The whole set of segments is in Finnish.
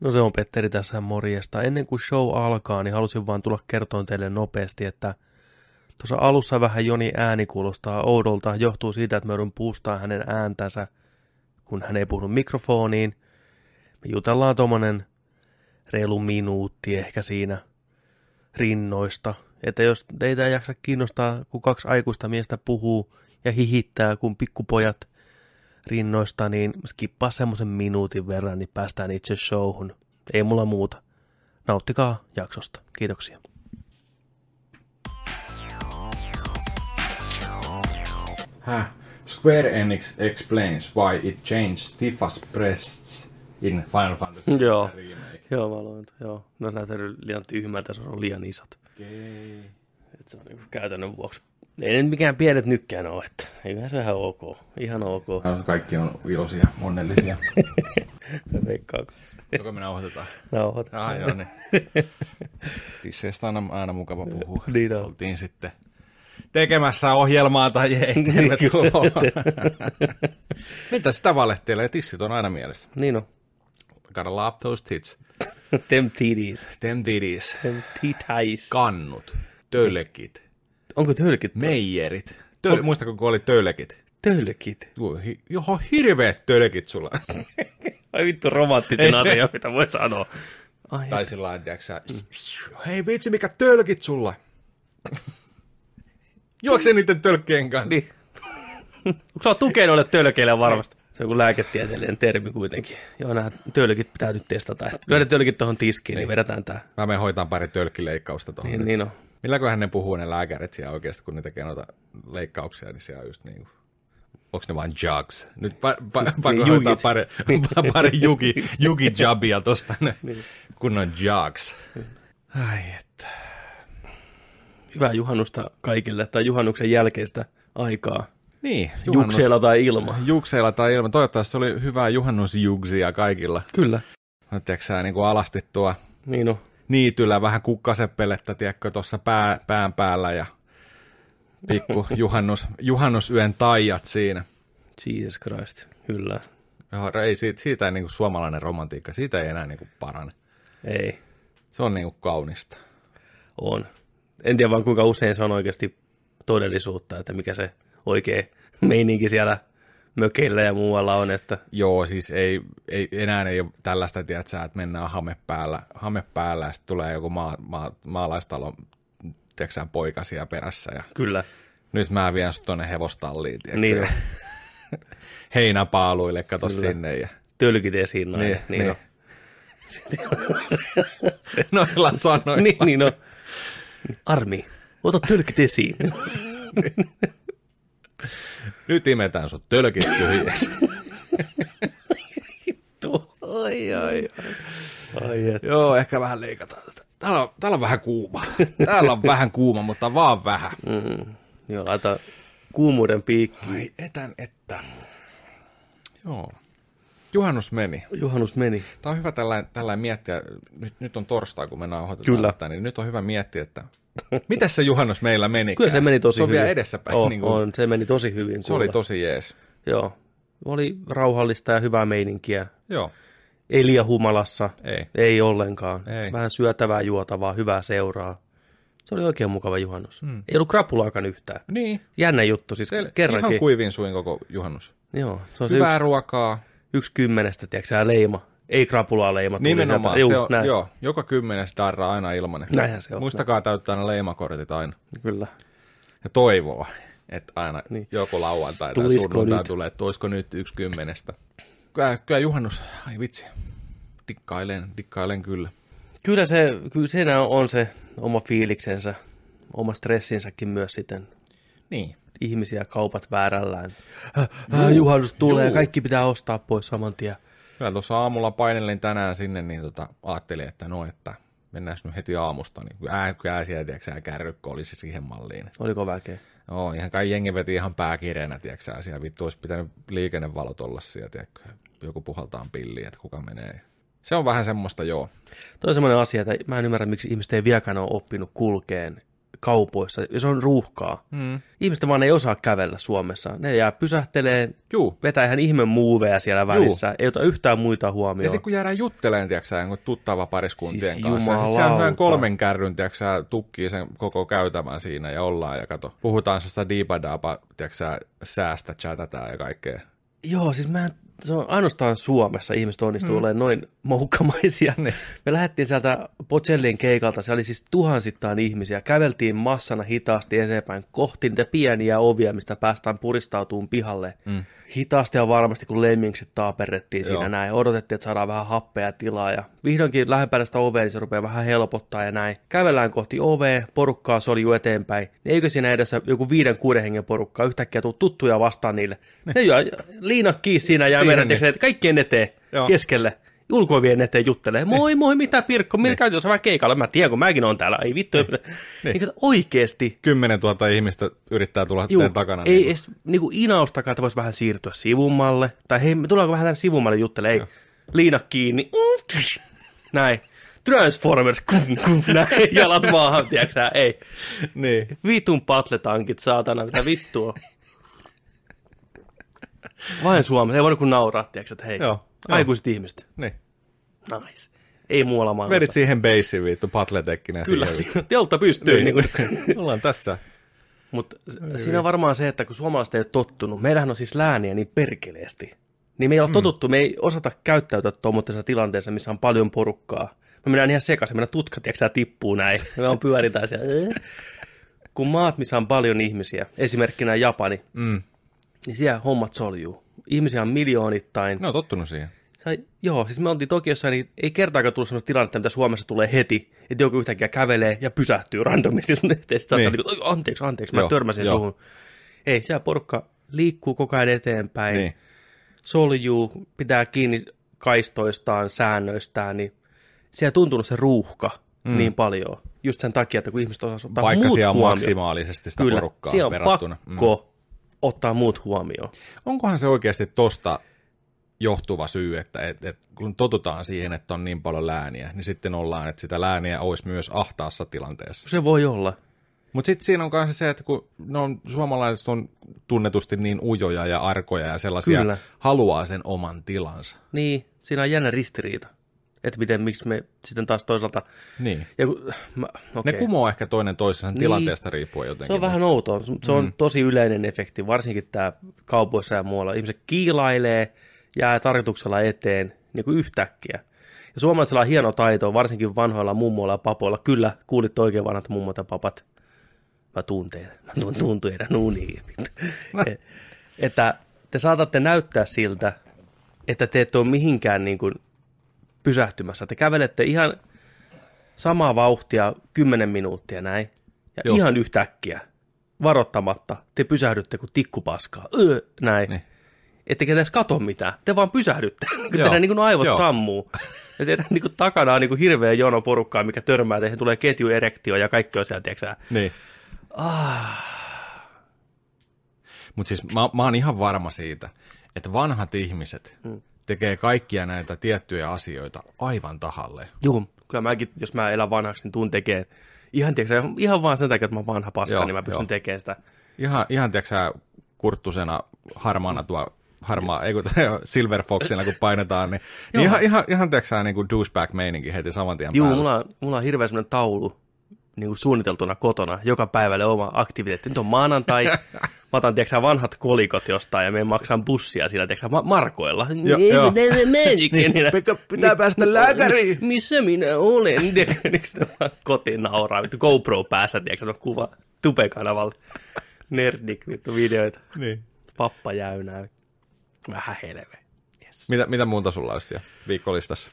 No se on Petteri tässä morjesta. Ennen kuin show alkaa, niin halusin vaan tulla kertoon teille nopeasti, että tuossa alussa vähän Joni ääni kuulostaa oudolta. Johtuu siitä, että mä joudun puustaa hänen ääntänsä, kun hän ei puhunut mikrofoniin. Me jutellaan tuommoinen reilu minuutti ehkä siinä rinnoista. Että jos teitä ei jaksa kiinnostaa, kun kaksi aikuista miestä puhuu ja hihittää, kun pikkupojat rinnoista, niin skippaa semmoisen minuutin verran, niin päästään itse showhun. Ei mulla muuta. Nauttikaa jaksosta. Kiitoksia. Häh? Square Enix explains why it changed Tifa's breasts in Final Fantasy Joo. remake. Joo, mä aloin. Joo. No näyttää liian tyhmältä, se on liian isot. Okay. Et se on niin käytännön vuoksi. Ei ne mikään pienet nykkään ole, että eiköhän se ihan ok. Ihan ok. No, kaikki on iloisia, onnellisia. Se veikkaa. Joko me nauhoitetaan? Nauhoita. Ah, joo, niin. Tisseistä on aina, aina mukava puhua. Niin on. Oltiin sitten tekemässä ohjelmaa tai ei, tervetuloa. Mitä sitä valehtelee? Tissit on aina mielessä. Niin on. Gotta love those tits. Them titties. Them titties. Them titais. Kannut. Tölkit. Onko tölkit? Meijerit. Töl- Muistatko, kun oli tölkit? Tölkit. Joo, hi- Johon hirveät tölkit sulla. Ai vittu romanttisin asia, mitä voi sanoa. Ai, tai sillä lailla, sä, hei vitsi, mikä tölkit sulla. Juokse niiden tölkkien kanssa. niin. Onko sä tukea noille tölkeille varmasti? Se on kuin lääketieteellinen termi kuitenkin. Joo, nämä tölkit pitää nyt testata. Lyödä tölkit tuohon tiskiin, niin vedetään tää. Mä menen hoitaan pari tölkkileikkausta tuohon. Niin, nyt. niin on. Milläköhän ne puhuu ne lääkärit siellä oikeasti, kun ne tekee noita leikkauksia, niin siellä on just niin kuin, onko ne vain jugs? Nyt pa- pa- pakko Niin, hoitaa pari, pa- pari jugi, jugi jabia tosta, ne kunnon jugs. Ai että. Hyvää juhannusta kaikille, tai juhannuksen jälkeistä aikaa. Niin, Jukseilla tai ilma. Jukseilla tai ilman. Toivottavasti oli hyvää juhannusjugsia kaikilla. Kyllä. Tiedätkö sä niin kuin alasti tuo Niin on. Niityllä vähän kukkaseppelettä, tiedätkö, tuossa pää, pään päällä ja pikku juhannus, juhannusyön taijat siinä. Jesus Christ. Kyllä. Joo, ei, siitä, siitä ei niin kuin suomalainen romantiikka, siitä ei enää niin kuin parane. Ei. Se on niin kuin kaunista. On. En tiedä vaan kuinka usein se on oikeasti todellisuutta, että mikä se oikea meininki siellä mökeillä ja muualla on, että Joo, siis ei, ei, enää ei ole tällaista, tiedät sä, että mennään hame päällä, hame päällä ja sitten tulee joku maa, maa, maalaistalon tiedätkö sä, poikasia perässä ja kyllä. nyt mä vien sut tonne hevostalliin, tiedätkö, Niin ja heinäpaaluille, kato Kyllä. sinne ja Tölkit esiin noin. Niin, Niin, niin, niin. noilla sanoilla. niin, niin on. Armi, ota tölkit esiin. Nyt imetään sut tölkit tyhjäksi. ai, ai, ai. ai et. Joo, ehkä vähän leikataan. Täällä on, täällä on vähän kuuma. Täällä on vähän kuuma, mutta vaan vähän. Mm. Joo, laita kuumuuden piikki. Ai etän, että. Joo. Juhannus meni. Juhannus meni. Tämä on hyvä tällainen, tällainen miettiä, nyt, nyt on torstai, kun me nauhoitetaan Kyllä. tätä, niin nyt on hyvä miettiä, että miten se juhannus meillä meni. Kyllä se meni tosi se on hyvin. vielä edessäpäin. On, niin kuin, on, se meni tosi hyvin. Se oli kuulla. tosi jees. Joo. Oli rauhallista ja hyvää meininkiä. Joo, Ei liian humalassa. ei. Ei ollenkaan. Ei. Vähän syötävää, juotavaa, hyvää seuraa. Se oli oikein mukava juhannus. Mm. Ei ollut krapulaakaan yhtään. Niin, Jännä juttu, siis se, kerrankin. ihan kuivin suin koko juhannus. Joo, se on se Hyvää yksi, ruokaa. yksi kymmenestä, tiedätkö leima. Ei krapulaa leima. tuli Nimenomaan. Juu, se on, näin. joo, joka kymmenes darra aina ilmanen. Näinhän se on. Muistakaa täyttää aina leimakortit aina. Kyllä. Ja toivoa, että aina Niin. niin. joku lauantai tai Tulisiko sunnuntai nyt? tulee, että olisiko nyt yksi kymmenestä. Kyllä, kyllä juhannus, ai vitsi, dikkailen, dikkailen kyllä. Kyllä se, kyllä siinä on se oma fiiliksensä, oma stressinsäkin myös sitten Niin, ihmisiä kaupat väärällään. Äh, äh, juhannus tulee, juu. kaikki pitää ostaa pois saman tien. Kyllä tuossa aamulla painelin tänään sinne, niin tota, ajattelin, että no, että mennään nyt heti aamusta. Niin kun ää, kyllä siellä, tiedätkö, sä, kärrykkä olisi siihen malliin. Oliko väkeä? Joo, ihan kai jengi veti ihan pääkireenä, tiedätkö, siellä vittu olisi pitänyt liikennevalot olla siellä, tiedätkö, joku puhaltaa pilliin, että kuka menee. Se on vähän semmoista, joo. Toi on semmoinen asia, että mä en ymmärrä, miksi ihmiset ei vieläkään ole oppinut kulkeen kaupoissa, ja se on ruuhkaa. Mm. Ihmiset vaan ei osaa kävellä Suomessa. Ne jää pysähteleen, Juu. vetää ihan ihme muuveja siellä välissä, ei ota yhtään muita Ja huomioon. sitten kun jäädään jutteleen, tiedätkö jonkun tuttava pariskuntien Siis kanssa, ja sit jumalauta. siellä on kolmen kärryn, tiedätkö tukkii sen koko käytävän siinä ja ollaan ja kato, puhutaan sitä diipadaapa, tiedätkö sä, säästä, chatataan ja kaikkea. Joo, siis mä, se on ainoastaan Suomessa ihmiset onnistuu mm. olemaan noin moukkamaisia. Niin. Me lähdettiin sieltä Pocellin keikalta, se oli siis tuhansittain ihmisiä. Käveltiin massana hitaasti eteenpäin kohti niitä pieniä ovia, mistä päästään puristautumaan pihalle. Mm. Hitaasti ja varmasti, kun lemmingsit taaperrettiin siinä Joo. näin. Odotettiin, että saadaan vähän happea ja tilaa. Ja vihdoinkin lähempänä sitä ovea, niin se rupeaa vähän helpottaa ja näin. Kävellään kohti ovea, porukkaa soljuu eteenpäin. Eikö siinä edessä joku viiden, kuuden hengen porukkaa yhtäkkiä tuu tuttuja vastaan niille? Ne jää liinat kiinni siinä ja niin. kaikkien eteen Joo. keskelle. Ulkoivien eteen juttelee. Moi moi, mitä Pirkko, millä käytiin tuossa vähän keikalla? Mä tiedän, kun mäkin on täällä. Ei vittu. Niin. Niin, kato, oikeesti. 10 000 ihmistä yrittää tulla Juu, takana. ei niin edes niinku inaustakaan, että voisi vähän siirtyä sivummalle. Tai hei, me tullaanko vähän tänne sivummalle juttele, ei. Liina kiinni. Näin. Transformers, kum, kum, näin, jalat maahan, tiedätkö ei. niin. Vitun patletankit, saatana, mitä vittua. Vain Suomessa, ei voinut kuin nauraa, tiedätkö, että hei, Joo, joo. aikuiset ihmiset, niin. nice. Ei muualla maailmassa. Vedit siihen beissiin vittu, patletekkinen Kyllä, teltta pystyy. Niin. Niin. Niin Ollaan tässä. Mutta siinä on varmaan se, että kun suomalaiset ei ole tottunut, meillähän on siis lääniä niin perkeleesti, niin me ei ole mm. totuttu, me ei osata käyttäytyä tuommoisessa tilanteessa, missä on paljon porukkaa. Me mennään ihan sekaisin, meidän tutkat, tiedätkö tippuu näin, me vaan pyöritään siellä. Kun maat, missä on paljon ihmisiä, esimerkkinä Japani, Mm. niin siellä hommat soljuu. Ihmisiä on miljoonittain. Ne on tottunut siihen. Sai, joo, siis me oltiin Tokiossa, niin ei kertaakaan tullut sellaista tilannetta, mitä Suomessa tulee heti, että joku yhtäkkiä kävelee ja pysähtyy randomisti sun eteen. Sitten Niin. niin. kuin, anteeksi, anteeksi, mä Joo, törmäsin joo. suhun. Ei, siellä porukka liikkuu koko ajan eteenpäin, Niin. soljuu, pitää kiinni kaistoistaan, säännöistään, niin siellä tuntunut se ruuhka mm. niin paljon. Just sen takia, että kun ihmiset osasivat ottaa Vaikka muut siellä on huomioon. maksimaalisesti sitä Kyllä, porukkaa siellä on verrattuna. pakko ottaa muut huomioon. Onkohan se oikeasti tosta johtuva syy, että et, et, kun totutaan siihen, että on niin paljon lääniä, niin sitten ollaan, että sitä lääniä olisi myös ahtaassa tilanteessa. Se voi olla. Mutta sitten siinä on myös se, että kun ne on, suomalaiset on tunnetusti niin ujoja ja arkoja ja sellaisia, Kyllä. haluaa sen oman tilansa. Niin, siinä on jännä ristiriita. Että miten, miksi me sitten taas toisaalta... Niin. Ja mä, Ne okay. kumoo ehkä toinen toisessa niin. tilanteesta riippuen jotenkin. Se on vähän outoa. Se on mm. tosi yleinen efekti, varsinkin tämä kaupoissa ja muualla. Ihmiset kiilailee, jää tarkoituksella eteen niin kuin yhtäkkiä. Ja suomalaisilla on hieno taito, varsinkin vanhoilla mummoilla ja papoilla. Kyllä, kuulit oikein vanhat mummot ja papat. Mä tuun teidän, mä tuun, tuun teidän uniin. Et- että te saatatte näyttää siltä, että te ette ole mihinkään niin kuin pysähtymässä. Te kävelette ihan samaa vauhtia 10 minuuttia näin. Ja. Joo. ihan yhtäkkiä, varoittamatta, te pysähdytte kuin tikkupaskaa. Öö, näin. Niin. Ettekä edes kato mitään. Te vaan pysähdytte, kun teidän niin kuin aivot Joo. sammuu. Ja siellä niin kuin takana on niin kuin hirveä jono porukkaa, mikä törmää teihin. Tulee ketjuerektio ja kaikki on siellä, tiedätkö? Niin. Mutta siis mä, mä oon ihan varma siitä, että vanhat ihmiset Mm. tekee kaikkia näitä tiettyjä asioita aivan tahalle. Joo, kyllä mäkin, jos mä elän vanhaksi, niin tuun tekemään. Ihan, tiedätkö, ihan vaan sen takia, että mä oon vanha paska, Joo, niin mä pystyn joo. tekemään sitä. Ihan, ihan tiedätkö sä, kurttusena harmaana tuo harmaa, ei kun Silver Foxina kun painetaan, niin, niin ihan, ihan, ihan sä, niin kuin douchebag-meininki heti saman tien Joo, päälle. mulla on, mulla on hirveä semmoinen taulu niin kuin suunniteltuna kotona, joka päivälle oma aktiviteetti. Nyt on maanantai, mä otan tiedätkö, sä, vanhat kolikot jostain ja me maksan bussia siinä tiedätkö, sä, ma- markoilla. Niin, pitää- pitää päästä lääkäriin. Missä minä olen? Kotiin nauraa, vittu GoPro päässä, tiedätkö, sä, kuva Tube-kanavalle. Nerdik, vittu videoita. Niin. Pappa jäynää. Vähän helve. Yes. Mitä, mitä muuta sulla olisi siellä viikkolistassa?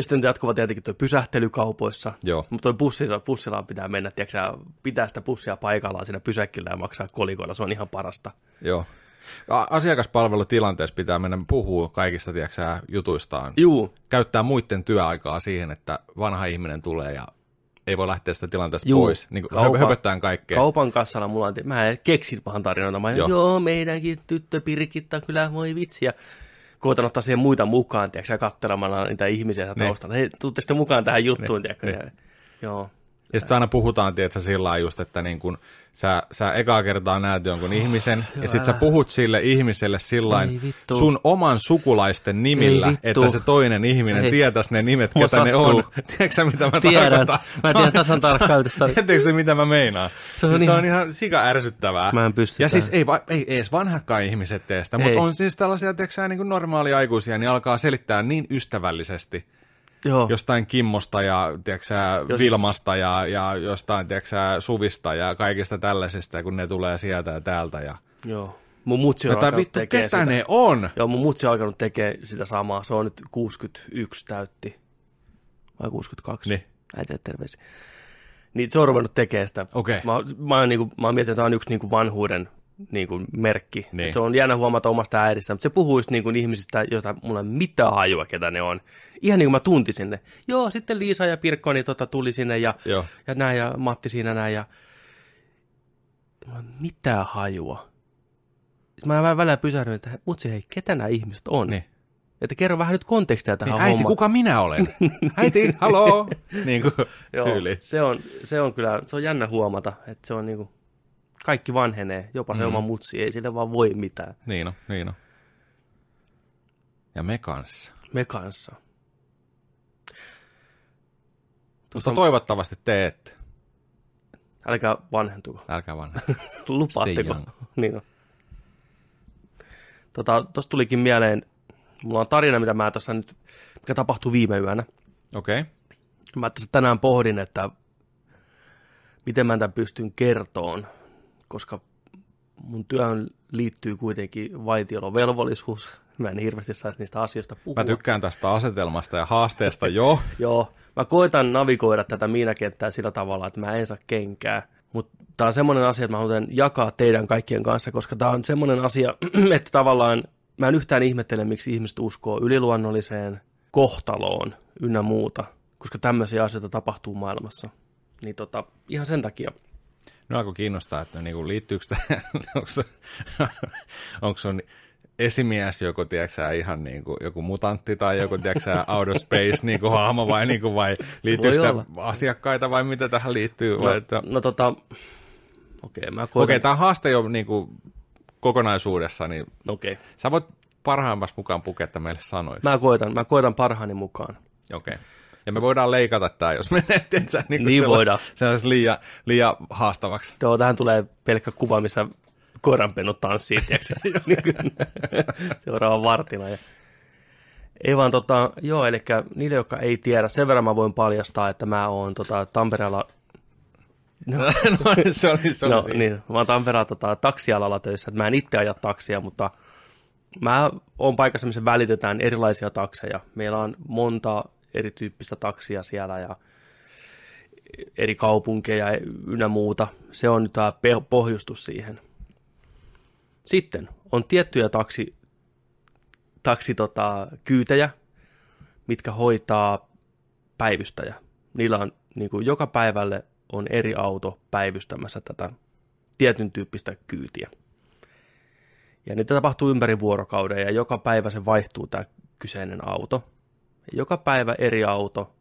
Sitten jatkuva tietenkin tuo pysähtely kaupoissa. Joo. Mutta tuo bussilla, bussilla pitää mennä, tiedätkö, pitää sitä bussia paikallaan siinä pysäkillä ja maksaa kolikoilla. Se on ihan parasta. Joo. Asiakaspalvelutilanteessa pitää mennä puhua kaikista tiedätkö, jutuistaan. Juu, Käyttää muiden työaikaa siihen, että vanha ihminen tulee ja ei voi lähteä sitä tilanteesta Juu. pois. Niin Kaupan- Kaupa, höpöttään kaikkea. kaupan kassalla mulla on, mä keksin vaan tarinoita. Mä, Joo. joo. meidänkin tyttö Pirkitta, kyllä voi vitsi. Ja koitan ottaa siihen muita mukaan, tiedätkö, katselemalla niitä ihmisiä Niin. taustalla. Hei, tuutte sitten mukaan tähän juttuun, Niin, tiedätkö. niin. Ja, joo. Ja sitten aina puhutaan, tiedätkö, sillä just, että niin kun sä, sä ekaa kertaa näet jonkun ihmisen, ja sitten sä puhut sille ihmiselle sillä sun oman sukulaisten nimillä, että se toinen ihminen Ei. tietäisi ne nimet, Mua ketä ne on. sattuu. Tiedätkö mitä mä Tiedän. tarkoitan? Mä tiedän tasan tarkkaan, Tiedättekö te, mitä mä meinaan? Se on se ihan- on ihan sika ärsyttävää. Mä en pysty Ja siis ei, va- ei, ei edes vanhakkaan ihmiset tee sitä, mutta on siis tällaisia, tiedätkö niin kuin normaalia aikuisia, niin alkaa selittää niin ystävällisesti Joo. jostain Kimmosta ja tiedätkö, Jos- Vilmasta ja, ja jostain tiedätkö, Suvista ja kaikista tällaisista, kun ne tulee sieltä ja täältä. Ja... Joo. Mun mutsi on alkanut vittu, tekee ketä sitä. ne on? Joo, mun mutsi on alkanut tekee sitä samaa. Se on nyt 61 täytti. Vai 62? Niin. Äiti terveisiä. Niin se on ruvennut tekemään sitä. Okei. Mä, mä, oon niinku, mä oon miettinyt, että tämä on yksi niinku vanhuuden niinku merkki. Niin. Et Se on jännä huomata omasta äidistä, mutta se puhuu just niinku ihmisistä, joita mulla ei ole mitään hajua, ketä ne on. Ihan niin kuin mä tuntisin ne. Joo, sitten Liisa ja Pirkko niin tota, tuli sinne ja, Joo. ja näin ja Matti siinä näin ja mulla ei ole mitään hajua. Sitten mä välillä- välillä pysähdyn, että mutsi hei, ketä nämä ihmiset on? Niin. Että kerro vähän nyt kontekstia tähän Niin, äiti, hommaan. kuka minä olen? äiti, haloo! Niin kuin Joo, se on, se on kyllä, se on jännä huomata, että se on niinku, kaikki vanhenee, jopa se Mm. oma mutsi, ei sille vaan voi mitään. Niin on, niin on. Ja me kanssa. Me kanssa. Mutta toivottavasti teette. Älkää vanhentuko. Älkää vanha. Lupaatteko? niin on. Tota, tosta tulikin mieleen, mulla on tarina, mitä mä tuossa nyt, mikä tapahtui viime yönä. Okei. Okay. Mä tässä tänään pohdin, että miten mä tämän pystyn kertoon, koska mun työhön liittyy kuitenkin vaitiolovelvollisuus. Mä en hirveästi saisi niistä asioista puhua. Mä tykkään tästä asetelmasta ja haasteesta jo. Joo, mä koitan navigoida tätä miinakenttää sillä tavalla, että mä en saa kenkää. Mutta tämä on semmoinen asia, että mä haluan jakaa teidän kaikkien kanssa, koska tämä on semmoinen asia, että tavallaan mä en yhtään ihmettele, miksi ihmiset uskoo yliluonnolliseen kohtaloon ynnä muuta, koska tämmöisiä asioita tapahtuu maailmassa. Niin tota, ihan sen takia. No alkoi kiinnostaa, että niinku liittyykö tämä, onko, se, onko esimies joku, tiedätkö ihan niin kuin joku mutantti tai joku, tiedätkö sä, out of space niin kuin hahmo vai, niin kuin, vai liittyykö sitä olla. asiakkaita vai mitä tähän liittyy? No, Vai, että... no tota, okei, mä koitan. Okei, tämä haaste jo niin kuin, kokonaisuudessa, niin Okei, sä voit parhaimmassa mukaan puketta meille sanoiksi. mä koitan, mä koitan parhaani mukaan. Okei. Ja me voidaan leikata tämä, jos menee, tiedätkö, niin, kuin Niin sella- voidaan. sellais liian, liian haastavaksi. Joo, tähän tulee pelkkä kuva, missä koiranpennut tanssii, tiedätkö? Niin Seuraava vartina. Ja... Ei vaan tota, joo, eli niille, jotka ei tiedä, sen verran mä voin paljastaa, että mä oon tota, Tampereella, no, se oli, se oli no siinä. niin, mä oon Tampereella tota, taksialalla töissä, että mä en itse aja taksia, mutta mä oon paikassa, missä välitetään erilaisia takseja. Meillä on monta erityyppistä taksia siellä ja eri kaupunkeja ynnä muuta. Se on nyt tämä pohjustus siihen. Sitten on tiettyjä taksi, taksi tota, kyytejä, mitkä hoitaa päivystäjä. Niillä on niin kuin joka päivälle on eri auto päivystämässä tätä tietyn tyyppistä kyytiä. Ja niitä tapahtuu ympäri vuorokauden ja joka päivä se vaihtuu tämä kyseinen auto. Joka päivä eri auto.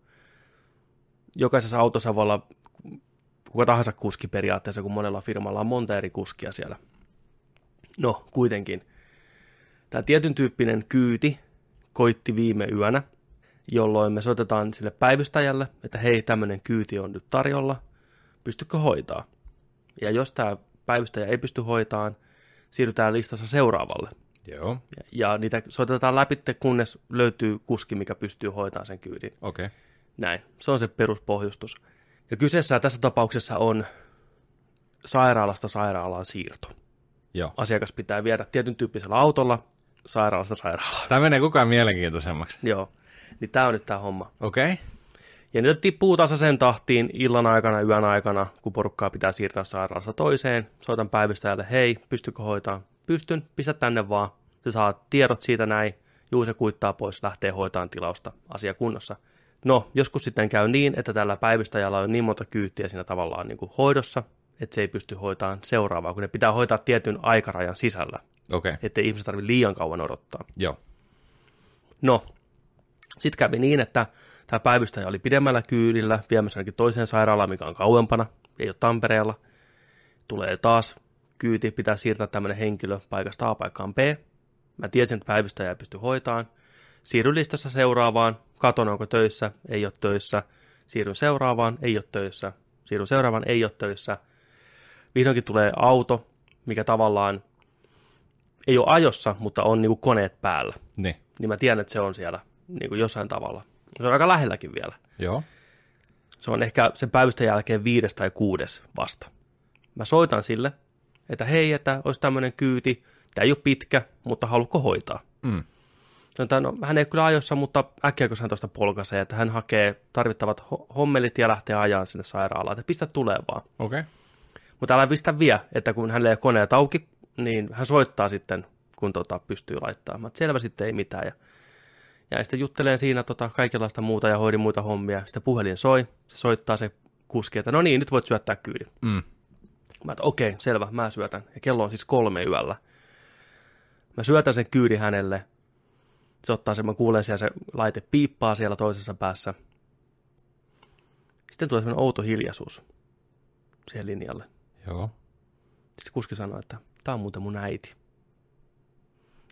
Jokaisessa autossa voi olla kuka tahansa kuski periaatteessa, kun monella firmalla on monta eri kuskia siellä. No, kuitenkin. Tämä tietyn tyyppinen kyyti koitti viime yönä, jolloin me soitetaan sille päivystäjälle, että hei, tämmöinen kyyti on nyt tarjolla, pystykö hoitaa? Ja jos tämä päivystäjä ei pysty hoitaan, siirrytään listassa seuraavalle. Joo, Ja, ja niitä soitetaan läpi, kunnes löytyy kuski, mikä pystyy hoitamaan sen kyydin. okei. Okay. Näin. Se on se peruspohjustus. Ja kyseessä tässä tapauksessa on sairaalasta sairaalaan siirto. Joo. Asiakas pitää viedä tietyn tyyppisellä autolla sairaalasta sairaalaan. Tämä menee koko ajan mielenkiintoisemmaksi. Joo. Niin tämä on nyt tämä homma. Okei. Okay. Ja nyt tippuu tasaisen tahtiin illan aikana, yön aikana, kun porukkaa pitää siirtää sairaalasta toiseen. Soitan päivystäjälle, hei, pystykö hoitaa? Pystyn, pistä tänne vaan. Se saa tiedot siitä näin. Juu, se kuittaa pois, lähtee hoitaan tilausta, asia kunnossa. No, joskus sitten käy niin, että tällä päivystäjällä on niin monta kyytiä siinä tavallaan niin kuin hoidossa, että se ei pysty hoitamaan seuraavaa, kun ne pitää hoitaa tietyn aikarajan sisällä, Okei. Okay. ettei ihmiset tarvitse liian kauan odottaa. Joo. No, Sitten kävi niin, että tämä päivystäjä oli pidemmällä kyydillä viemässä ainakin toiseen sairaalaan, mikä on kauempana, ei ole Tampereella. Tulee taas kyyti, pitää siirtää tämmöinen henkilö paikasta A paikkaan B. Mä tiesin, että päivystäjä ei pysty hoitaan. Siirryn listassa seuraavaan, katon onko töissä, ei ole töissä. Siirryn seuraavaan, ei ole töissä. Siirryn seuraavaan, ei ole töissä. Vihdoinkin tulee auto, mikä tavallaan ei ole ajossa, mutta on niin kuin koneet päällä. Niin. Niin mä tiedän, että se on siellä niin kuin jossain tavalla. Se on aika lähelläkin vielä. Joo. Se on ehkä sen päivystä jälkeen viides tai kuudes vasta. Mä soitan sille, että hei, että olisi tämmöinen kyyti, tämä ei ole pitkä, mutta haluatko hoitaa? Mm. Sanotaan, no, hän ei ole kyllä ajossa, mutta äkkiä kun hän tuosta polkaisee, että hän hakee tarvittavat ho- hommelit ja lähtee ajaan sinne sairaalaan, että pistä tulee vaan. Okei. Okay. Mutta älä pistä vie, että kun hänelle ei ole koneet auki, niin hän soittaa sitten, kun tota, pystyy laittamaan. Selvä sitten ei mitään. Ja, ja sitten juttelee siinä tota, kaikenlaista muuta ja hoidin muita hommia. Sitten puhelin soi, se soittaa se kuski, että no niin, nyt voit syöttää kyydin. Mm. Mä että okei, selvä, mä syötän. Ja kello on siis kolme yöllä. Mä syötän sen kyydin hänelle. Se ottaa sen, mä kuulen siellä se laite piippaa siellä toisessa päässä. Sitten tulee semmoinen outo hiljaisuus siihen linjalle. Joo. Sitten kuski sanoi, että tämä on muuten mun äiti.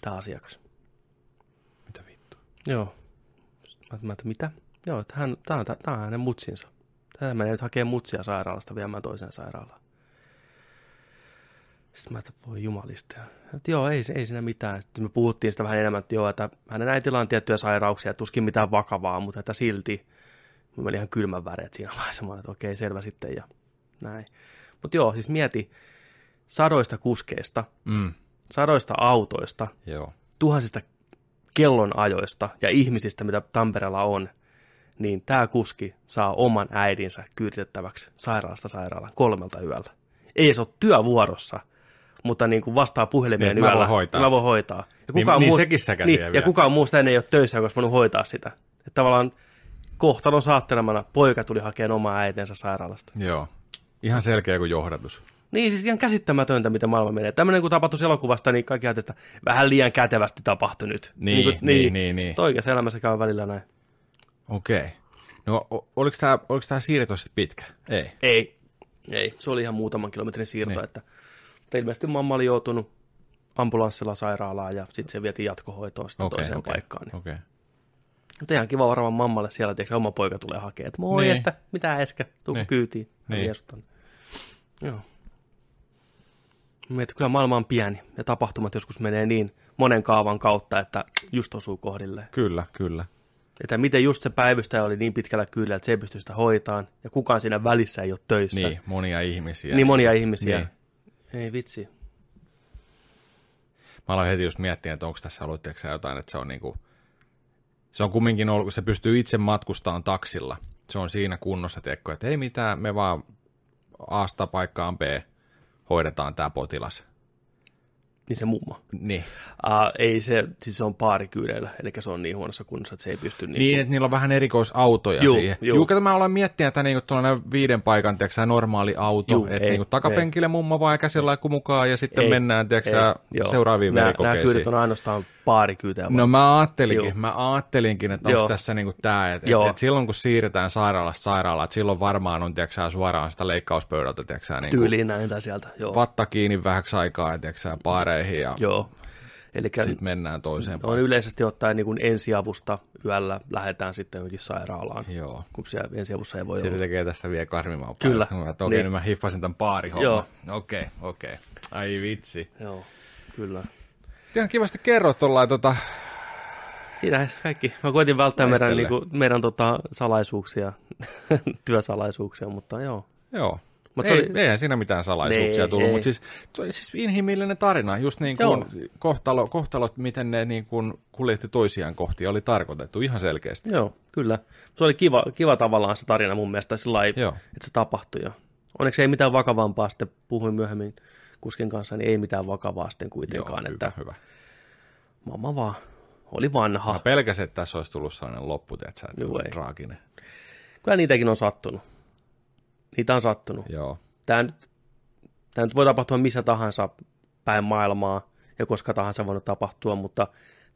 Tämä asiakas. Mitä vittu? Joo. Mä, mä että mitä? Joo, että hän, tämä, on, tämä on hänen mutsinsa. Tämä menee nyt hakemaan mutsia sairaalasta viemään toiseen sairaalaan. Sitten mä että voi jumalista. Että joo, ei, ei siinä mitään. Sitten me puhuttiin sitä vähän enemmän, että joo, että hänen äitillä on tiettyjä sairauksia, tuskin mitään vakavaa, mutta että silti. Mä olin ihan kylmän väreet siinä vaiheessa. Että okei, selvä sitten ja näin. Mutta joo, siis mieti sadoista kuskeista, Mm. sadoista autoista, Joo. tuhansista kellonajoista ja ihmisistä, mitä Tampereella on, niin tämä kuski saa oman äidinsä kyyditettäväksi sairaalasta sairaalaan kolmelta yöllä. Ei se ole työvuorossa, mutta niin kuin vastaa puhelimeen Niin, että mä yöllä. voin hoitaa mä voin hoitaa. Ja Niin- niin sekin sä käsiä niin, vielä. ja kukaan muusta ei ole töissä, olisi voinut hoitaa sitä. Että tavallaan kohtalon saattelemana poika tuli hakemaan omaa äitinsä sairaalasta. Joo. Ihan selkeä kuin johdatus. Niin, siis ihan käsittämätöntä, miten maailma menee. Tämmöinen kun tapahtuisi elokuvasta, niin kaikki ajattelee, että vähän liian kätevästi tapahtui nyt. Niin, kuin- niin, niin, niin. Toikassa elämässä käy välillä näin. Okei. No, o- oliko tämä oliko tää siirto sitten pitkä? Ei. Ei, ei. Se oli ihan muutaman kilometrin siirto, Niin. niin. että, että ilmeisesti mamma oli joutunut ambulanssilla sairaalaan ja sitten se vietiin jatkohoitoon sitten Okei, toiseen okei, paikkaan. Niin. Okei. Mutta ihan kiva varmaan mammalle siellä, tiedätkö, oma poika tulee hakemaan, että moi, Niin. että mitä äsken, tuu Niin. kyytiin. Niin. Niin. Joo. Mietin, kyllä maailma on pieni ja tapahtumat joskus menee niin monen kaavan kautta, että just osuu kohdilleen. Kyllä, kyllä. Että miten just se päivystäjä oli niin pitkällä kyllä, että se ei pysty sitä hoitaan ja kukaan siinä välissä ei ole töissä. Niin, monia ihmisiä. Niin monia ihmisiä. Niin. Ei vitsi. Mä aloin heti just miettiä, että onko tässä ollut jotain, että se on niinku, se on kumminkin ollut, se pystyy itse matkustamaan taksilla. Se on siinä kunnossa, tiedätkö, että ei mitään, me vaan Asta paikkaan B hoidetaan tämä potilas. Niin se mummo. Niin, Uh, ei se, siis se on paarikyydeillä, eli se on niin huonossa kunnossa, että se ei pysty niin, niin että niillä on vähän erikoisautoja Juu, siihen. juu. Juu, kato, mä aloin miettiä, että niinku viiden paikan, tiedätkö normaali auto, Juu, että ei, niinku takapenkille mummo vaan käsilaikku mukaan ja sitten Ei, mennään, tiedätkö joo. seuraaviin Nämä- Nämä verikokeisiin. kyydet on ainoastaan paarikyytejä. No mä ajattelinkin, Joo. mä ajattelinkin, että onko Joo. tässä niinku tää, että et, et silloin kun siirretään sairaalasta sairaalaan, että silloin varmaan on tiedätkö, sä, suoraan sitä leikkauspöydältä, tiedätkö, sä, niinku, Tyyliin näin tai sieltä. Joo. vatta kiinni vähäksi aikaa, ja, tiedätkö, sä, baareihin ja Joo. Sitten mennään toiseen on yleisesti ottaen niin kuin ensiavusta yöllä lähdetään sitten johonkin sairaalaan, Joo. kun siellä ensiavussa ei voi Se olla. tekee tästä vielä karmimman Kyllä. Mä, että okei, Niin. nyt mä hiffasin tämän paarihomman. Joo. Okei, okei. Ai vitsi. Joo, kyllä. Ihan kivasti kerrot tuollain tota... Siinä kaikki. Mä koitin välttää meidän, niin kuin, meidän tota, salaisuuksia, työsalaisuuksia, mutta joo. Joo. Mut ei, oli- Eihän siinä mitään salaisuuksia Ei, tullut, mutta siis, siis inhimillinen tarina, just niin kuin kohtalo, kohtalot, miten ne niin kuin kuljetti toisiaan kohti, oli tarkoitettu ihan selkeästi. Joo, kyllä. Se oli kiva, kiva tavallaan se tarina mun mielestä sillä että se tapahtui. Ja onneksi ei mitään vakavampaa, sitten puhuin myöhemmin kuskin kanssa, niin ei mitään vakavaa sitten Joo, kuitenkaan, hyvä, että hyvä. mamma vaan oli vanha. Mä pelkäsin, että tässä olisi tullut sellainen loppu, että sä et Juu, ollut ei. traaginen. Kyllä niitäkin on sattunut. Niitä on sattunut. Joo. Tämä nyt, tämä nyt voi tapahtua missä tahansa päin maailmaa ja koska tahansa voinut tapahtua, mutta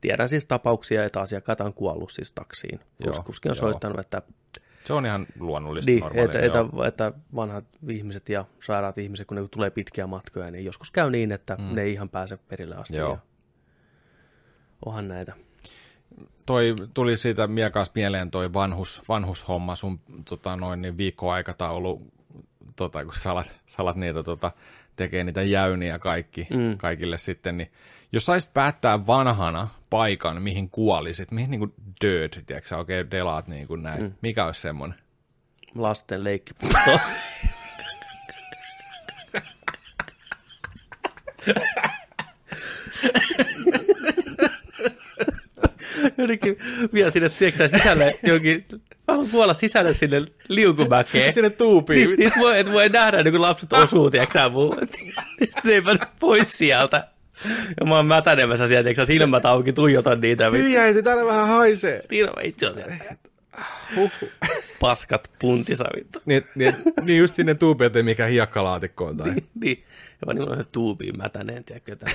tiedän siis tapauksia, että asiakkaat on kuollut siis taksiin. Joo, Kuski on joo. soittanut, että, Se on ihan luonnollista niin, normaalia. että, joo. että, että, vanhat ihmiset ja sairaat ihmiset, kun ne tulee pitkiä matkoja, niin joskus käy niin, että mm. ne ei ihan pääse perille asti. Joo. Ja onhan näitä. toi tuli siitä miekas mieleen toi vanhus, vanhushomma, sun tota, noin, niin viikkoaikataulu, tota, kun salat, salat niitä tota, tekee niitä jäyniä kaikki, mm. kaikille sitten, niin jos saisit päättää vanhana paikan, mihin kuolisit, mihin niin kuin dirt, tiedätkö oikein okay, delaat niin kuin näin, mm. mikä olisi semmoinen? Lasten leikkipuisto. Jotenkin vielä sinne, tiedätkö sä, sisälle jonkin, mä haluan kuolla sisälle sinne liukumäkeen. Sinne tuupiin. Niin, niin voi, et voi nähdä, niin kun lapset osuu, tiedätkö sä, mun. Sitten ei pääse pois sieltä. Ja mä oon mätänemässä sieltä, tiedätkö sä, silmät auki, tuijotan niitä. Hyi äiti, täällä vähän haisee. Niin on itse asiassa. Huhhuh. Paskat puntisa vittu. Niin, niin, niin just sinne tuupiin, ettei mikään hiekkalaatikkoon tai... niin. Ja mä niin tuubiin mätäneen, tiedätkö, että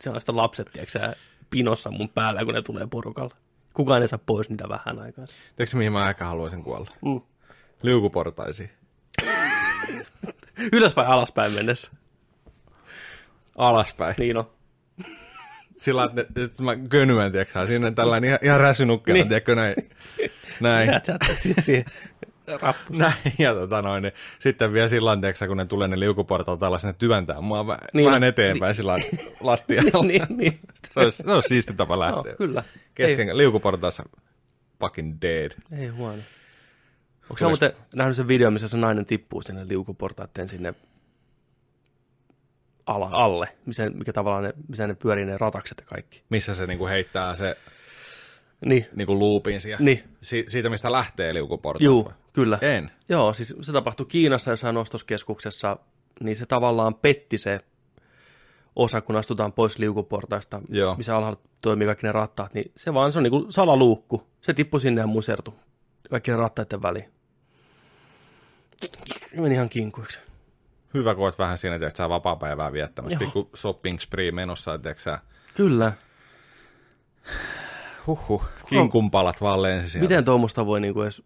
se on sitä lapset, tiedätkö pinossa mun päällä, kun ne tulee porukalla. Kukaan ei saa pois niitä vähän aikaa. Tiedätkö mihin mä ehkä haluaisin kuolla? Mm. Liukuportaisiin. Ylös vai alaspäin mennessä? Alaspäin. Niin on. Sillä että, että mä könymän, tiedätkö sinne tällainen ihan, ihan räsynukkela, niin. Tiedätkö näin. Näin. Rappu. Näin, ja tota noin, niin sitten vielä sillä tavalla, tiedätkö kun ne tulee ne liukuportaat alla, sinne tyventää mua vä- Niin, vähän no, eteenpäin niin. sillä lattialla. niin, niin. Se olisi, se olisi siisti tapa lähteä. No, kyllä. Kesken liukuportaassa fucking dead. Ei, ei huono. Onko sä muuten nähnyt sen video, missä se nainen tippuu sinne liukuportaatteen sinne ala, alle, missä, mikä tavallaan ne, missä ne pyörii ne ratakset ja kaikki. Missä se niinku heittää se Niin, niinku loopin siellä. Niin. Si- siitä, mistä lähtee liukuportaat. vai? kyllä. En. Joo, siis se tapahtui Kiinassa jossain ostoskeskuksessa, niin se tavallaan petti se osa, kun astutaan pois liukuportaista, Joo. missä alhaalla toimii kaikki ne rattaat, niin se vaan se on niin kuin salaluukku. Se tippui sinne ja musertui kaikkien rattaiden väliin. Meni ihan kinkuiksi. Hyvä, kun oot vähän siinä, että sä vapaa-päivää viettämässä. Joo. Pikku shopping spree menossa, että sä Kyllä. Huhhuh, kinkunpalat vaan lensi sieltä. Miten tuommoista voi niin kuin edes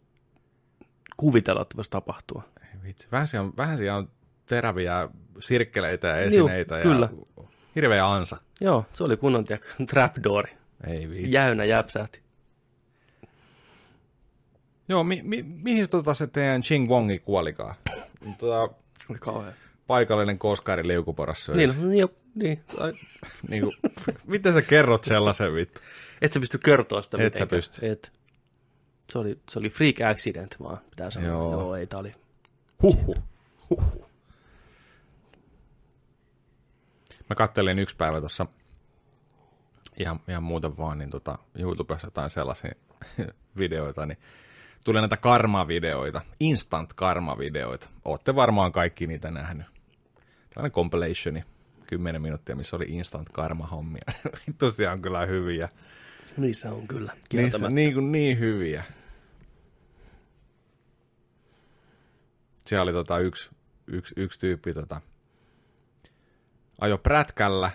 kuvitella, että voisi tapahtua? Ei vitsi. Vähän siellä on, vähän siellä on teräviä sirkkeleitä ja esineitä. Juu, kyllä. Ja hirveä ansa. Joo, se oli kunnon tiedä, trapdoori. Ei vitsi. Jäynä jäpsähti. Joo, mi, mi, mihin tota se teidän Ching Wongi kuolikaan? Tota, Oli kauhea. paikallinen koskari liukuporassa Niin, no, niin, jo, niin. Tai, niin kuin, miten sä kerrot sellaisen vittu? Et sä pysty kertoa sitä Et sä pysty. Et. Se oli, se oli freak accident vaan, pitää sanoa. Joo. Joo, Joo ei, tää oli. Huhhuh. Huhhuh. Mä kattelin yksi päivä tuossa ihan, ihan muuten vaan, niin tota, YouTubessa jotain sellaisia videoita, niin tuli näitä karma-videoita, instant karma-videoita. Ootte varmaan kaikki niitä nähnyt. Tällainen compilationi, 10 minuuttia, missä oli instant karma-hommia. On kyllä hyviä. Niissä on kyllä. Niissä niin, kuin niin hyviä. Siellä oli tota yksi, yksi, yksi tyyppi tota, ajo prätkällä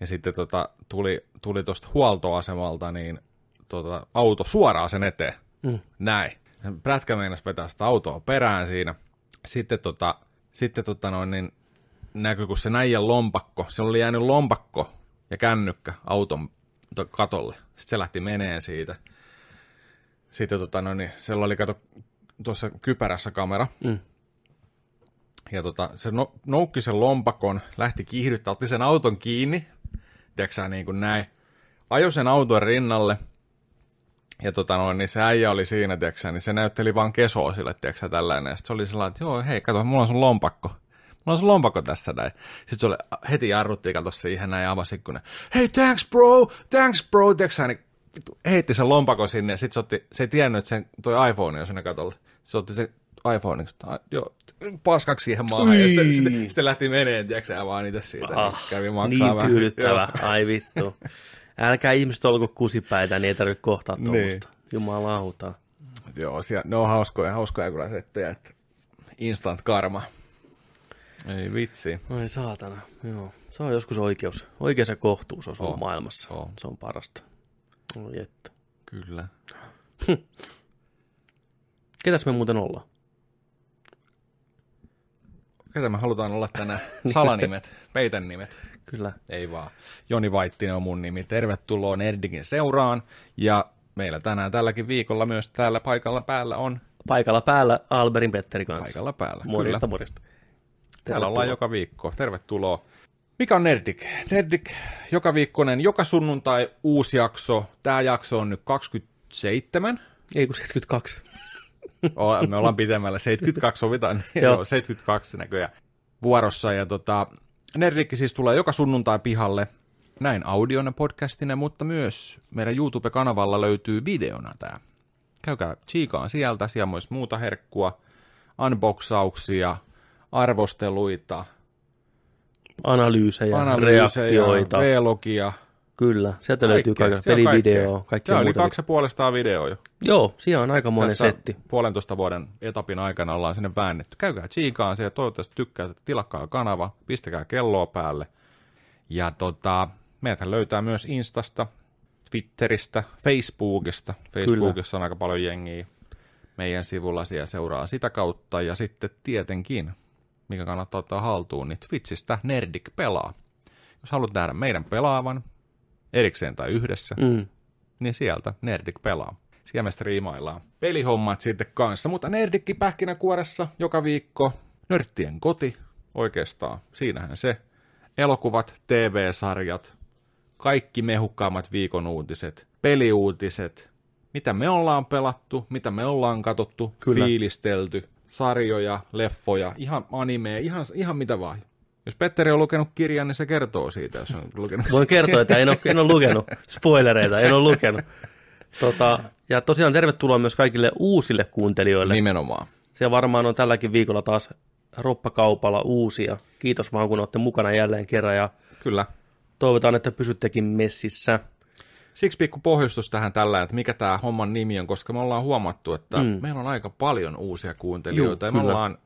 ja sitten tota, tuli, tuli tuosta huoltoasemalta niin tota, auto suoraan sen eteen. Mm. Näin. Prätkä meinasi vetää sitä autoa perään siinä. Sitten, tota, sitten tota noin, niin näkyi, kun se näijän lompakko, se oli jäänyt lompakko ja kännykkä auton to- katolle. Sitten se lähti meneen siitä. Sitten tota, no niin, siellä oli kato tuossa kypärässä kamera. Mm. Ja tota, se no, noukki sen lompakon, lähti kiihdyttää, otti sen auton kiinni. Tiedätkö niin kuin näin. Ajo sen auton rinnalle. Ja tota no, niin se äijä oli siinä, tiedätkö sä, niin se näytteli vaan kesoa sille, tiedätkö sä, tällainen. Ja sit se oli sellainen, että joo, hei, kato, mulla on sun lompakko. Mulla on sun lompakko tässä näin. Sitten se oli, heti jarrutti, kato siihen näin ja avasi ikkunan. Hei, thanks bro, thanks bro, tiedätkö sä, niin heitti sen lompakon sinne ja sitten se, otti, se ei tiennyt, että sen, toi iPhone on siinä katolla. Se otti se iPhone, että joo, paskaksi siihen maahan ja sitten, sitten, sitten lähti meneen, tiedätkö sä, vaan itse siitä. Ah, niin kävi maksaa niin vähän. tyydyttävä. Ai vittu. Älkää ihmiset olko kusipäitä, niin ei tarvitse kohtaa Niin. tuommoista. Jumalauta. Joo, siellä, ne on hauskoja, hauskoja kyllä settejä, että instant karma. Ei vitsi. Ai saatana, joo. Se on joskus oikeus. Oikeus ja kohtuus on On. maailmassa. On. Se on parasta. Oi että. Kyllä. Ketäs me muuten ollaan? Ketä me halutaan olla tänään? Salanimet, peitän nimet. Kyllä. Ei vaan. Joni Vaittinen on mun nimi. Tervetuloa Nerdikin seuraan. Ja meillä tänään tälläkin viikolla myös täällä paikalla päällä on Paikalla päällä Alberin Petteri kanssa. paikalla päällä. Morjesta, Kyllä. morjesta. Täällä ollaan joka viikko. Tervetuloa. Mikä on Nerdik? Nerdik joka viikkonen, joka sunnuntai uusi jakso. Tämä jakso on nyt 27. Ei kun 72. O- Me ollaan pitemmällä. 72 sovitaan. Joo, 72 näköjään vuorossa. Ja tota, Nerdikki siis tulee joka sunnuntai pihalle. Näin audiona podcastina, mutta myös meidän YouTube-kanavalla löytyy videona tämä. Käykää chiikaan sieltä, siellä on myös muuta herkkua, unboxauksia, arvosteluita, Analyysejä, analyysejä, reaktioita. V-logia. Kyllä, sieltä löytyy kaikkea. siellä on Pelivideo, kaikkea. kaikkea Tämä oli kaksi puolestaan video jo. Joo, siellä on aika monen setti. puolentoista vuoden etapin aikana ollaan sinne väännetty. Käykää chiikaan se ja toivottavasti tykkää, tilakkaa kanava, pistäkää kelloa päälle. Ja tota, meidät löytää myös Instasta, Twitteristä, Facebookista. Facebookissa on aika paljon jengiä meidän sivulla siellä seuraa sitä kautta. Ja sitten tietenkin, mikä kannattaa ottaa haltuun, niin Twitchistä Nerdik pelaa. Jos haluat nähdä meidän pelaavan, erikseen tai yhdessä, Mm. niin sieltä Nerdik pelaa. Siellä me striimaillaan pelihommat sitten kanssa, mutta Nerdikki pähkinäkuoressa joka viikko. Nörttien koti, oikeastaan, siinähän se. Elokuvat, TV-sarjat, kaikki mehukkaammat viikon uutiset, peliuutiset, mitä me ollaan pelattu, mitä me ollaan katottu, Kyllä. fiilistelty, sarjoja, leffoja, ihan animea, ihan, ihan mitä vaan. Jos Petteri on lukenut kirjan, niin se kertoo siitä, jos on lukenut Voin kertoa, että en ole, en ole lukenut spoilereita, en ole lukenut. Tota, ja tosiaan tervetuloa myös kaikille uusille kuuntelijoille. Nimenomaan. Siellä varmaan on tälläkin viikolla taas roppakaupalla uusia. Kiitos vaan, kun olette mukana jälleen kerran ja Kyllä. toivotaan, että pysyttekin messissä. Siksi pikku pohjustus tähän tällä, että mikä tämä homman nimi on, koska me ollaan huomattu, että mm. meillä on aika paljon uusia kuuntelijoita Juu, ja me kyllä. ollaan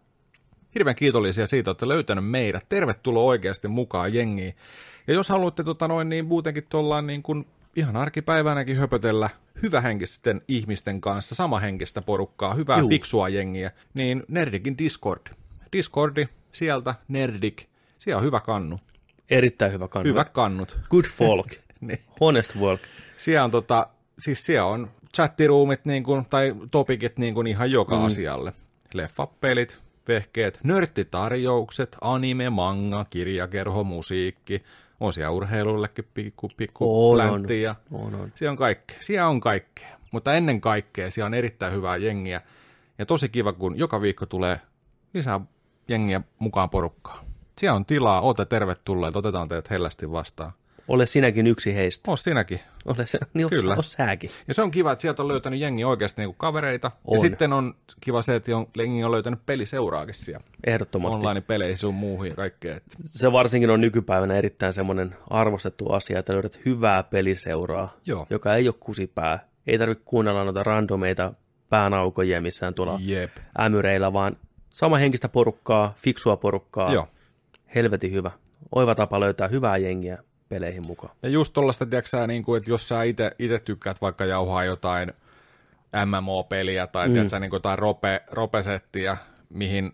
hirveän kiitollisia siitä, että olette löytänyt meidät. Tervetuloa oikeasti mukaan jengiin. Ja jos haluatte tota noin, niin muutenkin tuollaan niin kuin ihan arkipäivänäkin höpötellä hyvähenkisten ihmisten kanssa, samahenkistä porukkaa, hyvää Juu. fiksua jengiä, niin Nerdikin Discord. Discordi, sieltä Nerdik, siellä on hyvä kannu. Erittäin hyvä kannu. Hyvät kannut. Good folk. Niin. Honest folk. Siellä on, tota, siis siellä on chattiruumit niin kuin, tai topikit niin kuin ihan joka mm. asialle. Leffapelit, vehkeet, nörttitarjoukset, anime, manga, kirjakerho, musiikki. On siellä urheilullekin pikku, pikku On, on. pläntti ja On, on. siellä on kaikkea. Siellä on kaikkea. Mutta ennen kaikkea siellä on erittäin hyvää jengiä. Ja tosi kiva, kun joka viikko tulee lisää jengiä mukaan porukkaa. Siellä on tilaa, ootte tervetulleet, otetaan teidät hellästi vastaan. Ole sinäkin yksi heistä. Oo sinäkin. Ole, se, niin Kyllä. Ole säkin. Ja se on kiva, että sieltä on löytänyt jengi oikeasti niinku kavereita. On. Ja sitten on kiva se, että on- jengi on löytänyt peliseuraakin siellä. Ehdottomasti. Online-peleihin sun muuhun ja kaikkea. Et Se varsinkin on nykypäivänä erittäin semmoinen arvostettu asia, että löydät hyvää peliseuraa, Joo. joka ei ole kusipää. Ei tarvitse kuunnella noita randomeita päänaukoja missään tuolla Jep. ämyreillä, vaan sama henkistä porukkaa, fiksua porukkaa. Joo. Helvetin hyvä. Oiva tapa löytää hyvää jengiä peleihin mukaan. Ja just tollaista, tiedätkö niin kuin, että jos sä ite, ite tykkäät vaikka jauhaa jotain MMO-peliä tai mm. tiedätkö, niin kuin jotain rope, ropesettiä, mihin,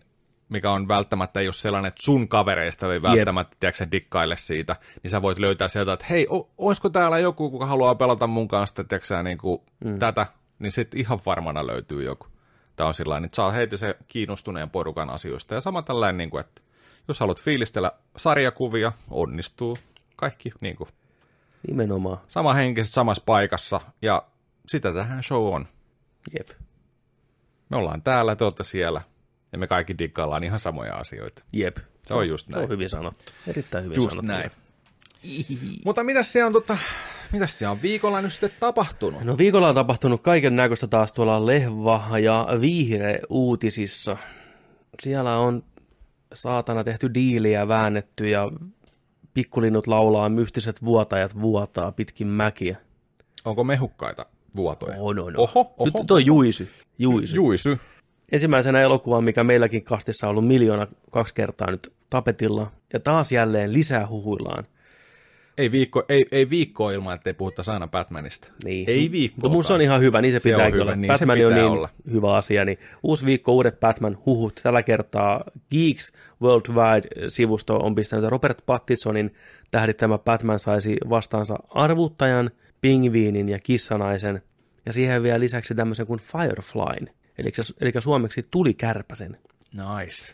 mikä on välttämättä ei ole sellainen, että sun kavereista ei välttämättä tiedätkö, dikkaile siitä, niin sä voit löytää sieltä, että hei, o, olisiko täällä joku, kuka haluaa pelata mun kanssa tiedätkö, niin kuin mm. tätä, niin sitten ihan varmana löytyy joku. Tämä on sillä että saa heti se kiinnostuneen porukan asioista. Ja sama tällainen, niin kuin, että jos haluat fiilistellä sarjakuvia, onnistuu. Kaikki niin kuin, Nimenomaan. sama henkisesti samassa paikassa, ja sitä tähän show on. Jep. Me ollaan täällä, te olette siellä, ja me kaikki diggaillaan ihan samoja asioita. Jep. Se on just Se on näin. hyvin sanottu. Erittäin hyvin Just sanottu. näin. Mutta mitäs siellä on, tota, mitäs siellä on viikolla nyt sitten tapahtunut? No viikolla on tapahtunut kaiken näköistä taas tuolla Lehva ja Viihre uutisissa. Siellä on saatana tehty diiliä väännetty ja pikkulinnut laulaa mystiset vuotajat vuotaa pitkin mäkiä. Onko mehukkaita vuotoja? On, on, on. Oho, oho. Nyt toi Juisy. Juisy. Juisy. ensimmäisenä elokuva, mikä meilläkin kastissa on ollut miljoona kaksi kertaa nyt tapetilla. Ja taas jälleen lisää huhuillaan. Ei viikko, ei, ei viikko ilman, ettei puhuta aina Batmanista. Niin. Ei viikko. Mutta mun se on ihan hyvä, niin se, Se on hyvä, olla. niin Batman on pitää niin olla. hyvä asia. Niin uusi viikko, uudet Batman-huhut. Tällä kertaa Geeks Worldwide-sivusto on pistänyt Robert Pattinsonin tähdittämä Batman saisi vastaansa arvuttajan, pingviinin ja kissanaisen. Ja siihen vielä lisäksi tämmöisen kuin Fireflyn, eli, eli suomeksi tulikärpäsen. Nice.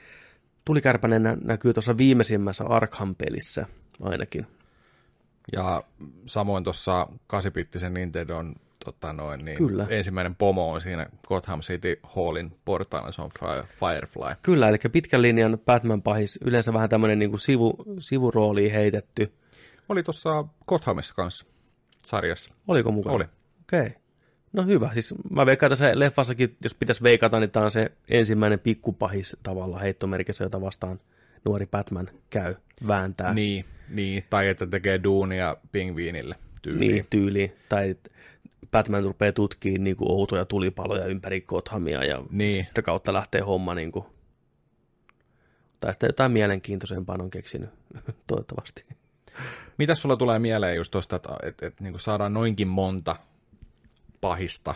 Tulikärpänen nä- näkyy tuossa viimeisimmässä Arkham-pelissä ainakin. Ja samoin tuossa 8-bittisen Nintendon tota noin, niin Kyllä. ensimmäinen pomo on siinä Gotham City Hallin portailla, se on Fire- Firefly. Kyllä, eli pitkän linjan Batman-pahis, yleensä vähän tämmöinen niin sivu, sivurooliin heitetty. Oli tuossa Gothamissa kanssa sarjassa. Oliko mukana? Oli. Okei. Okay. No hyvä. Siis mä veikkaan, se leffassakin, jos pitäisi veikata, niin tämä on se ensimmäinen pikkupahis tavalla heittomerkissä, jota vastaan nuori Batman käy, vääntää Niin, niin, tai että tekee duunia pingviinille tyyliin. niin tyyliin. Tai Batman rupeaa tutkimaan niin kuin outoja tulipaloja ympäri Gothamia ja Niin. sitä kautta lähtee homma niin kuin, tai sitten jotain mielenkiintoisempaa on keksinyt, toivottavasti. Mitäs sulla tulee mieleen just tuosta, että, että, että niin saadaan noinkin monta pahista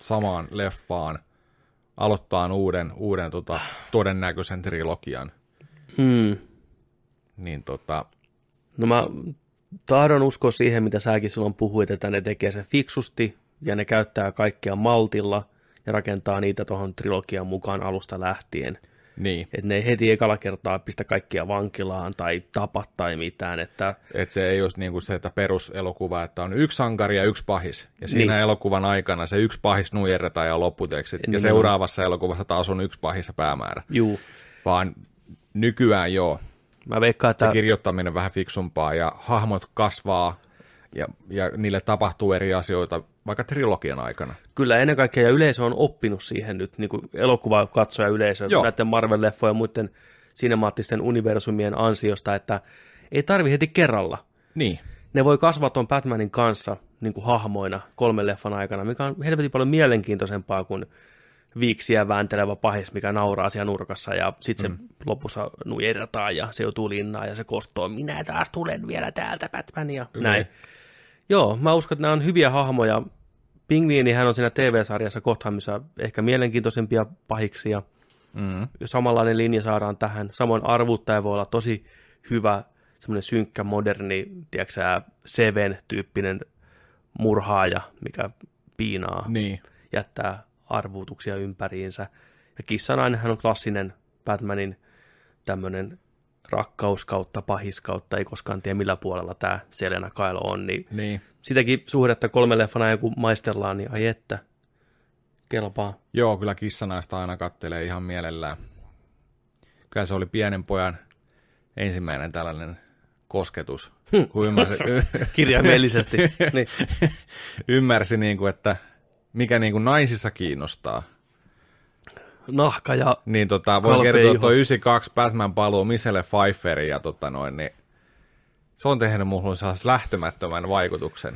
samaan leffaan, aloittaa uuden, uuden tota, todennäköisen trilogian, Hmm. niin tota, No mä tahdon uskoa siihen, mitä säkin silloin puhuit, että ne tekee se fiksusti ja ne käyttää kaikkea maltilla ja rakentaa niitä tuohon trilogian mukaan alusta lähtien. Niin, Että ne ei heti ekalla kertaa pistä kaikkia vankilaan tai tapa tai mitään. Että että se ei ole niin kuin se, että peruselokuva, että on yksi sankari ja yksi pahis, ja siinä Niin. elokuvan aikana se yksi pahis nujerretaan ja lopputekstit, ja Nimenomaan. seuraavassa elokuvassa taas on yksi pahis ja päämäärä, juu, vaan nykyään joo, mä veikkaan, että se kirjoittaminen vähän fiksumpaa ja hahmot kasvaa ja, ja niille tapahtuu eri asioita vaikka trilogian aikana. kyllä ennen kaikkea ja yleisö on oppinut siihen nyt, niin kuin elokuva katsoja yleisö, Joo. näiden Marvel-leffojen ja muiden sinemaattisten universumien ansiosta, että ei tarvi heti kerralla. Niin, ne voi kasvaa tuon Batmanin kanssa niin kuin hahmoina kolmen leffan aikana, mikä on helvetin paljon mielenkiintoisempaa kuin viiksiä vääntelevä pahis, mikä nauraa siellä nurkassa ja sitten se lopussa nujerrataan ja se joutuu linnaan ja se kostoo, minä taas tulen vielä täältä Batman ja näin. Joo, mä uskon, että nämä on hyviä hahmoja. Pingviinihän on siinä TV-sarjassa Gothamissa ehkä mielenkiintoisempia pahiksia. mm, Samanlainen linja saadaan tähän. Samoin arvuttaja voi olla tosi hyvä, semmoinen synkkä, moderni, tiedätkö Seven-tyyppinen murhaaja, mikä piinaa, niin, jättää arvuutuksia ympäriinsä. Ja kissanainenhän on klassinen Batmanin tämmöinen rakkaus kautta pahis kautta, ei koskaan tiedä millä puolella tämä Selena Kyle on, niin niin. sitäkin suhdetta kolme leffana kun maistellaan, niin ai että, kelpaa. Joo, kyllä kissanaista aina kattelee ihan mielellään. Kyllä se oli pienen pojan ensimmäinen tällainen kosketus, kun ymmärsi, Kirjaimellisesti. niin. ymmärsi niin kuin, että mikä niin kuin naisissa kiinnostaa. Nahka ja Niin tota, voi kertoa iho. tuo 92 Batman paluu Michelle Pfeifferin ja tota noin, niin se on tehnyt muuhun sellaisen lähtemättömän vaikutuksen.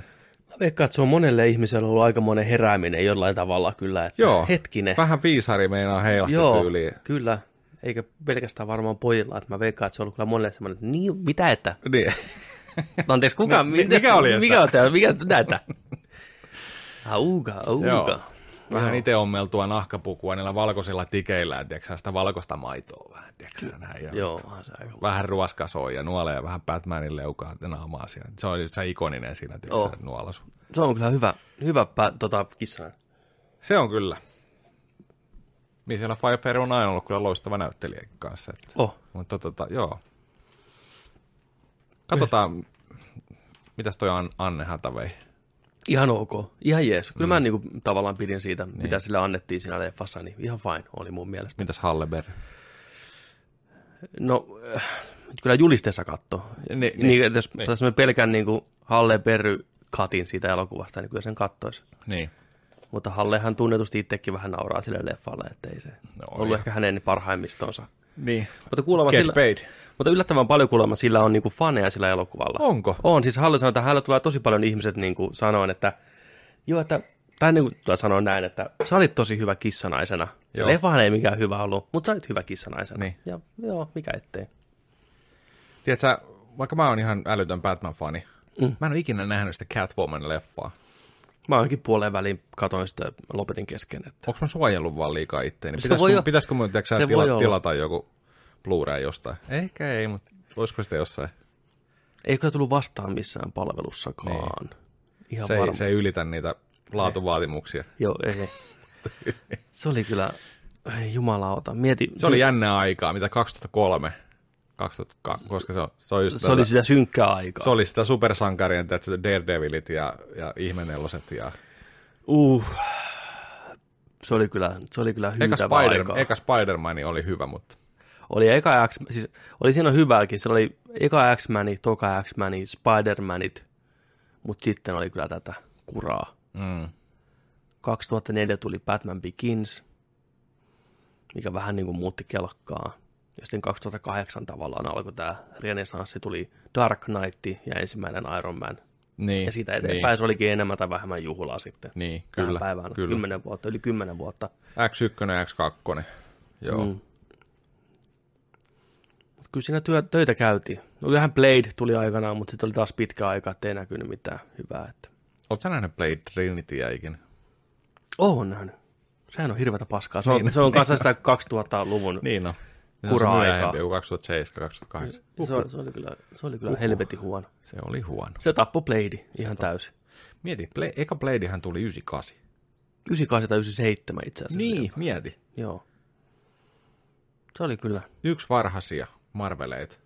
Mä veikkaan, että se on monelle ihmiselle ollut aikamoinen herääminen jollain tavalla kyllä, että Joo, hetkinen. vähän viisari meinaa heilahti Joo, tyyliin. kyllä. Eikä pelkästään varmaan pojilla, että mä veikkaan, että se on ollut kyllä monelle semmoinen, että niin, mitä että? Niin. Anteeksi, kuka? Mi- mikä oli, että? Mikä on tämä? Mikä näitä? Auga, auga. Joo. Vähän itse ommeltua nahkapukua niillä valkoisilla tikeillä, tiedätkö, sitä valkoista maitoa vähän, tiedätkö, näin, ja Joo, se aika vähän ruoskasoi ja nuolee vähän Batmanin leukaa ja naamaa siellä. Se on se ikoninen siinä, tiedätkö, Oh. se nuolasu. Se on kyllä hyvä, hyvä pä, tota, kissana. Se on kyllä. Michelle Pfeiffer on aina ollut kyllä loistava näyttelijä kanssa. Että. Oh, Mutta tota, joo. Katsotaan, mitäs toi An- Anne Hathaway. Ihan ok. Ihan jees. Kyllä mm. mä niinku, tavallaan pidin siitä, niin. mitä sille annettiin siinä leffassa, niin ihan fine oli mun mielestä. Mitäs Halleberg? No, äh, kyllä julisteessa katto. Niin, Niin, niin, jos niin. niin. me pelkän niin kuin Halle Berry katin siitä elokuvasta, niin kyllä sen kattoisi. Niin. Mutta Hallehan tunnetusti itsekin vähän nauraa sille leffalle, että ei se No, no, ollut ja- ehkä hänen parhaimmistonsa. Niin. Mutta, kuulemma Get sillä, paid. Mutta yllättävän paljon kuulemma sillä on niin kuin faneja sillä elokuvalla. Onko? On, siis Halle sanoi, että hänellä tulee tosi paljon ihmiset niin kuin sanoen, että joo, että tai niin kuin sanoa näin, että sä olit tosi hyvä kissanaisena. Se leffahan ei mikään hyvä ollut, mutta sä olit hyvä kissanaisena. Niin. Ja joo, mikä ettei. Tiedätkö, vaikka mä oon ihan älytön Batman-fani, mm. mä en ole ikinä nähnyt sitä Catwoman-leffaa. Mä ainakin puoleen väliin katoin sitä lopetin kesken. Että. Onko mä suojellut vaan liikaa itteeni? Pitäisikö, voi pitäisikö mun tila, tilata joku Blu-ray jostain? Ehkä ei, mutta voisiko sitä jossain? Ei kyllä tullut vastaan missään palvelussakaan. Niin. Ihan Se varma. ei, se ei ylitä niitä laatuvaatimuksia. Joo, ei. se oli kyllä, ei jumalauta, mieti. Se oli jännää aikaa, mitä 2003, 2002, koska se on, se on just se oli tätä- sitä synkkää aikaa. se oli sitä supersankarien, tiedätkö, Daredevilit ja, ja ihmenelloset ja Uh, se oli kyllä, se oli kyllä eka, hyytävä Spider, aikaa. eka Spider-Man oli hyvä, mutta Oli eka X, siis oli siinä hyvääkin. Se oli eka X-Mani, toka X-Mani, Spider-Manit, mutta sitten oli kyllä tätä kuraa. mm, 2004 tuli Batman Begins, mikä vähän niin kuin muutti kelkkaa. Ja sitten 2008 tavallaan alkoi tämä renesanssi, tuli Dark Knight ja ensimmäinen Iron Man. niin, Ja siitä eteenpäin niin, se olikin enemmän tai vähemmän juhlaa sitten. niin, Tähän kyllä, päivään. kyllä. 10 vuotta, yli 10 vuotta. X1 ja X2, joo. Mm. Kyllä siinä työ, töitä käytiin. No kyllähän Blade tuli aikanaan, mutta sitten oli taas pitkä aika, ettei näkynyt mitään hyvää. Että... Oletko nähnyt Blade Trinityä ikinä? Oon nähnyt. Sehän on hirveätä paskaa. Se on, Niin. se on kanssa sitä 2000-luvun. Niin no. Se on Kura-aikaa. se myöhempi, joku 2007, 2008. Se, oli, se oli kyllä, se oli kyllä helvetin huono. Se oli huono. Se tappoi Blade ihan täysin. Mieti, Bla- eka Bladehan tuli 98. 98 tai 97 itse asiassa. Niin, mieti. Joo. Se oli kyllä, Yksi varhaisia Marveleita.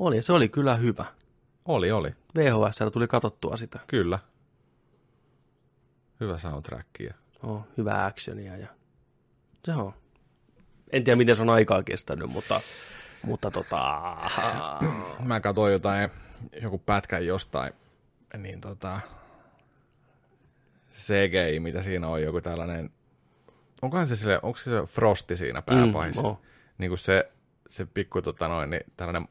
oli, se oli kyllä hyvä. Oli, oli. VHS tuli katsottua sitä. Kyllä. Hyvä soundtrack. Ja... Oh, hyvää actionia ja se on. En tiedä, miten se on aikaa kestänyt, mutta, mutta tota, Mä katsoin jotain, joku pätkä jostain, niin tota, CGI, mitä siinä on, joku tällainen, onkohan se sille, onko se se Frosti siinä pääpahissa? Mm, oo. Niin kuin se, se pikku tota noin, niin tällainen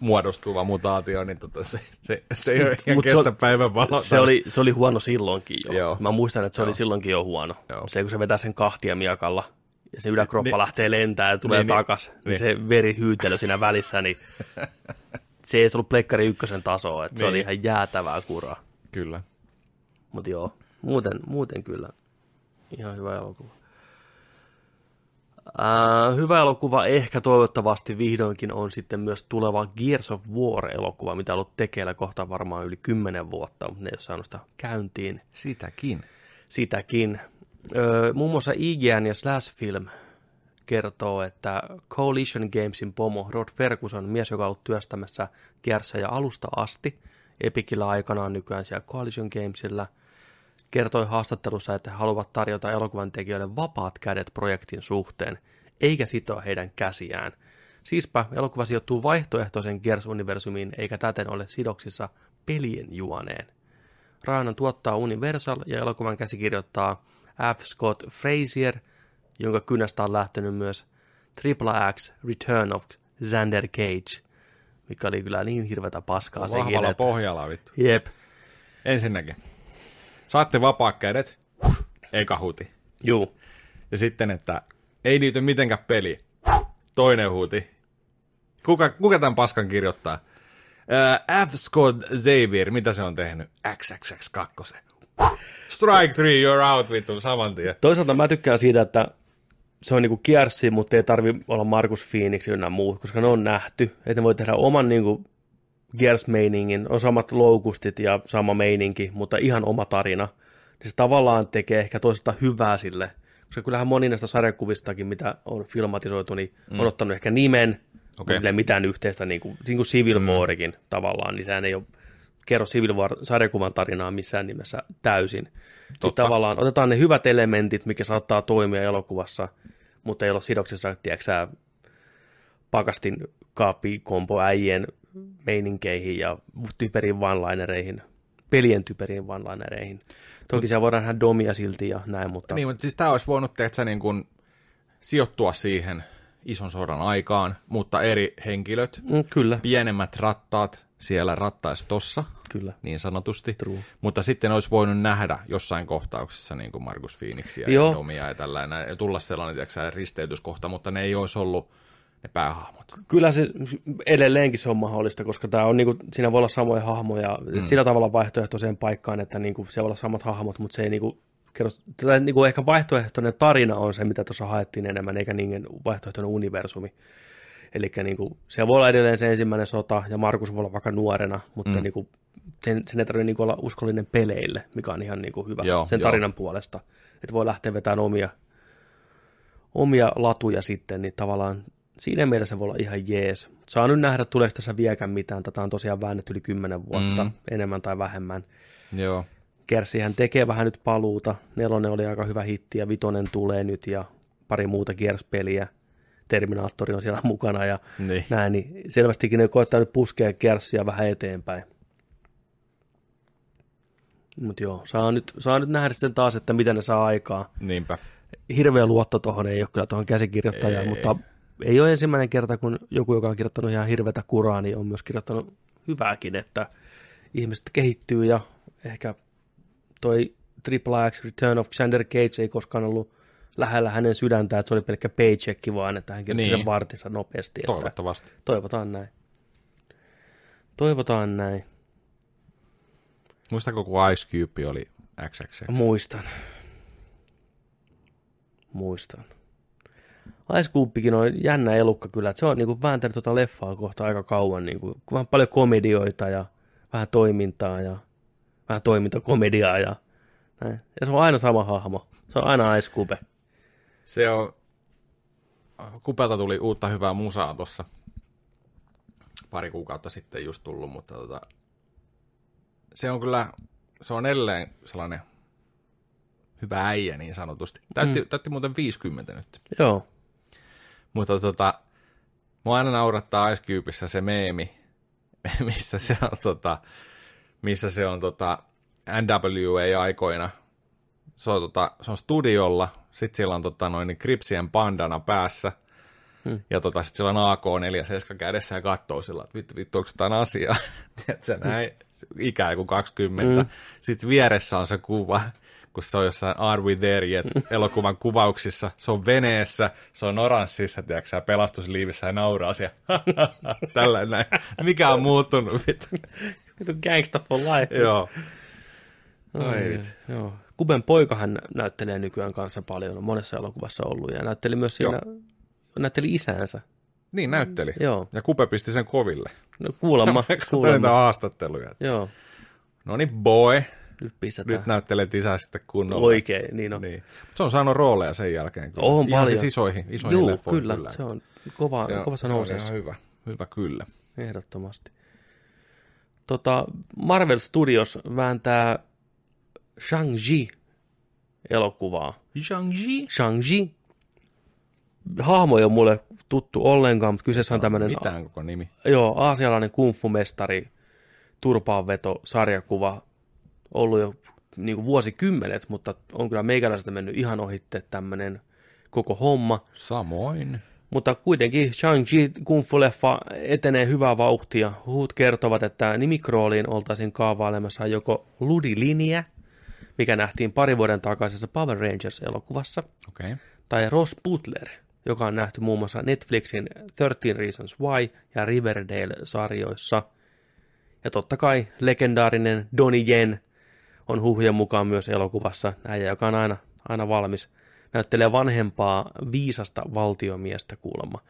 muodostuva mutaatio, niin tota, se, se, se ei ole ihan Mut se kestä päivän valoa. se oli, se oli huono silloinkin jo. Joo. Mä muistan, että se oli Joo. silloinkin jo huono. Joo. Se, kun se vetää sen kahtia miakalla ja se yläkroppa Niin- lähtee lentää ja tulee niin, niin, takas, niin, niin. se verihyytely siinä välissä, niin se ei ollut Plekkari ykkösen tasoa, että se Niin. oli ihan jäätävää kuraa. Kyllä. Mutta joo, muuten, muuten kyllä ihan hyvä elokuva. Äh, hyvä elokuva ehkä toivottavasti vihdoinkin on sitten myös tuleva Gears of War-elokuva, mitä on ollut tekeillä kohta varmaan yli 10 vuotta, mutta ne ei ole saanut sitä käyntiin Sitäkin. sitäkin. Öö, muun muassa IGN ja Slash Film kertoo, että Coalition Gamesin pomo Rod Ferguson, mies, joka on ollut työstämässä Gearsia alusta asti, Epicillä aikanaan nykyään siellä Coalition Gamesilla, kertoi haastattelussa, että he haluavat tarjota elokuvan tekijöille vapaat kädet projektin suhteen, eikä sitoa heidän käsiään. Siispä elokuva sijoittuu vaihtoehtoisen Gears-universumiin, eikä täten ole sidoksissa pelien juoneen. Raanan tuottaa Universal ja elokuvan käsikirjoittaa F. Scott Frazier, jonka kynästä on lähtenyt myös Triple X Return of Xander Cage, mikä oli kyllä niin hirveätä paskaa sekin. Vahvalla että- pohjalla vittu. Jep, Ensinnäkin. Saatte vapaat kädet. Eka huti. juu. Ja sitten, että ei liity mitenkään peli. Toinen huuti. Kuka, kuka tämän paskan kirjoittaa? Ää, F. Scott Xavier, mitä se on tehnyt? XXX2. Strike 3, you're out, vittu, saman tien. Toisaalta mä tykkään siitä, että se on niinku kiersi, mutta ei tarvi olla Markus Phoenix ynnä muut, koska ne on nähty. Että ne voi tehdä oman niinku Gears-meiningin, on samat loukustit ja sama meininki, mutta ihan oma tarina. Niin se tavallaan tekee ehkä toisaalta hyvää sille, koska kyllähän moni näistä sarjakuvistakin, mitä on filmatisoitu, niin mm. on ottanut ehkä nimen, okay. mitään yhteistä, niin kuin, niin kuin Civil Warrikin tavallaan, niin sehän ei ole kerro Civil War sarjakuvan tarinaa missään nimessä täysin. Niin Totta. tavallaan otetaan ne hyvät elementit, mikä saattaa toimia elokuvassa, mutta ei ole sidoksissa, tiedätkö pakastin kaappi kompo äijien meininkeihin ja typeriin one-linereihin, pelien typeriin one-linereihin. Toki siellä voidaan nähdä domia silti ja näin, mutta Niin, mutta siis tämä olisi voinut tehdä niin kuin sijoittua siihen ison sodan aikaan, mutta eri henkilöt, mm, kyllä. pienemmät rattaat, siellä rattaistossa, Kyllä. niin sanotusti. True. Mutta sitten olisi voinut nähdä jossain kohtauksessa niin kuin Markus Phoenixia Joo. ja Domia ja tällainen, ja tulla sellainen tiedätkö, risteytyskohta, mutta ne ei olisi ollut ne päähahmot. Kyllä se edelleenkin se on mahdollista, koska tämä on niinku, siinä voi olla samoja hahmoja mm. sillä tavalla vaihtoehtoiseen paikkaan, että niinku, se voi olla samat hahmot, mutta se ei niinku, kerro, tai niinku ehkä vaihtoehtoinen tarina on se, mitä tuossa haettiin enemmän, eikä niin vaihtoehtoinen universumi. Eli niinku, se voi olla edelleen se ensimmäinen sota, ja Markus voi olla vaikka nuorena, mutta mm. niinku, sen, sen ei tarvitse niinku olla uskollinen peleille, mikä on ihan niinku hyvä Joo, sen joo. tarinan puolesta. Että voi lähteä vetämään omia, omia latuja sitten, niin tavallaan siinä mielessä se voi olla ihan jees. Saa nyt nähdä, tuleeko tässä vieläkään mitään. Tätä on tosiaan väännetty yli kymmenen vuotta, Mm. mm. enemmän tai vähemmän. Joo. Kersihän tekee vähän nyt paluuta. Nelonen oli aika hyvä hitti ja vitonen tulee nyt ja pari muuta kierspeliä. Terminaattori on siellä mukana ja Niin. näin, niin selvästikin ne koettaa nyt puskea Kersia vähän eteenpäin. Mutta joo, saa nyt, saa nyt nähdä sitten taas, että mitä ne saa aikaa. Niinpä. Hirveä luotto tuohon ei ole kyllä tuohon käsikirjoittajaan, Ei. mutta ei ole ensimmäinen kerta, kun joku, joka on kirjoittanut ihan hirveätä kuraa, niin on myös kirjoittanut hyvääkin, että ihmiset kehittyy ja ehkä toi Triple X Return of Xander Cage ei koskaan ollut lähellä hänen sydäntä, että se oli pelkkä paycheck, vaan että hän kirjoitti Niin. sen vartinsa nopeasti. Että Toivottavasti. toivotaan näin. Toivotaan näin. Muistako, kun Ice Cube oli XXX? Muistan. Muistan. Cubekin on jännä elukka kyllä, että se on niinku vääntänyt tuota leffaa kohta aika kauan, niinku, vähän paljon komedioita ja vähän toimintaa ja vähän toimintakomediaa ja näin. Ja se on aina sama hahmo. Se on aina Ice Cube. Se on... Kupelta tuli uutta hyvää musaa tuossa pari kuukautta sitten just tullut, mutta tota, se on kyllä, se on edelleen sellainen hyvä äijä niin sanotusti. Täytti, mm. täytti muuten 50 nyt. Joo. Mutta tota, mua aina naurattaa Ice Cubeissa se meemi, missä se on, tota, missä se on tota, NWA-aikoina. Se on, tota, se on studiolla, sitten siellä on tota, noin Kripsien bandana päässä, Hmm. ja tota, sitten siellä on AK-47 kädessä ja katsoo sillä, että vittu, vittu, onko jotain asiaa? Tiedätkö, näin, ikään kuin 20. Hmm. Sitten vieressä on se kuva, kun se on jossain Are We There Yet elokuvan kuvauksissa. Se on veneessä, se on oranssissa, tiedätkö, sä, pelastusliivissä ja nauraa siellä. Tällainen näin. Mikä on muuttunut, vittu? Gangsta for life. Joo. Ai vittu. Joo. Kuben poikahan näyttelee nykyään kanssa paljon, on monessa elokuvassa ollut ja näytteli myös siinä, näytteli isäänsä. Niin näytteli. Joo. Ja Kupe pisti sen koville. No kuulemma, Katsoin niitä kuulemma. haastatteluja. Joo, No niin, boy. Nyt pistetään. Nyt näyttelet isää sitten kunnolla. Oikein, niin on. Niin. Se on saanut rooleja sen jälkeen. Kyllä. On Ihan paljon. siis isoihin, isoihin Joo, leffoihin kyllä, se on kova, Se on, kovassa se on hyvä. Hyvä kyllä. ehdottomasti. Tota, Marvel Studios vääntää Shang-Chi elokuvaa. Shang-Chi? Shang-Chi. Hahmo ei ole mulle tuttu ollenkaan, mutta kyseessä on tämmöinen Mitään koko nimi. joo, aasialainen kungfu-mestari, turpaanveto, sarjakuva, ollut jo niin kuin vuosikymmenet, mutta on kyllä meikäläiseltä mennyt ihan ohitte tämmöinen koko homma. Samoin. Mutta kuitenkin Shang-Chi kungfu-leffa etenee hyvää vauhtia. Huut kertovat, että nimikrooliin oltaisiin kaavailemassa joko Ludi-linjä, mikä nähtiin pari vuoden takaisessa Power Rangers-elokuvassa. Okay. tai Ross Butler, joka on nähty muun muassa Netflixin 13 Reasons Why ja Riverdale-sarjoissa. Ja totta kai legendaarinen Donnie Yen on huhujen mukaan myös elokuvassa, äijä, joka on aina, aina valmis. Näyttelee vanhempaa viisasta valtiomiestä kuulemma.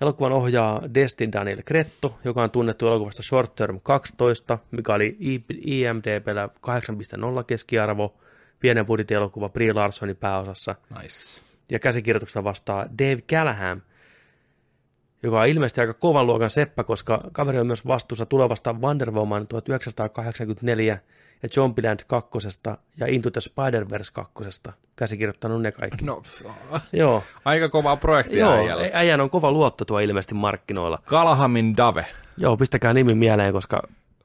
Elokuvan ohjaa Destin Daniel Kretto, joka on tunnettu elokuvasta Short Term 12, mikä oli IMDBllä 8.0 keskiarvo, pienen budjetin elokuva Brie Larsonin pääosassa Nice. ja käsikirjoituksesta vastaa Dave Callahan, joka on ilmeisesti aika kovan luokan seppä, koska kaveri on myös vastuussa tulevasta Wonder Woman 1984 ja Zombieland 2 ja Into the Spider-Verse 2. Käsikirjoittanut ne kaikki. No, Joo, aika kovaa projektia Joo äijällä. äijän on kova luotto tuo ilmeisesti markkinoilla. Kalahamin Dave. Joo, pistäkää nimi mieleen, koska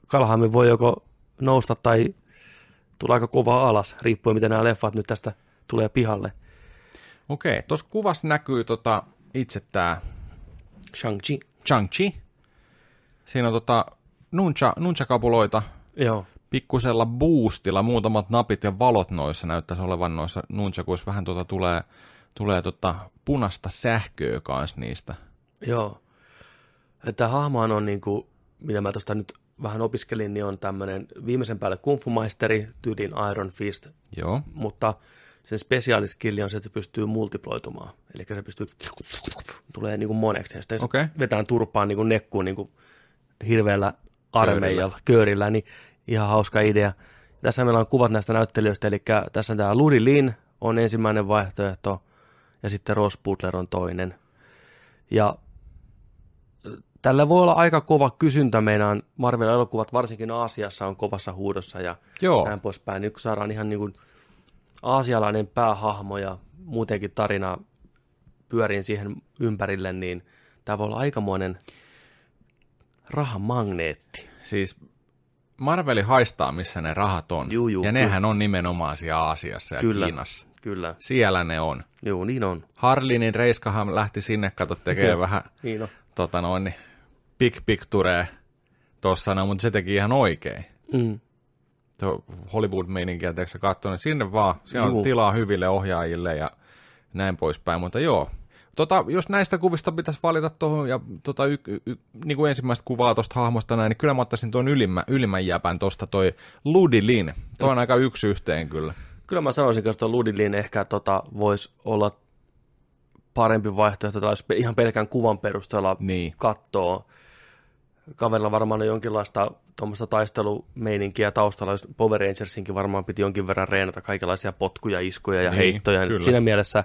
Kalhamin voi joko nousta tai tulla aika kovaa alas, riippuen miten nämä leffat nyt tästä tulee pihalle. Okei, tuossa kuvassa näkyy tota, itse tämä Shang-Chi. Chang-Chi. Siinä on tota, nuncha, nunchakapuloita Joo. Pikkusella boostilla, muutamat napit ja valot noissa näyttäisi olevan noissa nunchakuissa. Vähän tuota tulee, tulee tota punasta sähköä kanssa niistä. Joo. Tämä hahmohan on niin kuin, mitä mä tuosta nyt vähän opiskelin, niin on tämmöinen viimeisen päälle kungfu-maisteri, tyylin Iron Fist, Joo, mutta sen spesiaaliskilli on se, että se pystyy multiploitumaan. Eli se pystyy, tulee niin kuin moneksi, ja sitten okay. vetään turpaan niin kuin nekkuun niin kuin hirveällä armeijalla, köörillä, niin ihan hauska idea. Tässä meillä on kuvat näistä näyttelijöistä, eli tässä tämä Ludi Lin on ensimmäinen vaihtoehto, ja sitten Ross Butler on toinen. Ja tällä voi olla aika kova kysyntä meidän Marvel-elokuvat, varsinkin Aasiassa on kovassa huudossa ja Joo. näin poispäin. Nyt kun saadaan ihan niin kuin aasialainen päähahmo ja muutenkin tarina pyöriin siihen ympärille, niin tämä voi olla aikamoinen rahamagneetti. Siis Marveli haistaa, missä ne rahat on. Juu, juu, ja kyllä. nehän on nimenomaan siellä Aasiassa ja Kyllä. Kiinassa. Kyllä, Siellä ne on. joo, niin on. Harlinin Reiskahan lähti sinne, kato, tekee vähän Niin on. tota noin, niin big picture tossa, no, mutta se teki ihan oikein. Mm. Hollywood-meininkiä, teekö katsoa, niin sinne vaan, siellä on Juu. tilaa hyville ohjaajille ja näin poispäin, mutta joo. Tota, jos näistä kuvista pitäisi valita tuohon ja tota, y, y, y, niin kuin ensimmäistä kuvaa tuosta hahmosta näin, niin kyllä mä ottaisin tuon ylimmä, ylimmän jäpän tuosta toi Ludi Lin. Toi on aika yksi yhteen kyllä. Kyllä mä sanoisin, että tuo Ludilin ehkä tota, voisi olla parempi vaihtoehto, tai jos ihan pelkän kuvan perusteella Niin. katsoo. Kaverilla varmaan on jonkinlaista tuommoista taistelumeininkiä taustalla, jos Power Rangersinkin varmaan piti jonkin verran reenata kaikenlaisia potkuja, iskuja ja Niin, heittoja. kyllä. Siinä mielessä,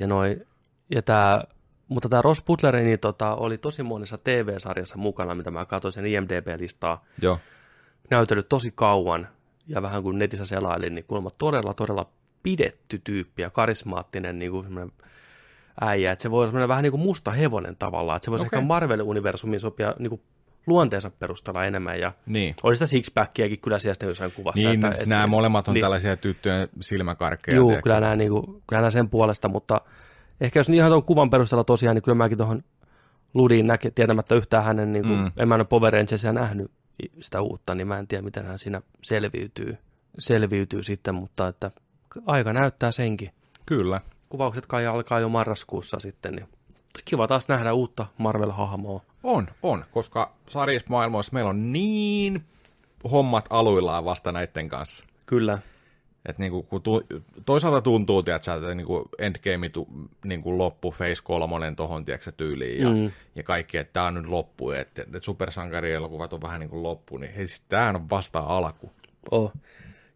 ja noi, ja tää, mutta tämä Ross Butler niin, tota, oli tosi monessa TV-sarjassa mukana, mitä mä katsoin sen IMDB-listaa Joo. näytellyt tosi kauan ja vähän kuin netissä selailin, niin kuulemma todella, todella pidetty tyyppi ja karismaattinen niin kuin äijä, että se voi olla vähän niin kuin musta hevonen tavallaan, että se voisi Okei. ehkä Marvel-universumiin sopia niin kuin luonteensa perusteella enemmän ja Niin. oli sitä sixpackiakin kyllä siellä sitten jossain kuvassa. Niin, että, että, nämä molemmat on niin. tällaisia tyttöjen silmäkarkkeja. Joo, kyllä nämä, niin kuin, kyllä nämä sen puolesta, mutta ehkä jos ihan tuon kuvan perusteella tosiaan, niin kyllä mäkin tuohon Ludiin näke, tietämättä yhtään hänen, niin kuin, Mm. en mä ole Power Rangersia nähnyt sitä uutta, niin mä en tiedä, miten hän siinä selviytyy, selviytyy sitten, mutta että aika näyttää senkin. Kyllä. Kuvaukset kai alkaa jo marraskuussa sitten, niin kiva taas nähdä uutta Marvel-hahmoa. On, on, koska sarjismaailmassa meillä on niin hommat aluillaan vasta näiden kanssa. Kyllä, Et niinku, kun tu, toisaalta tuntuu, tiedätkö, että niinku Endgame tu, niinku loppu, Phase 3 tohon tiedätkö, tyyliin ja, mm. Ja kaikki, että tämä on nyt loppu, että, että supersankarielokuvat on vähän niin kuin loppu, niin hei, siis tämähän on vasta alku. Oh.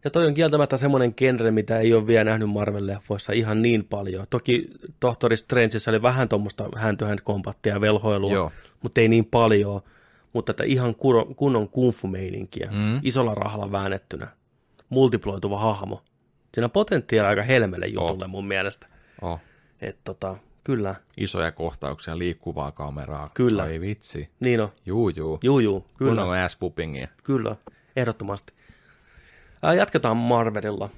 Ja toi on kieltämättä semmoinen genre, mitä ei ole vielä nähnyt Marvel-leffoissa ihan niin paljon. Toki Tohtori Strangeissa oli vähän tuommoista hand-to-hand kombattia ja velhoilua, Joo. mutta ei niin paljon. Mutta että ihan kunnon, kungfu-meininkiä, Mm. isolla rahalla väännettynä, multiploituva hahmo. Siinä on potentiaalia aika helmelle jutulle mun mielestä. Oh. Että tota, kyllä, Isoja kohtauksia, liikkuvaa kameraa. Kyllä. Ai vitsi. niin on. Juu, juu. Juu, juu, kyllä. Kun on ass whoopingia. Kyllä, ehdottomasti. Ää, jatketaan Marvelilla.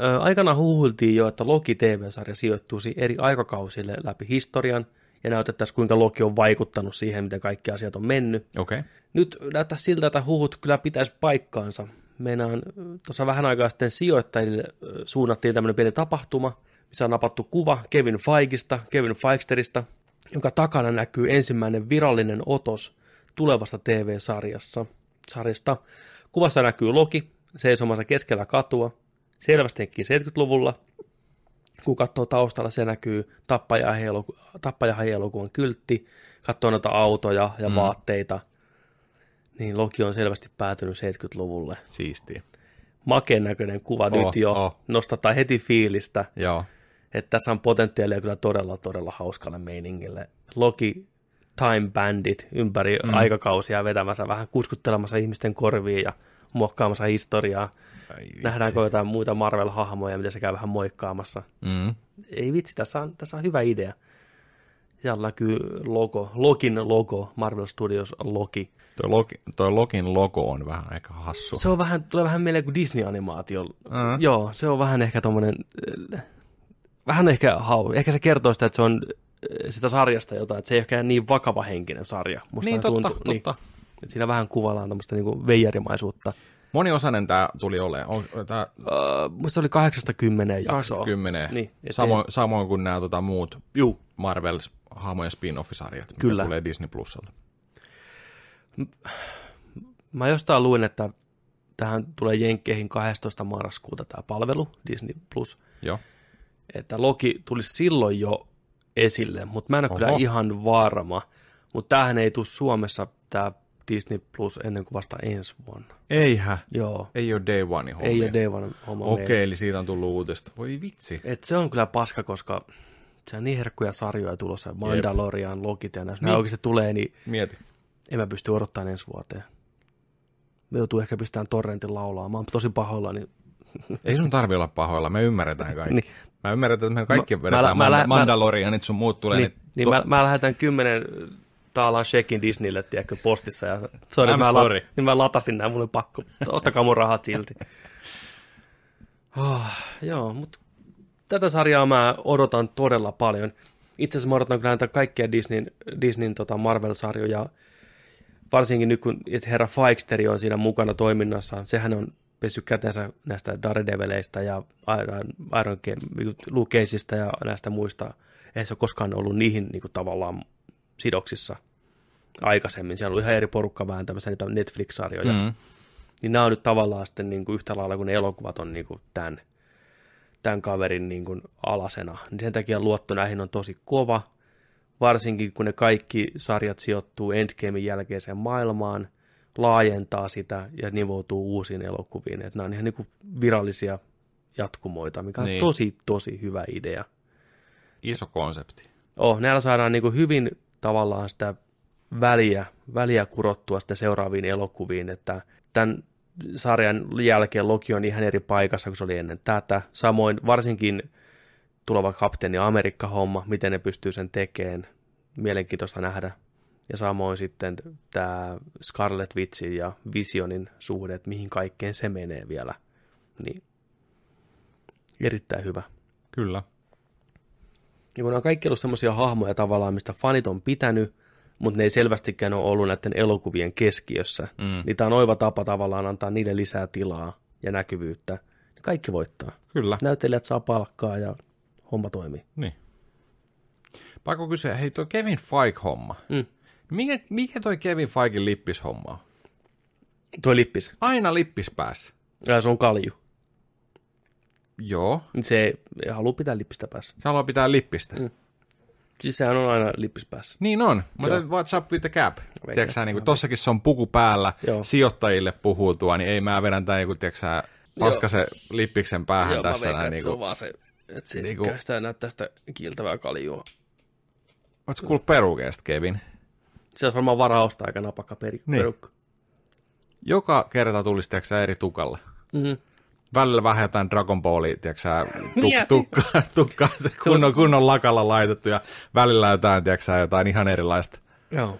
Ää, Aikana huhuiltiin jo, että Loki TV-sarja sijoittuisi eri aikakausille läpi historian ja näytettäisiin, kuinka Loki on vaikuttanut siihen, miten kaikki asiat on mennyt. Okei. Okay. Nyt näyttää siltä, että huhut kyllä pitäisi paikkaansa. Meinaan tuossa vähän aikaa sitten sijoittajille suunnattiin tämmöinen pieni tapahtuma, missä on napattu kuva Kevin Feigista, Kevin Feigsterista, jonka takana näkyy ensimmäinen virallinen otos tulevasta TV-sarjassa. Sarjasta. Kuvassa näkyy Loki seisomassa keskellä katua, selvästikin 70-luvulla. Kun katsoo taustalla, se näkyy tappajahielokuvan kyltti, katsoo noita autoja ja mm. vaatteita, niin Loki on selvästi päätynyt 70-luvulle. Siistiä. Makeen näköinen kuva Oh, nyt jo oh. nostetaan heti fiilistä, Joo. että tässä on potentiaalia kyllä todella, todella hauskalle meiningille. Loki Time Bandit ympäri mm. aikakausia vetämässä, vähän kuskuttelemassa ihmisten korviin ja muokkaamassa historiaa. Ai vitsi. Nähdäänkö jotain muita Marvel-hahmoja, mitä se käy vähän moikkaamassa. Mm. Ei vitsi, tässä on, tässä on hyvä idea. Siellä näkyy logo, Lokin logo, Marvel Studios Loki. Toi, Loki, toi Lokin logo on vähän aika hassu. Se on vähän, tulee vähän mieleen kuin Disney-animaatio. Mm. Joo, se on vähän ehkä tommonen, äh, vähän ehkä hau. Ehkä se kertoo sitä, että se on äh, sitä sarjasta jotain, että se ei ole ehkä niin vakava henkinen sarja. Musta Niin totta, tuntuu. totta. Et siinä vähän kuvaillaan tämmöistä niinku veijarimaisuutta. Moniosainen tämä tuli olemaan. Tää Uh, musta oli 80 jaksoa. 80. Niin, samoin, samoin kuin nämä tota, muut Juu, Marvel-hahmojen spin-off-sarjat, Kyllä. mitä tulee Disney Plusalle. Mä jostain luin, että tähän tulee Jenkkeihin 12. marraskuuta tämä palvelu, Disney Plus, Joo. että Loki tulisi silloin jo esille, mutta mä en ole Oho. kyllä ihan varma. Mutta tämähän ei tule Suomessa, tämä Disney Plus, ennen kuin vasta ensi vuonna. Eihän. Joo, Ei ole Day One hommia. ei ole Day One homma Okei, meillä. eli siitä on tullut uutista. Voi vitsi. Et se on kyllä paska, koska se on niin herkkuja sarjoja tulossa, Mandalorian, Lokit ja näissä. Nämä Niin. oikeasti tulee, niin Mieti. en mä pysty odottamaan ensi vuoteen. Me joutuu ehkä pistämään torrentin laulaa. Mä oon tosi pahoilla, niin Ei sun tarvi olla pahoilla, me ymmärretään kaikki. Niin. Mä ymmärrän, että me kaikki Mä- vedetään mä- mä Mandalorianit sun muut tulee. Niin, niin to- mä, mä lähetän kymmenen taalaa shekin Disneylle, tiedätkö, postissa. Ja, sorry, I'm mä, sorry. niin mä latasin nämä, mulla oli pakko. Ottakaa mun rahat silti. Oh, joo, mutta tätä sarjaa mä odotan todella paljon. Itse asiassa mä odotan kyllä näitä kaikkia Disneyn, Disneyn tota Marvel-sarjoja, varsinkin nyt kun herra Fikesteri on siinä mukana toiminnassa. Sehän on pessyt kätensä näistä Daredeveleistä ja Iron, Iron Luke Cageista ja näistä muista. Ei se ole koskaan ollut niihin niin kuin, tavallaan sidoksissa aikaisemmin. Siellä oli ihan eri porukka vääntämässä niitä Netflix-sarjoja. Mm. Mm. Niin nämä on nyt tavallaan sitten niin kuin yhtä lailla kuin ne elokuvat on niin kuin tämän, tämän kaverin niin kuin alasena. Niin sen takia luotto näihin on tosi kova, varsinkin kun ne kaikki sarjat sijoittuu Endgamein jälkeiseen maailmaan, laajentaa sitä ja nivoutuu uusiin elokuviin. Että nämä on ihan niin kuin virallisia jatkumoita, mikä on Niin. tosi, tosi hyvä idea. Iso konsepti. Oh, näillä saadaan niin kuin hyvin tavallaan sitä väliä, väliä kurottua sitten seuraaviin elokuviin, että tämän sarjan jälkeen Loki on ihan eri paikassa kuin se oli ennen tätä. Samoin varsinkin tuleva kapteeni Amerikka-homma, miten ne pystyy sen tekemään, mielenkiintoista nähdä. Ja samoin sitten tämä Scarlet Witchin ja Visionin suhde, että mihin kaikkeen se menee vielä. Niin erittäin hyvä. Kyllä. Ja kun on kaikki ollut semmoisia hahmoja tavallaan, mistä fanit on pitänyt, mutta ne ei selvästikään ole ollut näiden elokuvien keskiössä, Mm. niin tämä on oiva tapa tavallaan antaa niille lisää tilaa ja näkyvyyttä. Kaikki voittaa. Kyllä. Näyttelijät saa palkkaa ja homma toimii. Niin. Pakko kysyä, hei toi Kevin Feige-homma. Mm. Mikä, mikä toi Kevin Feigen lippishomma on? Tuo lippis. Aina lippis päässä. Ja se on kalju. Joo. Se ei, ei halua pitää lippistä päässä. Se haluaa pitää lippistä. Mm. Siis sehän on aina lippis päässä. Niin on, mutta Joo. what's up with the cap? Tiedätkö niin kuin Joo. tossakin se on puku päällä, Joo. sijoittajille puhuu tuo, niin ei mä vedän tää joku, tiedätkö sä, paskase lippiksen päähän tässä näin. Niin se on kuin, vaan se, että se niinku... sitä näyttää sitä kiiltävää kaljua. Ootko kuullut perukeesta, Kevin? Se olisi varmaan varaa ostaa aika napakka peri- Niin. perukka. Joka kerta tulisi, tiedätkö eri tukalla. Mm-hmm. Välillä vähän jotain Dragon Ballia, tiedätkö sä, Mieti. tuk, tukka, tukka, se kunnon, kunnon lakalla laitettu ja välillä jotain, tiedätkö sä, jotain ihan erilaista. Joo.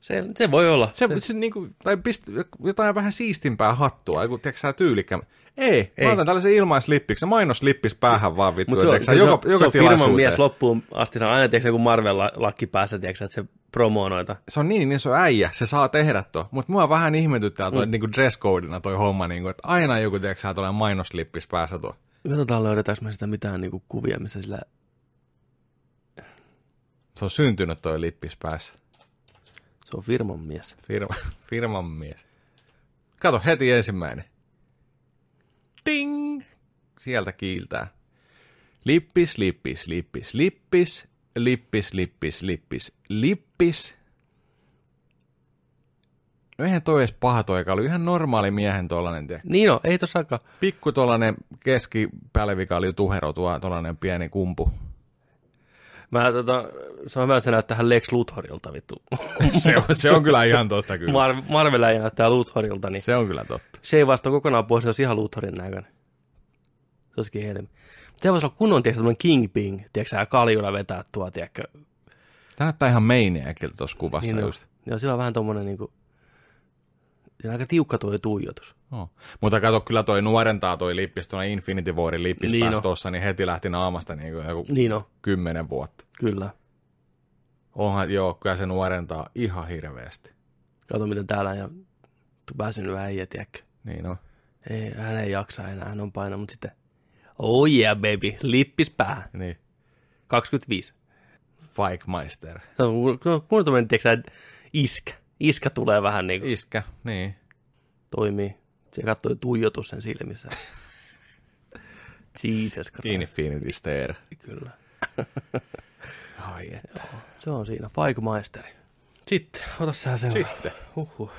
Se, se voi olla. Se, se, se niinku, tai pist, jotain vähän siistimpää hattua, joku, tiedätkö sä, tyylikkä. Ei, Ei, mä otan tällaisen ilmaislippiksen, mainoslippis päähän vaan vittu, Mutta se, on- tiedätkö sä, se, joka, on, joka se on firman mies loppuun asti. Se on aina tiedätkö, joku Marvel-lakki päässä, tiedätkö, että se promoo noita. se on niin, niin se on äijä, se saa tehdä tuo. Mutta mua vähän ihmetyttää toi mm. niinku dress codena toi homma, niinku, että aina joku, tiedätkö tuollainen mainoslippis päässä tuo. Katsotaan löydetäänkö me sitä mitään niinku, kuvia, missä sillä... Se on syntynyt toi lippis päässä. Se on firman mies. Firma, firman mies. Kato, heti ensimmäinen. Ding! Sieltä kiiltää. Lippis, lippis, lippis, lippis, lippis, lippis, lippis, lippis. No eihän toi edes paha toi, oli ihan normaali miehen tollanen, tiedä. Niin on, ei tossakaan. Pikku tollanen keskipälvikalju tuhero, tuo tollanen pieni kumpu. Mä, tota, se on hyvä, se näyttää ihan Lex Luthorilta, vittu. se, on, se on kyllä ihan totta kyllä. Mar- Marvel ei näyttää Luthorilta, niin Se on kyllä totta. se ei vasta kokonaan pois, se olisi ihan Luthorin näköinen. Se olisikin helmi. Se voisi olla kunnon, tiedätkö, tämmöinen Kingpin, tiedätkö, kaljuna vetää tuo, tiedätkö. Tämä näyttää ihan meiniäkiltä tuossa kuvassa Niin just. Joo, sillä on vähän tommonen niinku, siinä on aika tiukka tuo tuijotus. Oh. Mutta kato, kyllä toi nuorentaa toi lippis, tuonne Infinity Warin lippis Niin on. tuossa, niin heti lähti naamasta niin kuin joku Niin kymmenen vuotta. kyllä. Onhan, joo, kyllä se nuorentaa ihan hirveästi. Kato miten täällä ja väsynyt äijä, tiedätkö. Niin on. Ei, hän ei jaksa enää, hän on painanut, mutta sitten, oh yeah baby, lippis päähän. Niin. 25. Fikemeister. Se on ku- kun tämmöinen, tiedätkö iskä. Iskä tulee vähän niin kuin, Iskä, niin. toimii. Se katsoi tuijotus sen silmissä. Jesus Christ. Infinity Stare. Kyllä. Ai että. Se on siinä, Fikemeisteri. Sitten, ota sä seuraava. Sitten. Huhhuh.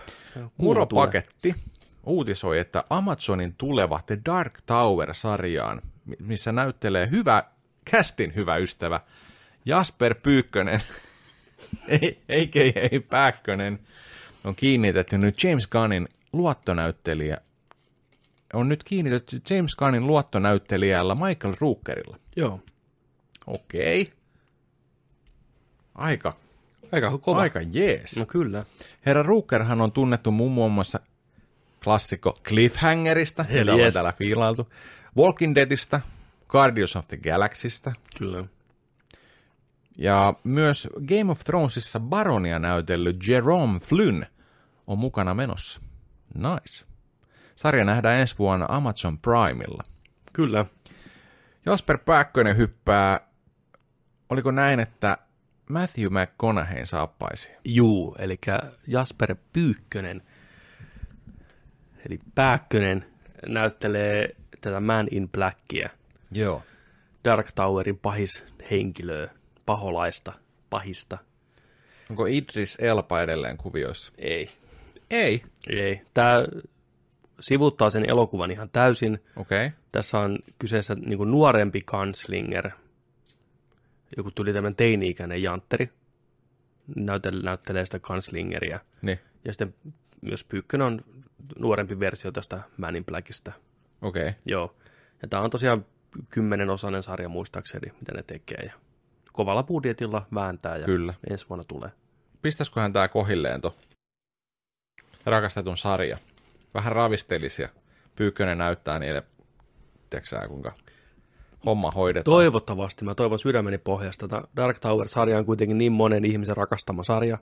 Muropaketti uutisoi, että Amazonin tuleva The Dark Tower-sarjaan, mi- missä näyttelee hyvä, kästin hyvä ystävä, Jasper Pyykkönen, ei, eikä ei Pääkkönen, on kiinnitetty nyt James Gunnin luottonäyttelijä, on nyt kiinnitetty James Gunnin luottonäyttelijällä Michael Rookerilla. Joo. Okei. Aika, Aika kova. aika jees. No kyllä. Herra Rookerhan on tunnettu muun muassa klassikko Cliffhangerista, Hell jota on yes. täällä fiilailtu, Walking Deadistä, Guardians of the Galaxystä, Kyllä. ja myös Game of Thronesissa Baronia näytellyt Jerome Flynn on mukana menossa. Nice. Sarja nähdään ensi vuonna Amazon Primella. Kyllä. Jasper Pääkkönen hyppää, oliko näin, että Matthew McConaugheyn saappaisiin? Juu, eli Jasper Pyykkönen, eli Pääkkönen, näyttelee tätä Man in Blackia, Joo. Dark Towerin pahis henkilöä, paholaista, pahista. Onko Idris Elba edelleen kuvioissa? Ei, Ei. ei. Tämä sivuttaa sen elokuvan ihan täysin. Okei. Okay. Tässä on kyseessä niin kuin nuorempi kanslinger. Joku tuli tämmöinen teini-ikäinen jantteri. Näyttelee, näyttelee sitä kanslingeriä. Niin. Ja sitten myös Pyykkönen on nuorempi versio tästä Man in Blackista. Okei. Okay. Joo. Ja tämä on tosiaan kymmenenosainen sarja muistaakseni, mitä ne tekee. Ja kovalla budjetilla vääntää ja Kyllä. ensi vuonna tulee. Pistäisiköhän tää kohilleen to rakastetun sarja? Vähän ravistelisi ja Pyykkönen näyttää niille, tiedätkö kuinka homma hoidetaan. Toivottavasti, mä toivon sydämeni pohjasta. Tämä Dark Tower-sarja on kuitenkin niin monen ihmisen rakastama sarja.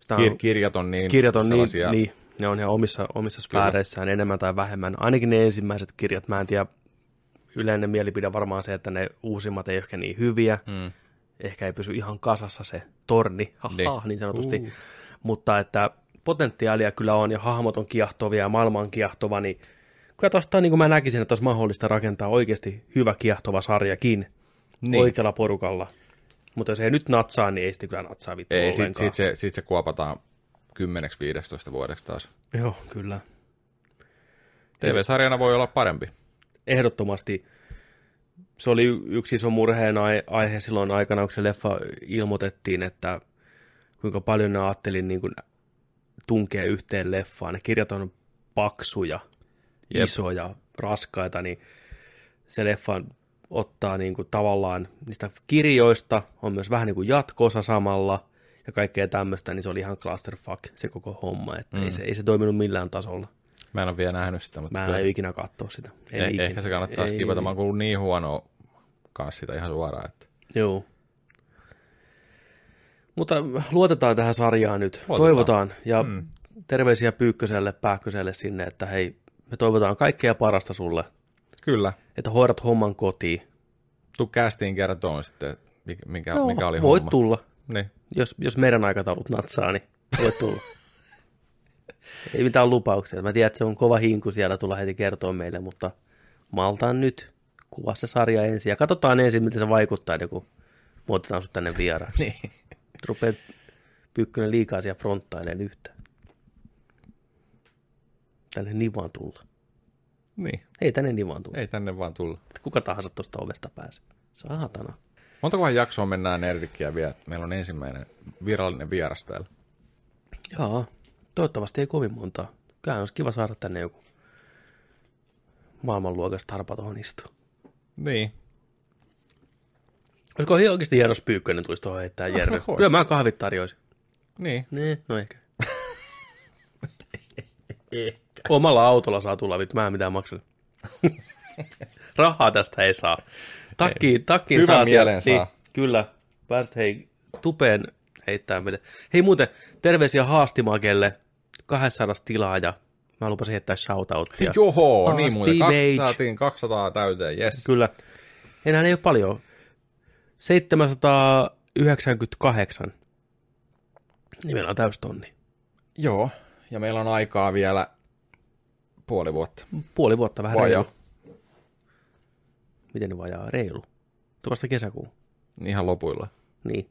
Sitä on, Kir- kirjat on niin kirjat on niin, sellaisia, niin, ne on ihan omissa, omissa sfääreissään enemmän tai vähemmän. Ainakin ne ensimmäiset kirjat, mä en tiedä, yleinen mielipide varmaan se, että ne uusimmat ei ehkä niin hyviä. Mm. Ehkä ei pysy ihan kasassa se torni, haha, Niin. niin, niin sanotusti. Uh. Mutta että potentiaalia kyllä on ja hahmot on kiehtovia ja maailma on kiehtova, niin kyllä tuosta niin kuin mä näkisin, että olisi mahdollista rakentaa oikeasti hyvä kiehtova sarjakin Niin. oikealla porukalla. Mutta jos ei nyt natsaa, niin ei sitten kyllä natsaa vittu Ei, sit, sit, se, sit se kuopataan 10-15 vuodeksi taas. Joo, kyllä. TV-sarjana voi olla parempi. Ehdottomasti se oli yksi iso murheen ai- aihe silloin aikana, kun se leffa ilmoitettiin, että kuinka paljon ne ajatteli niin kuin tunkea yhteen leffaan. Ne kirjat on paksuja, Jep. Isoja, raskaita, niin se leffa ottaa niin kuin tavallaan niistä kirjoista, on myös vähän niin kuin jatkosa samalla ja kaikkea tämmöistä, niin se oli ihan clusterfuck se koko homma, että mm. ei, se, ei se toiminut millään tasolla. Mä en ole vielä nähnyt sitä, mutta Mä kyllä en se- ikinä katsoa sitä. En eh, ikinä. ehkä se kannattaa Ei, skipata. Mä oon kuullut niin huonoa kanssa sitä ihan suoraan, että Joo. Mutta luotetaan tähän sarjaan nyt. Luotetaan. Toivotaan. Ja mm. terveisiä Pyykköselle, Pääkköselle sinne, että hei, me toivotaan kaikkea parasta sulle. kyllä. Että hoidat homman kotiin. Tuu kästiin kertoon sitten, mikä, mikä, Joo, mikä oli voit homma. tulla. Niin. Jos, jos meidän aikataulut natsaa, niin voit tulla. Ei mitään lupauksia. Mä tiedän, että se on kova hinku siellä tulla heti kertoa meille, mutta maltaan nyt kuvaa se sarja ensin. Ja katsotaan ensin, miten se vaikuttaa, ennen kuin me otetaan sut tänne vieraaksi. niin. Rupeat Pyykkönen liikaa siellä fronttailemaan yhtään. Tänne niin vaan tulla. niin. Ei tänne niin vaan tulla. Ei tänne vaan tulla. Kuka tahansa tuosta ovesta pääsee. Saatana. Montakohan jaksoa mennään Nerdikkiä vielä? Meillä on ensimmäinen virallinen vieras täällä. Joo, toivottavasti ei kovin montaa. Kyllä olisi kiva saada tänne joku maailmanluokasta harpa tuohon istua. Niin. Olisiko ihan oikeasti hieno jos Pyykkönen tulisi tuohon heittää järven? Ois. Kyllä mä kahvit tarjoisin. Niin. Niin, no ehkä. Omalla autolla saa tulla, vittu, mä en mitään maksa. Rahaa tästä ei saa. Takkiin, takkiin Hyvän saa. mielen niin, saa. Kyllä. Pääset hei tupeen heittää meille. Hei muuten, terveisiä Haastimakelle 200 tilaa ja mä lupasin heittää shoutouttia. Joho, Ah, niin muuten. Steve Kaksi, Age. saatiin 200 täyteen, yes. Kyllä. Enää ei ole paljon. 798. Niin meillä on täystonni. Joo, ja meillä on aikaa vielä puoli vuotta. Puoli vuotta vähän Vajaa. reilu. Miten vajaa? Reilu. Tuo vasta kesäkuu. Ihan lopuilla. Niin.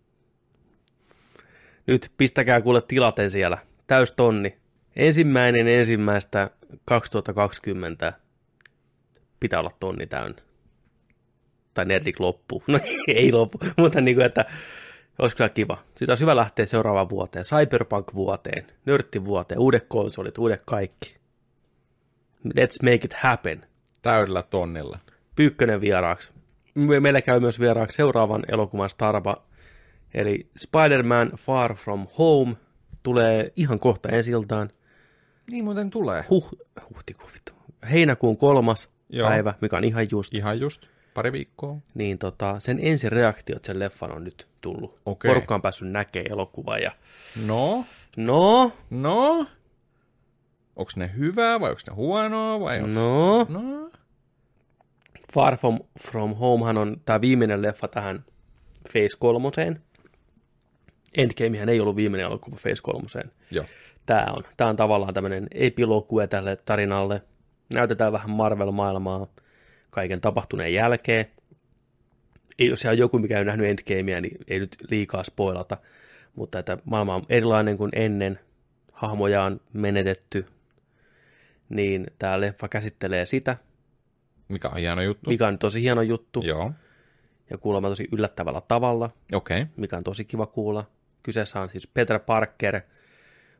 Nyt pistäkää kuule tilaten siellä. Täystonni. Ensimmäinen ensimmäistä 2020 pitää olla tonni täynnä. Tai nerdik loppu. No ei loppu, mutta niin kuin, että olisi kyllä kiva. Siitä olisi hyvä lähteä seuraavaan vuoteen. Cyberpunk-vuoteen, nörttivuoteen, uudet konsolit, uudet kaikki. Let's make it happen. Täydellä tonnilla. Pyykkönen vieraaksi. Me- Meillä käy myös vieraaksi seuraavan elokuvan Starba, eli Spider-Man Far From Home tulee ihan kohta ensi iltaan. Niin muuten tulee. Huh, huhtikuun vittu. Heinäkuun kolmas Joo. päivä, mikä on ihan just. Ihan just. Pari viikkoa. Niin tota, sen ensireaktiot sen leffan on nyt tullut. Okei. Porukka on päässyt näkemään elokuvaa ja No, no, no. Onko ne hyvää vai onko ne huonoa vai on... no. No. Far From, From Homehan on tämä viimeinen leffa tähän Phase 3. Endgamehän ei ollut viimeinen elokuva Phase 3. Joo. Tämä on. Tämä on tavallaan tämmöinen epilogue tälle tarinalle. Näytetään vähän Marvel-maailmaa kaiken tapahtuneen jälkeen. Ei, jos on joku, mikä on nähnyt Endgamea, niin ei nyt liikaa spoilata. Mutta että maailma on erilainen kuin ennen. Hahmoja on menetetty. Niin tämä leffa käsittelee sitä, Mikä on hieno juttu. mikä on tosi hieno juttu. Joo. Ja kuulemma tosi yllättävällä tavalla, Okei. Okay. mikä on tosi kiva kuulla. Kyseessä on siis Peter Parker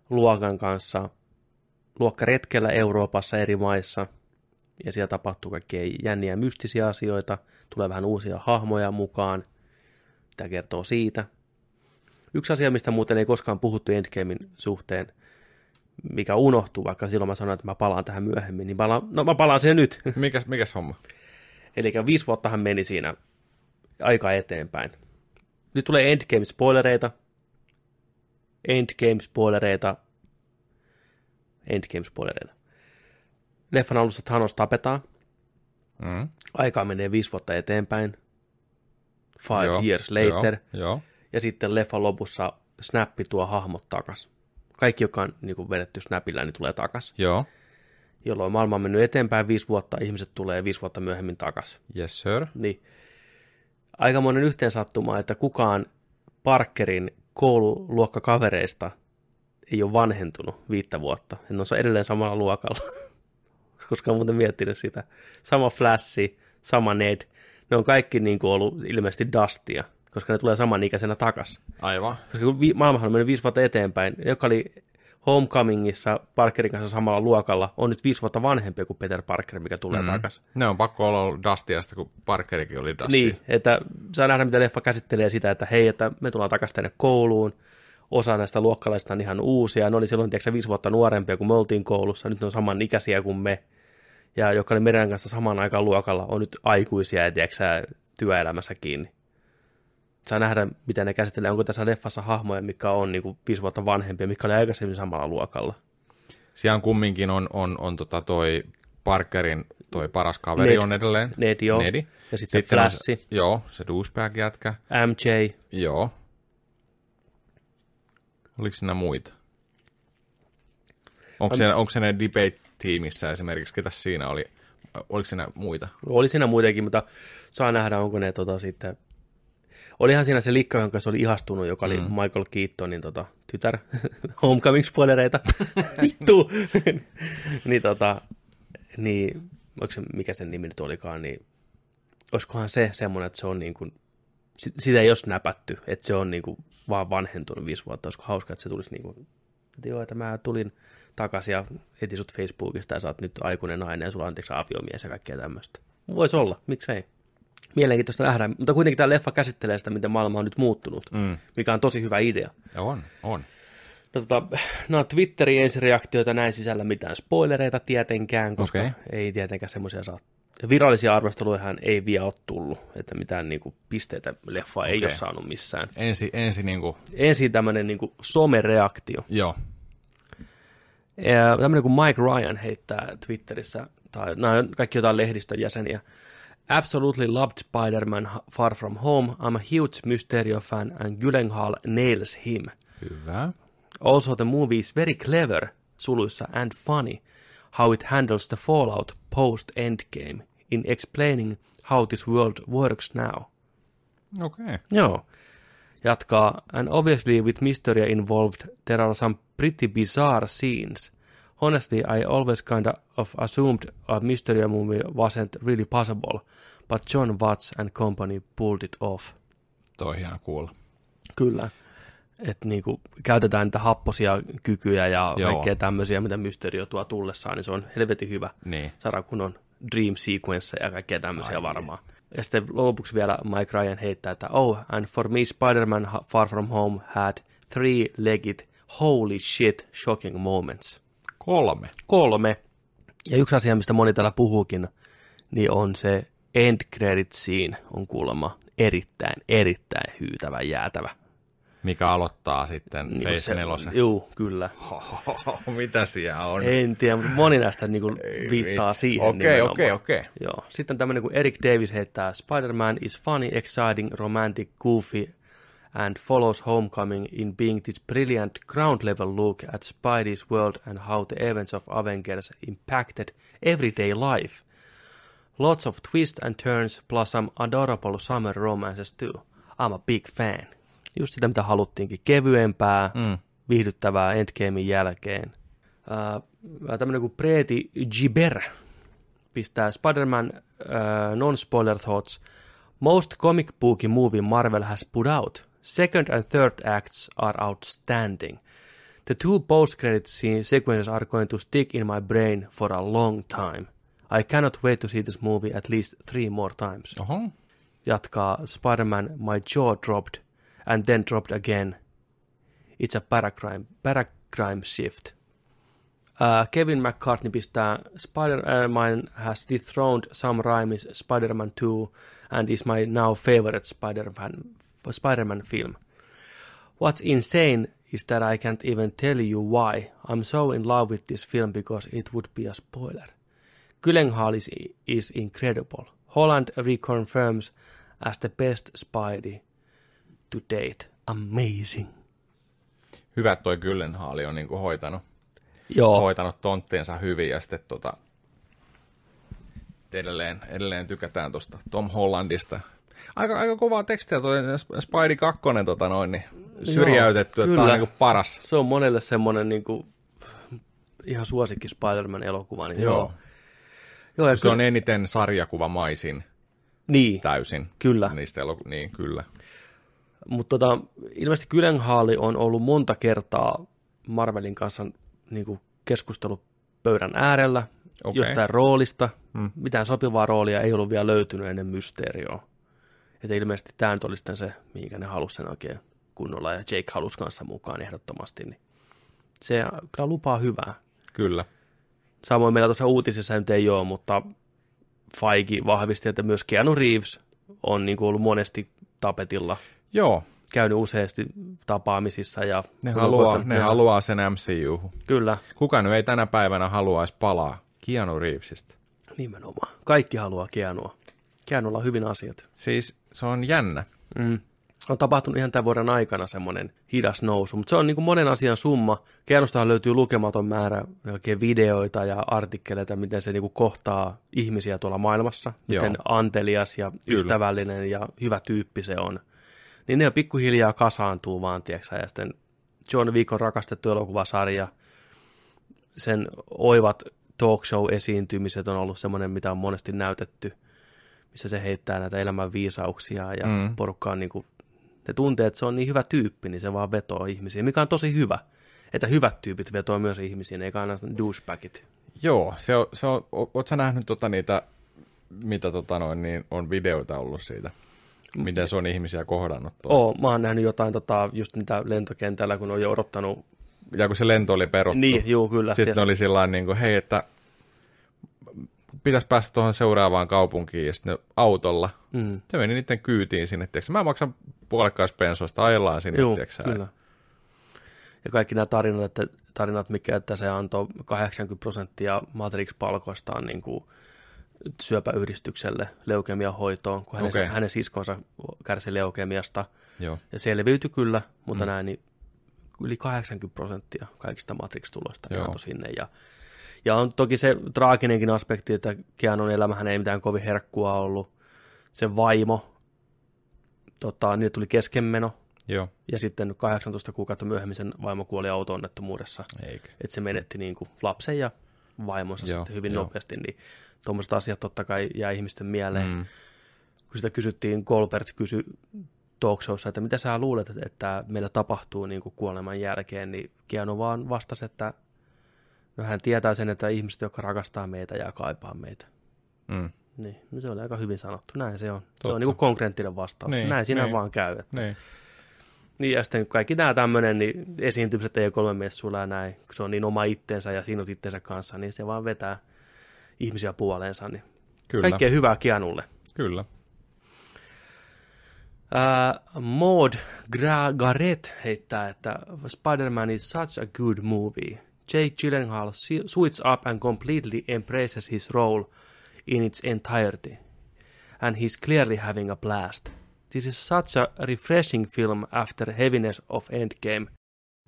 luokan kanssa luokkaretkellä Euroopassa eri maissa. Ja siellä tapahtuu kaikkia jänniä mystisiä asioita. Tulee vähän uusia hahmoja mukaan. Tämä kertoo siitä. Yksi asia, mistä muuten ei koskaan puhuttu Endgamein suhteen, mikä unohtuu, vaikka silloin mä sanoin, että mä palaan tähän myöhemmin, niin palaan, no mä palaan siihen nyt. Mikäs, mikäs homma? Eli viisi vuottahan meni siinä aika eteenpäin. Nyt tulee Endgame-spoilereita. Endgame-spoilereita. Endgame-spoilereita. Leffan alussa Thanos tapetaan. Mm. Aikaa menee viisi vuotta eteenpäin. Five Joo, years later. Joo, joo. Ja sitten leffan lopussa Snappi tuo hahmot takas. Kaikki, joka on niin kuin vedetty Snapilla, niin tulee takas. joo. Jolloin maailma on mennyt eteenpäin viisi vuotta, ihmiset tulee viisi vuotta myöhemmin takas. Yes, sir. Niin aikamoinen yhteensattuma, että kukaan Parkerin koululuokkakavereista ei ole vanhentunut viittä vuotta. Ne on edelleen samalla luokalla, koska olen muuten miettinyt sitä. Sama Flashi, sama Ned, ne on kaikki niin kuin ollut ilmeisesti Dustia, koska ne tulee samanikäisenä takas. Aivan. Koska kun vi- maailmahan on mennyt viisi vuotta eteenpäin, joka oli Homecomingissa Parkerin kanssa samalla luokalla, on nyt viisi vuotta vanhempi kuin Peter Parker, mikä tulee mm. takaisin. Ne on pakko olla ollut Dustiasta, kun Parkerikin oli Dusty. Niin, että saa nähdä, miten leffa käsittelee sitä, että hei, että me tullaan takaisin tänne kouluun, osa näistä luokkalaisista on ihan uusia, ne oli silloin tiedätkö, viisi vuotta nuorempia, kun me oltiin koulussa, nyt ne on saman ikäisiä kuin me, ja jotka oli meidän kanssa samaan aikaan luokalla, on nyt aikuisia ja tiedätkö, sä, työelämässä kiinni. Saa nähdä, miten ne käsittelee, onko tässä leffassa hahmoja, mikä on niin kuin viisi vuotta vanhempia, mikä oli aikaisemmin samalla luokalla. Siellä kumminkin on, on, on tota toi Parkerin toi paras kaveri Ned. on edelleen. Ned, joo. Nedi. Ja sitten Sitten on Flashi, se, joo, se douchebag-jätkä. MJ, Joo. Oliko siinä muita? Onko, Am- se, onko se ne debate-tiimissä esimerkiksi, ketä siinä oli? Oliko siinä muita? Oli siinä muitakin, mutta saa nähdä, onko ne tota, sitten... Olihan siinä se likka, jonka se oli ihastunut, joka oli mm. Michael Keatonin tota, tytär. Homecoming-spoilereita. Vittu! niin, tota, niin, se, mikä sen nimi nyt olikaan, niin olisikohan se semmoinen, että se on niin kuin, sit- sitä ei ole näpätty, että se on niin kuin vaan vanhentunut viisi vuotta. Olisiko hauska, että se tulisi niin kuin, että joo, että mä tulin takaisin ja etin sut Facebookista ja sä oot nyt aikuinen nainen ja sulla on anteeksi aviomies ja kaikkea tämmöistä. Voisi olla, miksei. Mielenkiintoista nähdä, mutta kuitenkin tämä leffa käsittelee sitä, miten maailma on nyt muuttunut, Mm. mikä on tosi hyvä idea. On, on. No, tota, no Twitterin ensireaktioita näin sisällä mitään spoilereita tietenkään, koska Okei. ei tietenkään semmoisia saa. Virallisia arvosteluihan ei vielä ole tullut, että mitään niinku, pisteitä leffa ei Okei. ole saanut missään. Ensi, ensi niinku, Ensin tämmöinen niinku, somereaktio. joo. Tämmöinen kuin Mike Ryan heittää Twitterissä, tai nämä on kaikki jotain lehdistön jäseniä. Absolutely loved Spider-Man Far From Home. I'm a huge Mysterio fan and Gyllenhaal nails him. Hyvä. Also the movie is very clever, suluissa, and funny, how it handles the fallout post-endgame in explaining how this world works now. Okei. Okay. Joo. Jatkaa, and obviously with Mysteria involved, there are some pretty bizarre scenes. Honestly, I always kind of assumed a Mysteria movie wasn't really possible, but John Watts and company pulled it off. Toi on hieno kuulla. Kyllä. Että niinku, käytetään niitä happosia kykyjä ja Joo. kaikkea tämmöisiä, mitä Mysterio tuo tullessaan, niin se on helvetin hyvä. Niin. Saadaan kunnon dream sequence ja kaikkea tämmöisiä Ai varmaan. Ja sitten lopuksi vielä Mike Ryan heittää, että oh, and for me Spider-Man Far From Home had three-legged holy shit shocking moments. Kolme. Kolme. Ja yksi asia, mistä moni täällä puhuukin, niin on se end credit scene on kuulemma erittäin, erittäin hyytävä, jäätävä. Mikä aloittaa sitten Niin Face se- nelosen. Juu, kyllä. Mitä siellä on? En tiedä, mutta moni näistä niin kuin viittaa vitsi. siihen Okei, okei, okei. Joo. Sitten tämmöinen kuin Eric Davis heittää Spider-Man is funny, exciting, romantic, goofy and follows Homecoming in being this brilliant ground-level look at Spidey's world and how the events of Avengers impacted everyday life. Lots of twists and turns plus some adorable summer romances too. I'm a big fan. Just sitä, mitä haluttiinkin. Kevyempää, Mm. viihdyttävää Endgamein jälkeen. Uh, tämmöinen kuin Preeti Giber pistää Spider-Man uh, non-spoiler thoughts. Most comic booky movie Marvel has put out. Second and third acts are outstanding. The two post-credit sequences are going to stick in my brain for a long time. I cannot wait to see this movie at least three more times Oho. jatkaa Spider-Man My Jaw Dropped and then dropped again. It's a paracrime, paracrime shift. Uh, Kevin McCartney pistää Spider-Man has dethroned Sam Raimi's Spider-Man 2 and is my now favorite Spider-Man, Spider-Man film. What's insane is that I can't even tell you why. I'm so in love with this film because it would be a spoiler. Gyllenhaal is, is incredible. Holland reconfirms as the best Spidey to date. Amazing. Hyvä, toi Gyllenhaali on niinku hoitanut, Joo, hoitanut tonttiensa hyvin ja sitten tota, edelleen, edelleen tykätään tuosta Tom Hollandista. Aika, aika kovaa tekstiä toi Spidey 2 tota noin, niin syrjäytetty, että tää on kyllä. niinku paras. se on monelle semmoinen niinku, ihan suosikki Spider-Man-elokuva. Niin joo. Joo. joo Se ky- on eniten sarjakuvamaisin niin, täysin. kyllä. Niistä eloku- niin, kyllä. Mutta tota, ilmeisesti Gyllenhaali on ollut monta kertaa Marvelin kanssa niin kuin keskustelupöydän äärellä Okei. jostain roolista. Hmm. Mitään sopivaa roolia ei ollut vielä löytynyt ennen Mysterioa. Että ilmeisesti tämä nyt oli sitten se, mihinkä ne halusi sen oikein kunnolla, ja Jake halusi kanssa mukaan ehdottomasti. Niin se kyllä lupaa hyvää. Kyllä. Samoin meillä tuossa uutisissa nyt ei ole, mutta Feige vahvisti, että myös Keanu Reeves on niin kuin ollut monesti tapetilla Joo, käynyt useasti tapaamisissa. Ja ne, haluaa, ne haluaa sen MCU. Kyllä, Kuka nyt ei tänä päivänä haluaisi palaa Keanu Reevesistä? nimenomaan. Kaikki haluaa Keanua. Keanulla on hyvin asiat. Siis se on jännä. Mm. On tapahtunut ihan tämän vuoden aikana semmoinen hidas nousu, mutta se on niin kuin monen asian summa. Keanustahan löytyy lukematon määrä oikein videoita ja artikkeleita, miten se niin kuin kohtaa ihmisiä tuolla maailmassa, Joo. miten antelias ja Kyllä. ystävällinen ja hyvä tyyppi se on. Niin ne pikkuhiljaa kasaantuu vaan, tiedätkö, sä, ja sitten John Wick on rakastettu elokuvasarja, sen oivat talk show-esiintymiset on ollut semmoinen, mitä on monesti näytetty, missä se heittää näitä elämän viisauksia ja Mm. porukka on niin kuin, ne tuntee, että se on niin hyvä tyyppi, niin se vaan vetoo ihmisiä, mikä on tosi hyvä. Että hyvät tyypit vetoo myös ihmisiin, eikä aina douchebagit. Joo, se on, se on o- oot sä nähnyt tota niitä, mitä tota noin, niin on videoita ollut siitä? Miten se on ihmisiä kohdannut? Oo, mä oon nähnyt jotain tota, just niitä lentokentällä, kun on jo odottanut. Ja kun se lento oli peruttu. Niin, juu, kyllä. Sitten Siellä- oli sillä niin kuin, hei, että pitäisi päästä tuohon seuraavaan kaupunkiin ja sitten autolla. Mm. Se meni niiden kyytiin sinne, tiiäks. Mä maksan puolikkaispensoista, ajellaan sinne, Joo, tiiäks sä. kyllä. Ja kaikki nämä tarinat, että, tarinat mikä, että se antoi 80 prosenttia Matrix-palkoistaan niin kuin syöpäyhdistykselle leukemiahoitoon, kun hänen, Okei. hänen siskonsa kärsi leukemiasta. Joo. Ja selviytyi kyllä, mutta Mm. näin niin yli 80 prosenttia kaikista Matrix-tuloista sinne. Ja, ja on toki se traaginenkin aspekti, että Keanun elämähän ei mitään kovin herkkua ollut. Se vaimo, tota, niille tuli keskenmeno, Joo. ja sitten 18 kuukautta myöhemmin sen vaimo kuoli auto-onnettomuudessa. Eikä. Että se menetti niin kuin lapsen ja vaimonsa Joo, sitten hyvin joo. nopeasti, niin tuommoiset asiat totta kai jää ihmisten mieleen. Mm. Kun sitä kysyttiin, Goldberg kysyi talk showssa, että mitä sä luulet, että- meillä tapahtuu niin kuin kuoleman jälkeen, niin Keanu vaan vastasi, että no hän tietää sen, että ihmiset, jotka rakastaa meitä ja kaipaa meitä. Mm. Niin, no se oli aika hyvin sanottu. Näin se on. Se Totta. on niin kuin konkreettinen vastaus. Niin, Näin siinä niin. vaan käy. Että. Niin. Niin, ja sitten kaikki nämä tämmöinen, niin esiintymiset ei ole kolme messuilla ja näin, kun se on niin oma itsensä ja sinut itsensä kanssa, niin se vaan vetää ihmisiä puoleensa. Niin Kyllä. kaikkea hyvää Keanulle. Kyllä. Uh, Maud Garrett heittää, että Spider-Man is such a good movie. Jake Gyllenhaal su- suits up and completely embraces his role in its entirety. And he's clearly having a blast. This is such a refreshing film after heaviness of Endgame.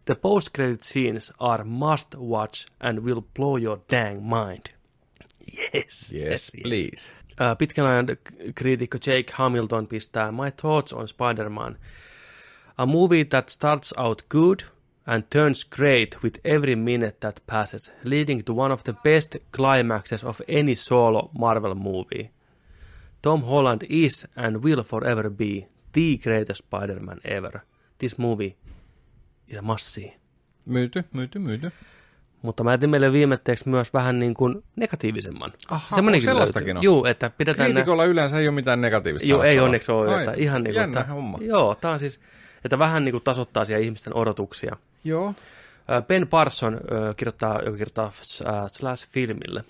The post-credit scenes are must watch and will blow your dang mind. Yes, Yes, please. Ää, pitkän ajan kriitikko Jake Hamilton pistää My thoughts on Spider-Man. A movie that starts out good and turns great with every minute that passes, leading to one of the best climaxes of any solo Marvel movie. Tom Holland is and will forever be the greatest Spider-Man ever. This movie is a see. Myyty, myyty, myyty. Mutta mä jätin meille viimetteeksi myös vähän niin kuin negatiivisemman. Aha, Semmoinenkin onko sellaistakin on? Juu, että pidetään Kriitikolla yleensä ei ole mitään negatiivista Joo, ei onneksi ole. Ai, Että ihan niin kuin, jännä että, homma. Joo, tämä on siis, että vähän niin kuin tasoittaa siellä ihmisten odotuksia. Joo. Ben Parson kirjoittaa, joka kirjoittaa äh, Slash-filmille.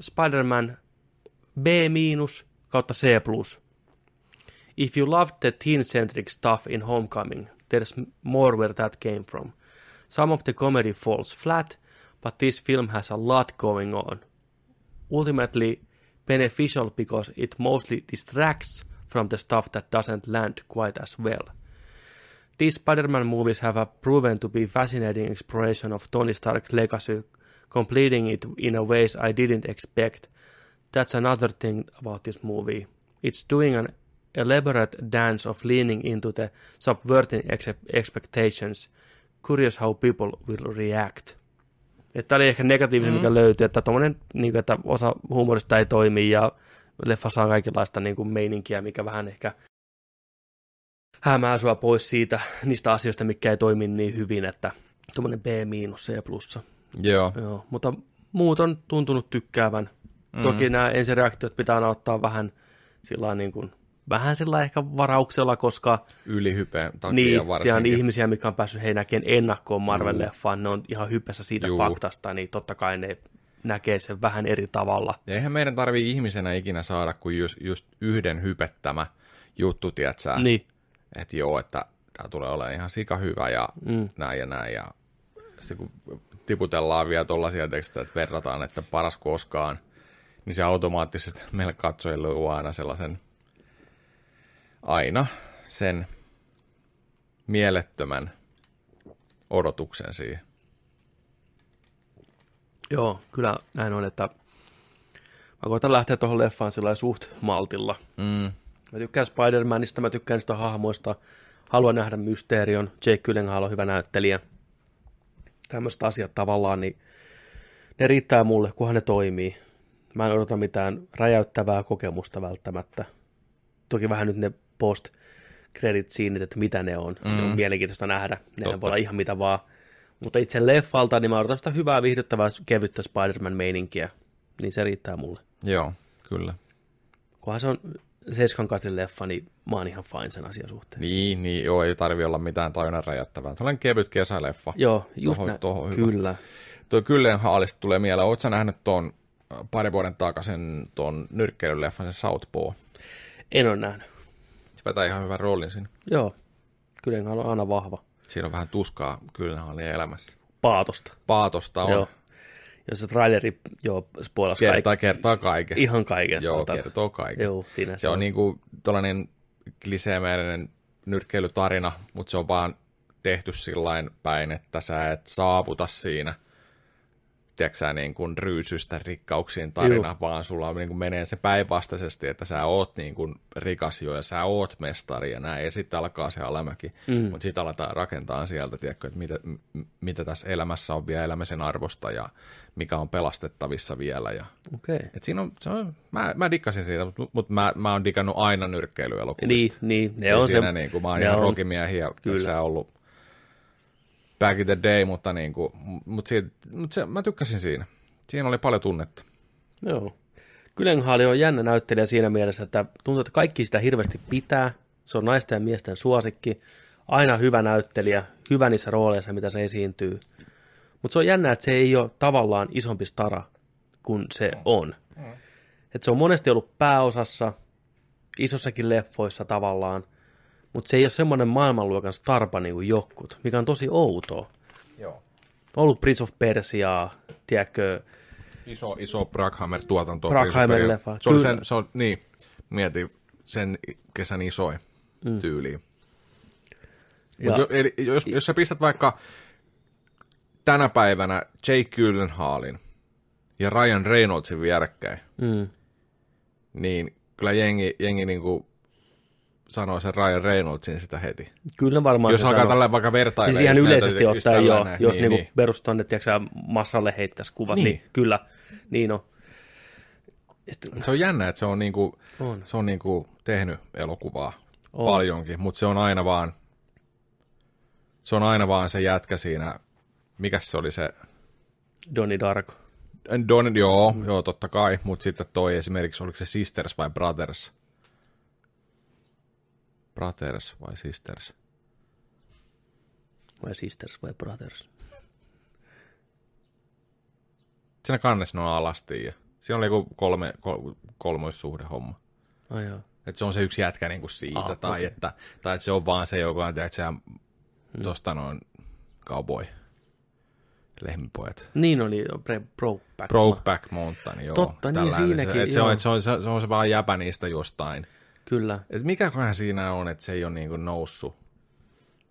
Spider-Man B- kautta C+. If you loved the teen-centric stuff in Homecoming, there's more where that came from. Some of the comedy falls flat, but this film has a lot going on. Ultimately beneficial because it mostly distracts from the stuff that doesn't land quite as well. These Spider-Man movies have a proven to be fascinating exploration of Tony Stark's legacy, completing it in a ways I didn't expect. That's another thing about this movie. It's doing an elaborate dance of leaning into the subverting ex- expectations. Curious how people will react. Tämä oli ehkä negatiivinen, mikä löytyi, että, tommonen, niin kuin, että osa huumorista ei toimi ja leffa saa kaikenlaista niin kuin meininkiä, mikä vähän ehkä hämää sua pois siitä, niistä asioista, mikä ei toimi niin hyvin, että tuommoinen B miinus C plussa. Joo. Joo, mutta muut on tuntunut tykkäävän. Mm. Toki nämä ensireaktiot pitää ottaa vähän sillä niin kuin, vähän sillä ehkä varauksella, koska Ylihypeen takia niin, siellä on varsinkin. ihmisiä, mikä on päässyt hei näkemään ennakkoon Marvel-leffaan, ne on ihan hypessä siitä Juu. faktasta, niin totta kai ne näkee sen vähän eri tavalla. Ja eihän meidän tarvii ihmisenä ikinä saada kuin just, just yhden hypettämä juttu, tiedätkö Niin, Että joo, että tämä tulee olemaan ihan sika hyvä ja Mm. näin ja näin. Ja sitten kun tiputellaan vielä tollaisia tekstejä, että verrataan, että paras koskaan, niin se automaattisesti meille katsojille luo aina sellaisen aina sen mielettömän odotuksen siihen. joo, kyllä näin on, että mä koitan lähteä tuohon leffaan sillä suht maltilla. Mm. Mä tykkään Spider-Manista, mä tykkään niistä hahmoista, haluan nähdä Mysterion, Jake Gyllenhaal on hyvä näyttelijä. Tämmöiset asiat tavallaan, niin ne riittää mulle, kunhan ne toimii. Mä en odota mitään räjäyttävää kokemusta välttämättä. Toki vähän nyt ne post credit siinit, että mitä ne on. Mm. Ne on mielenkiintoista nähdä. Ne Totta. voi olla ihan mitä vaan. Mutta itse leffalta, niin mä odotan sitä hyvää, viihdyttävää, kevyttä Spider-Man-meininkiä. Niin se riittää mulle. Joo, kyllä. Kunhan se on Seiskan katsin leffa, niin mä oon ihan fine sen asian suhteen. Niin, niin joo, ei tarvi olla mitään tajunan räjäyttävää. Tällainen kevyt kesäleffa. Joo, just Toho- näin. toho hyvä. Kyllä. Tuo Gyllenhaalista tulee mieleen, sä nähnyt tuon pari vuoden takaisin tuon nyrkkeilyleffan, sen Southpaw? En ole nähnyt. Se vetää ihan hyvän roolin siinä. Joo, kyllä on aina vahva. Siinä on vähän tuskaa Kyllenhaalin elämässä. Paatosta. Paatosta on. Joo. Jos se traileri jo spoilasi Kertaa, kaikki. kertaa kaiken. Ihan kaiken. Joo, sanotaan. kertoo kaiken. Joo, siinä Se on niinku tällainen kliseemäinen nyrkkeilytarina, mutta se on vaan tehty sillain päin, että sä et saavuta siinä tiedätkö niin kuin ryysystä rikkauksiin tarina, Juu. vaan sulla niin kuin menee se päinvastaisesti, että sä oot niin kuin rikas jo ja sä oot mestari ja näin, ja sitten alkaa se alamäki, mm. mutta sitten aletaan rakentaa sieltä, tiedätkö, että mitä, m- mitä tässä elämässä on vielä elämisen arvosta ja mikä on pelastettavissa vielä ja. Okay. et siinä on, se on, mä, mä dikkasin siitä, mutta mut mä, mä oon digannut aina nyrkkeilyelokuvista. Niin, niin, ne Ei on siinä se. niin kuin, mä oon ihan on- rokimiehiä, Kyllä. ollut back in the day, mutta, niin kuin, mut siitä, mut se, mä tykkäsin siinä. Siinä oli paljon tunnetta. Joo. Gyllenhaal on jännä näyttelijä siinä mielessä, että tuntuu, että kaikki sitä hirveästi pitää. Se on naisten ja miesten suosikki. Aina hyvä näyttelijä, hyvä niissä rooleissa, mitä se esiintyy. Mutta se on jännä, että se ei ole tavallaan isompi stara kuin se on. Et se on monesti ollut pääosassa, isossakin leffoissa tavallaan, mutta se ei ole semmoinen maailmanluokan starpa niin kuin jotkut, mikä on tosi outoa. Joo. Ollut Prince of Persiaa, tiedätkö, Iso, iso Brackheimer-tuotanto. Bruckheimer-leffa, Se oli sen, se on, niin, mieti sen kesän isoin mm. tyyliin. Ja- Mut jo, eli, jos, jos sä pistät vaikka tänä päivänä Jake Gyllenhaalin ja Ryan Reynoldsin vierekkäin, mm, niin kyllä jengi, jengi niinku sanoo sen Ryan Reynoldsin sitä heti. Kyllä varmaan Jos alkaa tällä vaikka vertailemaan. Siis ihan yleisesti ottaen joo, tällainen, jos niin, niinku niin. perus tonne, tiedätkö, massalle heittäisi kuvat, niin. Niin. kyllä, niin on. Sitten- Se on jännä, että se on, niinku, On. se on niinku tehnyt elokuvaa On. paljonkin, mutta se on aina vaan se on aina vaan se jätkä siinä, mikä se oli se, Donnie Darko. Don, joo, mm. joo, totta kai, mutta sitten toi esimerkiksi, oliko se Sisters vai Brothers? Brothers vai Sisters? Vai Sisters vai Brothers. Siinä kannessa ne on alasti ja siinä oli joku kolme, kol, kolmoissuhde homma. Ai joo. Että se on se yksi jätkä niin kuin siitä, Ah, tai, okay. että, tai että se on vaan se, joka on, tiedätkö, sä, tosta noin cowboy, lehmipojat. Niin oli Brokeback. Brokeback Mountain, joo. Totta, niin siinäkin, se, et se, on, et se, on, se, on, se on se vaan jäpä niistä jostain. Kyllä. Et mikäköhän siinä on, että se ei ole niin kuin noussut?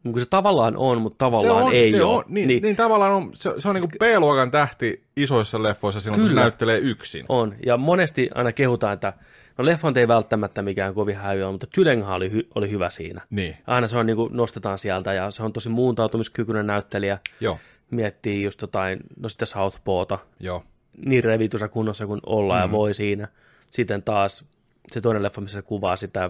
Kuin se tavallaan on, mutta Se tavallaan on, ei se ole. on, niin, niin. niin, tavallaan on, se, se on niin kuin B-luokan tähti isoissa leffoissa silloin, kun se Kyllä. näyttelee yksin. On. Ja monesti aina kehutaan, että no leffant ei välttämättä mikään kovin häyä, mutta Gyllenhaal oli, hy- oli hyvä siinä. Niin, Aina se on niin kuin, nostetaan sieltä ja se on tosi muuntautumiskykyinen näyttelijä. joo, Miettii just jotain, no sitten Southpawta, joo. niin revitussa kunnossa kuin ollaan mm. ja voi siinä. Sitten taas se toinen leffa, missä se kuvaa sitä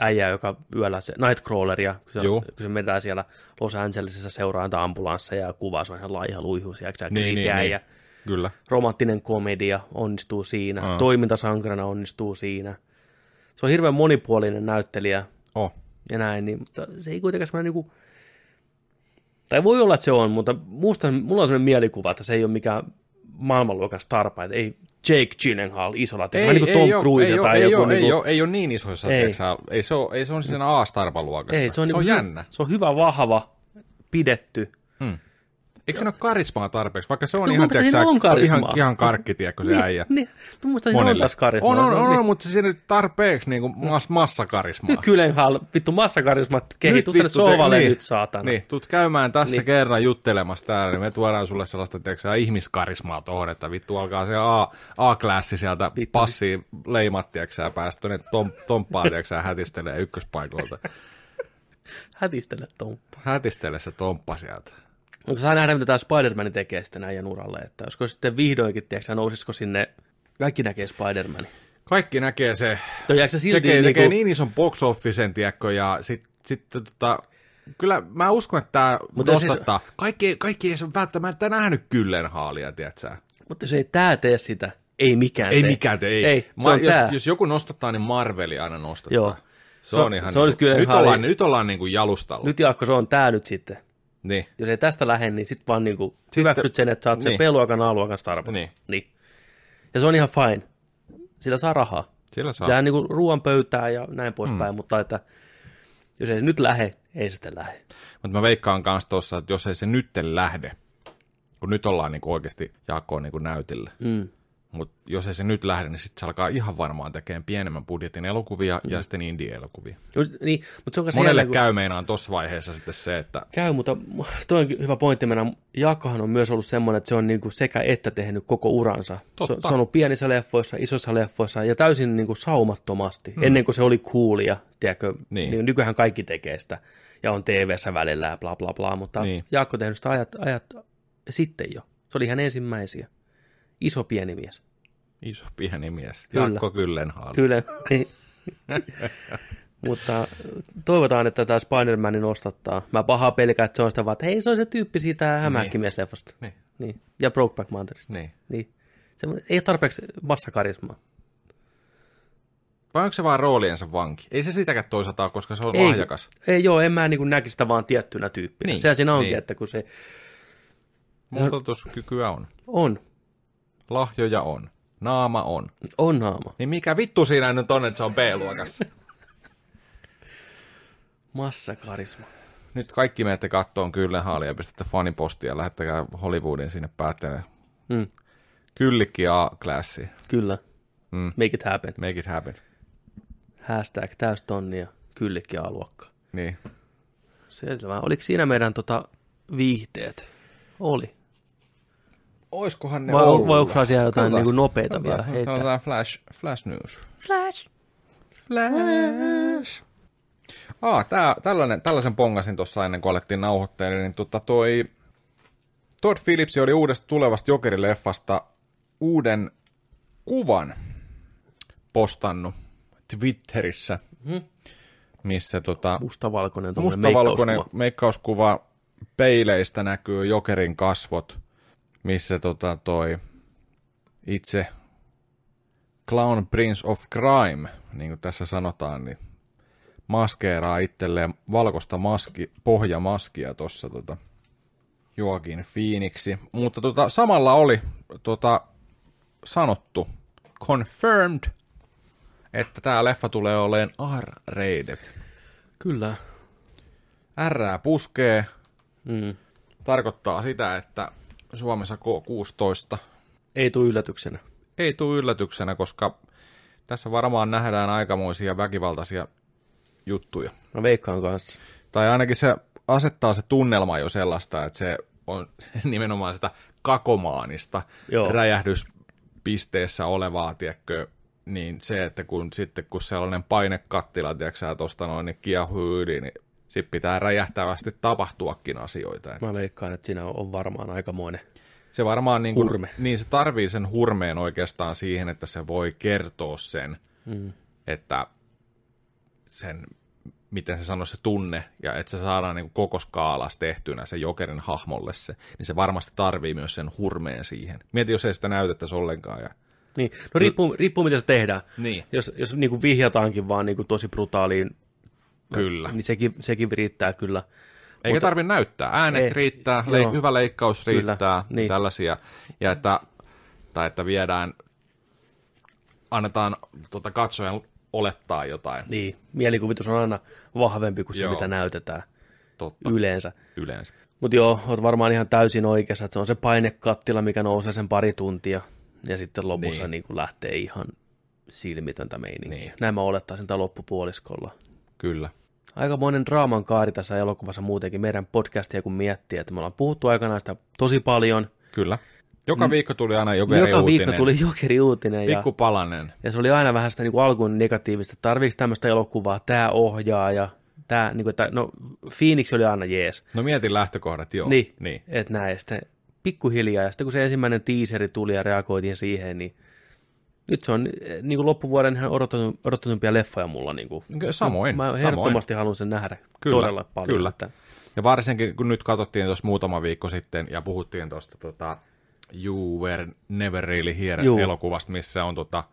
äijää, joka yöllä se Nightcrawleria, kun se, kun se menee siellä Los Angelesissa seuraa niitä ambulansseja ja kuvaa, se on ihan laiha luihuus ja Niin, niin, niin, äijä. niin. Kyllä. Romanttinen komedia onnistuu siinä, Aa. toimintasankarana onnistuu siinä. Se on hirveän monipuolinen näyttelijä Oh. ja näin, niin, mutta se ei kuitenkaan semmoinen niinku, tai voi olla, että se on, mutta musta, mulla on semmoinen mielikuva, että se ei ole mikään maailmanluokan starpa, että ei Jake Gyllenhaal isolla, että vähän niin kuin Tom Cruise ei, tai ei, joku oo, niinku, ei, oo, ei ole niin isoissa, Ei. ei, ei, se, ole, ei se on siinä A-starpaluokassa. ei, se on, se niinku on jännä. Se on hyvä, vahva, pidetty. Eikö siinä ole karismaa tarpeeksi, vaikka se on No, ihan, mutta tiedätkö, on karismaa. ihan, ihan karkki, tiedätkö, se äijä. Niin, muista siinä on taas karismaa. On, on, Se on, niin- on, mutta se nyt tarpeeksi niin kuin mass, massakarismaa. Nyt Gyllenhaal, vittu massakarisma, kehi, tuu tänne sohvalle niin, nyt, saatana. Niin, tuut käymään tässä Niin. niin. kerran juttelemassa täällä, niin me tuodaan sulle sellaista tiedätkö, sä, ihmiskarismaa tuohon, että vittu alkaa se A, A-klassi sieltä Vittu. passiin leimat, tiedätkö, sä, päästä tuonne tom, tomppaan, tiedätkö, sä, hätistelee ykköspaikalta. Hätistele Tomppa. Hätistele se tomppa sieltä. Onko saa nähdä, mitä tämä Spider-Man tekee sitten äijän uralle, että olisiko sitten vihdoinkin, tiedätkö, nousisiko sinne, kaikki näkee Spider-Man. Kaikki näkee se, jääkö se silti tekee, niinku, tekee niin ison box officen, tiedätkö, ja sitten sit, tota, kyllä mä uskon, että tämä Mutta nostattaa. Kaikki, kaikki ei välttämättä nähnyt Kyllenhaalia, tiedätkö sä? mutta jos ei tää tee sitä, ei mikään Ei tee. mikään te, ei. Ei, se jos, tää. jos joku nostattaa, niin Marveli aina nostattaa. Joo. Se, Se- on ihan se on niin nyt kyllä nyt, ollaan, nyt ollaan niin kuin jalustalla. Nyt Jaakko, se on tää nyt sitten. Niin. Jos ei tästä lähde, niin sit vaan niinku hyväksyt sen, että sä oot se niin. B-luokan, A-luokan starpa. Niin. niin. Ja se on ihan fine. Sillä saa rahaa. Sillä saa. Sehän niinku ruoan pöytää ja näin poispäin, mm. mutta että jos ei se nyt lähe, ei se sitten lähde. Mutta mä veikkaan kanssa tuossa, että jos ei se nytten lähde, kun nyt ollaan niinku oikeasti Jaakkoon niinku näytillä, Mm. Mutta jos ei se nyt lähde, niin sitten se alkaa ihan varmaan tekemään pienemmän budjetin elokuvia mm. ja sitten indie-elokuvia. Just, niin, mutta se on Monelle jännä, kun- käy meinaan tuossa vaiheessa sitten se, että Käy, mutta toi onkin hyvä pointti. Meidän Jaakkohan on myös ollut semmoinen, että se on niinku sekä että tehnyt koko uransa. Totta. Se, se on ollut pienissä leffoissa, isoissa leffoissa ja täysin niinku saumattomasti, hmm. ennen kuin se oli coolia. Tiedätkö, Niin. niin. nykyään kaikki tekee sitä ja on TV-ssä välillä ja bla bla bla, mutta niin. Jaakko tehnyt sitä ajat, ajat sitten jo. Se oli ihan ensimmäisiä. Iso pieni mies. iso pieni mies. Kyllä. Jaakko Kyllenhaal. Kyllä. Niin. Mutta toivotaan, että tämä Spider-Manin ostattaa. Mä pahaa pelkään, että se on sitä vaan, että hei, se on se tyyppi siitä hämähäkkimiesleffasta. Niin. Niin. Ja Brokeback Mountainista. niin. Niin. Se ei tarpeeksi massakarismaa. Vai onko se vaan rooliensa vanki? Ei se sitäkään toisaalta koska se on Ei, lahjakas. Ei, joo, en mä niin näkisi sitä vaan tiettynä tyyppinä. Niin, Niin, Sehän siinä onkin, niin. niin. että kun se Muototuskykyä on. on, Lahjoja on. Naama on. on naama. Niin mikä vittu siinä nyt on, että se on B-luokassa? Massakarisma. Nyt kaikki menette kattoon Kyllenhaalia ja pistätte fanipostia ja lähettäkää Hollywoodin sinne päättelemään. Mm, Kyllikki A-klassi. kyllä. Mm. Make it happen. Make it happen. Hashtag täystonnia, kyllikki A-luokka. Niin. Selvä. Oliko siinä meidän tota, viihteet? Oli. Oiskohan ne Vai, ollut? vai onko siellä jotain Katsotaan. niin nopeita Katsotaan, vielä heittää? Sanotaan flash, flash news. Flash. Flash. Aa, tää, tällainen, tällaisen pongasin tuossa ennen kuin alettiin nauhoitteella, niin tota toi Todd Phillips oli uudesta tulevasta Jokerileffasta uuden kuvan postannut Twitterissä, Mhm. missä tota, Mustavalkoinen mustavalkoinen meikkauskuva. meikkauskuva peileistä näkyy Jokerin kasvot, missä tota toi itse Clown Prince of Crime, niin kuin tässä sanotaan, niin maskeeraa itselleen valkoista maski, pohjamaskia tuossa tota, Joakin Phoenixi. Mutta tota, samalla oli tota, sanottu, confirmed, että tämä leffa tulee olemaan R-rated. Kyllä. R puskee, Mm. tarkoittaa sitä, että Suomessa K16 Ei tule yllätyksenä. ei tule yllätyksenä, koska tässä varmaan nähdään aikamoisia väkivaltaisia juttuja. Mä veikkaan kanssa. Tai ainakin se asettaa se tunnelma jo sellaista, että se on nimenomaan sitä kakomaanista Joo. räjähdyspisteessä olevaa, tiedätkö, niin se, että kun sitten kun sellainen painekattila, tiedätkö sä, tuosta noin niin kiehuu yli, niin sitten pitää räjähtävästi tapahtuakin asioita. Et Mä veikkaan, että siinä on varmaan aikamoinen. Se varmaan niin kuin, Hurme. niin se tarvii sen hurmeen oikeastaan siihen, että se voi kertoa sen, Mm. että sen, miten se sanoo, se tunne, ja että se saadaan niin kuin koko skaalas tehtynä se jokerin hahmolle se, niin se varmasti tarvii myös sen hurmeen siihen. Mieti, jos ei sitä näytettäisi ollenkaan. Ja... Niin. No riippuu, riippuu miten se tehdään. Niin. Jos, jos niin kuin vihjataankin vaan niin kuin tosi brutaaliin, Kyllä. niin sekin, sekin riittää kyllä. Eikä Mutta- tarvitse näyttää. Äänet Ei, riittää, joo. leik- hyvä leikkaus Kyllä, riittää, niin. tällaisia. Ja että, tai että viedään, annetaan tota, katsojan olettaa jotain. Niin, mielikuvitus on aina vahvempi kuin se, Joo. mitä näytetään Totta, yleensä. yleensä. Mutta joo, oot varmaan ihan täysin oikeassa, että se on se painekattila, mikä nousee sen pari tuntia, ja sitten lopussa Niin. niin. Kuin lähtee ihan silmitöntä meininkiä. Niin. Näin mä olettaisin tällä loppupuoliskolla. Kyllä. Aikamoinen draaman kaari tässä elokuvassa muutenkin meidän podcastia, kun miettii, että me ollaan puhuttu aikanaan sitä tosi paljon. Kyllä. Joka viikko tuli aina jokeri Mm. Joka uutinen. viikko tuli jokeri uutinen. Ja, Pikku palanen. ja se oli aina vähän sitä niin kuin alkuun negatiivista, että tarviiko tämmöistä elokuvaa, tämä ohjaa ja tämä, niin kuin, että, no Phoenix oli aina jees. No mietin lähtökohdat, joo. Niin, niin. että näin. Sitten pikkuhiljaa, ja sitten kun se ensimmäinen teaseri tuli ja reagoitiin siihen, niin nyt se on eh, niin kuin loppuvuoden ihan odotetun, odotetumpia leffoja mulla. Niin kuin. Samoin, Mä ehdottomasti haluan sen nähdä Kyllä, todella paljon. kyllä. Että, Ja varsinkin kun nyt katsottiin tuossa muutama viikko sitten ja puhuttiin tuosta tota, You Were Never Really Here Juu. elokuvasta, missä on tota,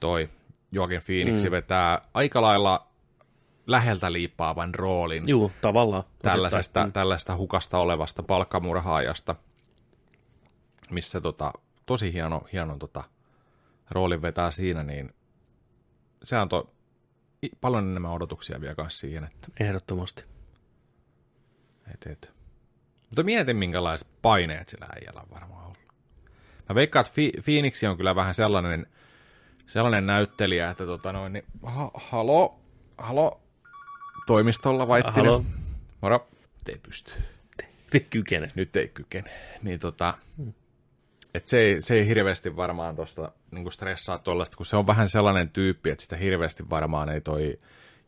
toi Joaquin Phoenix Mm. vetää aika lailla läheltä liippaavan roolin juu, tavallaan. tällaisesta, osittain. tällaista hukasta olevasta palkkamurhaajasta, missä tota, tosi hieno, hieno tota, roolin vetää siinä, niin se antoi paljon enemmän odotuksia vielä kanssa siihen, että Ehdottomasti. Et, et. Mutta mietin, minkälaiset paineet sillä äijällä on varmaan ollut. Mä veikkaan, että Fi- Phoenix on kyllä vähän sellainen, sellainen näyttelijä, että tota noin, niin, ha- halo, halo, toimistolla Vaittinen. Halo. Moro. Ei pysty. Te kykene. Nyt ei kykene. Niin tota, et se, ei, se ei hirveästi varmaan tuosta niin stressaa tuollaista, kun se on vähän sellainen tyyppi, että sitä hirveästi varmaan ei toi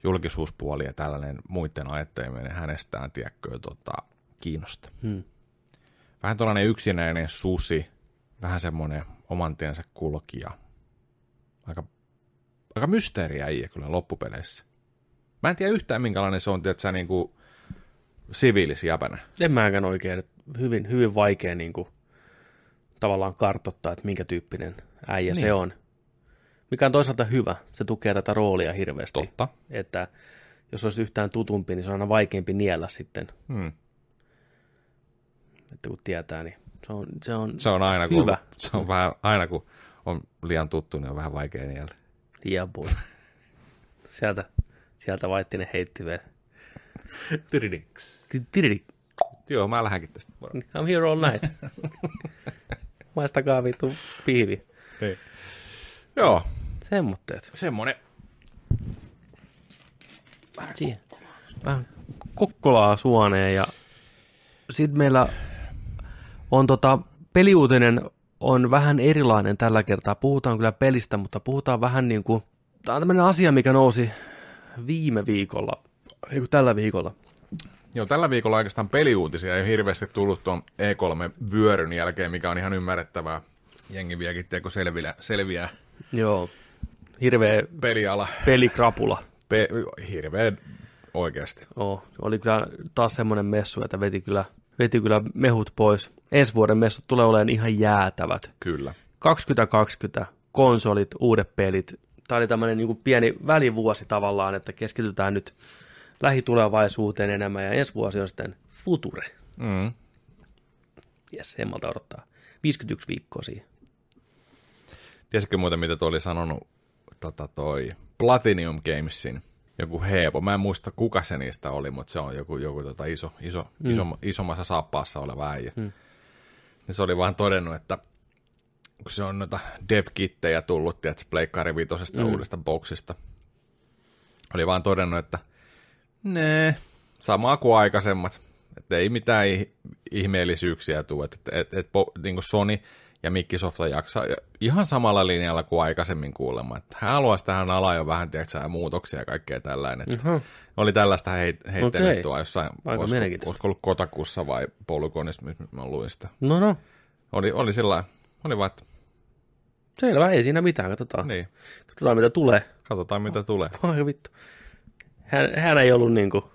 julkisuuspuoli ja tällainen muiden ajatteleminen hänestään, tiedätkö, tota, kiinnosta. Hmm. Vähän tuollainen yksinäinen susi, vähän semmoinen oman tiensä kulkija. Aika, aika mysteeriä äijä kyllä loppupeleissä. Mä en tiedä yhtään minkälainen se on, tiedätkö, niin kuin siviilis jäbänä. En mäkään oikein. Hyvin, hyvin vaikea niin kuin, tavallaan kartottaa, että minkä tyyppinen äijä niin. se on. Mikä on toisaalta hyvä. Se tukee tätä roolia hirveästi. Totta. Että jos olisi yhtään tutumpi, niin se on aina vaikeampi niellä sitten. Hmm. Että kun tietää, niin se on, se on Se on aina, kun, Hyvä. Se on vähän, aina kun on liian tuttu, niin on vähän vaikea niellä. liian sieltä, sieltä Vaittinen heitti vielä. Tiridiks. Tiridik. Joo, mä lähdenkin tästä. I'm here all night. Maistakaa vittu piivi. Niin. Joo, Semmoitteet. semmonen. Siihen. Vähän kokkolaa suoneen ja sitten meillä on tota, peliuutinen on vähän erilainen tällä kertaa. Puhutaan kyllä pelistä, mutta puhutaan vähän niin kuin, tämä on tämmöinen asia, mikä nousi viime viikolla, ei kun tällä viikolla. Joo, tällä viikolla oikeastaan peliuutisia ei ole hirveästi tullut tuon E3-vyöryn jälkeen, mikä on ihan ymmärrettävää. Jengi vieläkin teko selviää, selviää Joo, hirveä peliala. pelikrapula. Pe- hirveä oikeasti. Oo, oli kyllä taas semmoinen messu, että veti kyllä, veti kyllä mehut pois. Ensi vuoden messut tulee olemaan ihan jäätävät. Kyllä. 2020, konsolit, uudet pelit. Tämä oli tämmöinen niin pieni välivuosi tavallaan, että keskitytään nyt lähitulevaisuuteen enemmän ja ensi vuosi on sitten future. Mm. Jes, en malta odottaa. 51 viikkoa siihen. Tiesitkö muuten, mitä toi oli sanonut tota, toi Platinum Gamesin joku Heepo. Mä en muista, kuka se niistä oli, mutta se on joku, joku tota iso, iso, mm. iso, isommassa saappaassa oleva äijä. Mm. Niin se oli vaan todennut, että kun se on noita dev-kittejä tullut, tiedätkö, Pleikkari vitosesta mm. uudesta boksista, oli vaan todennut, että ne, samaa kuin aikaisemmat. Että ei mitään ih- ihmeellisyyksiä tule. Että et, et, et, niin kuin Sony ja Microsoft jaksaa ja ihan samalla linjalla kuin aikaisemmin kuulemma. Että hän haluaisi tähän alaan jo vähän tiedätkö, muutoksia ja kaikkea tällainen. Että oli tällaista heit, heittänyt Okei. tuo jossain, olisiko, olisiko ollut Kotakussa vai Polygonissa, missä mä luin sitä. No no, Oli, oli sillä oli vaan, että selvä, ei siinä mitään, katsotaan. niin, Katsotaan mitä tulee. katsotaan mitä tulee. Ai vittu. Hän, hän ei ollut niinku